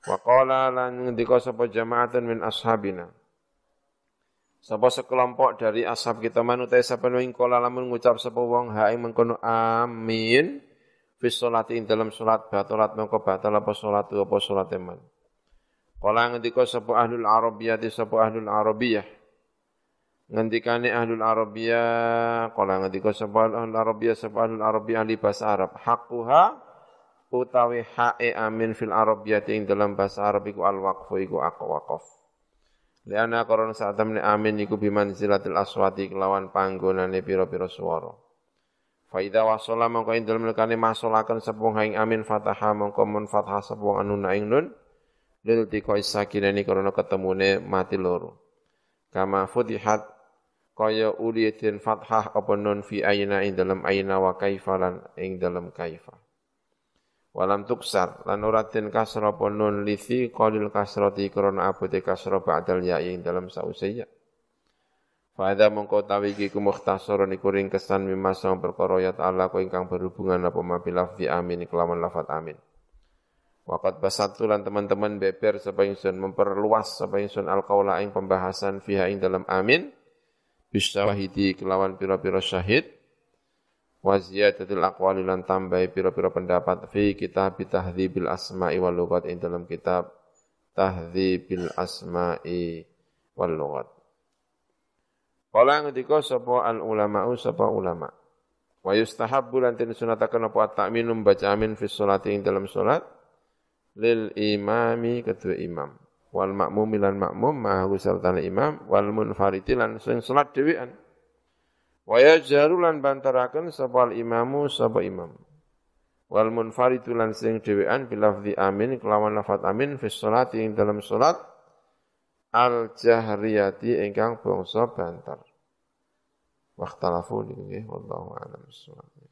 Wa qala lan ngendika sapa jama'atun min ashabina. Sapa sekelompok dari ashab kita manutai sapa ing kala lamun ngucap sapa wong ha ing mengkono amin Fis sholati ing dalam sholat batalat mengko batal apa sholat apa sholat eman. Kala ngendika sapa ahlul arabiyah sapa ahlul arabiyah. Ngendikane ahlul arabiyah, kala ngendika sapa ahlul arabiyah sapa ahlul arabiyah ahli bahasa Arab. Haquha utawi hae amin fil arabiyah ing dalam bahasa Arab iku al waqfu iku waqaf. Liana korona saat amin iku biman zilatil aswati kelawan panggonane pira-pira swara. Faida wasala mongko ing dalem lekane masolaken sepung haing amin fataha mongko mun fathah sepung anu naing nun lil tiko isakinani karena ketemune mati loro. Kama futihat kaya uliyatin fathah apa nun fi ayna ing dalem ayna wa kaifa lan ing dalem kaifa. Walam tuksar lan ora kasra apa nun lithi qalil kasrati karena abote kasra ba'dal ya ing ya. Fa'adha mongko tawi iki ku mukhtasarun iku ringkesan mimma sang perkara ya ta'ala ku ingkang berhubungan apa ma bilafzi amin kelawan lafat amin. Waqat basatu lan teman-teman beber sapa ingsun memperluas sapa ingsun alqaula ing pembahasan fiha ing dalam amin bisyawahidi kelawan pira-pira syahid. Wa ziyadatul aqwali lan tambahi pira-pira pendapat fi kitab tahdzibil asma'i wal lughat. Ing dalam kitab tahdzibil asma'i wal lughat. Kala ngendika sapa al ulama'u sapa ulama. Wa yustahabbu lan tin sunataken apa ta'minum baca amin fi sholati ing dalam salat lil imami kedua imam wal makmum lan makmum ma'ahu serta imam wal munfariti lan sing salat dhewean. Wa yajharu lan bantaraken sapa imamu sapa imam. Wal munfaritu lan sing dhewean bilafzi amin kelawan lafat amin fi sholati ing dalam salat al jahriyati ingkang bangsa banter. Waktalafu niku nggih wallahu a'lam bissawab.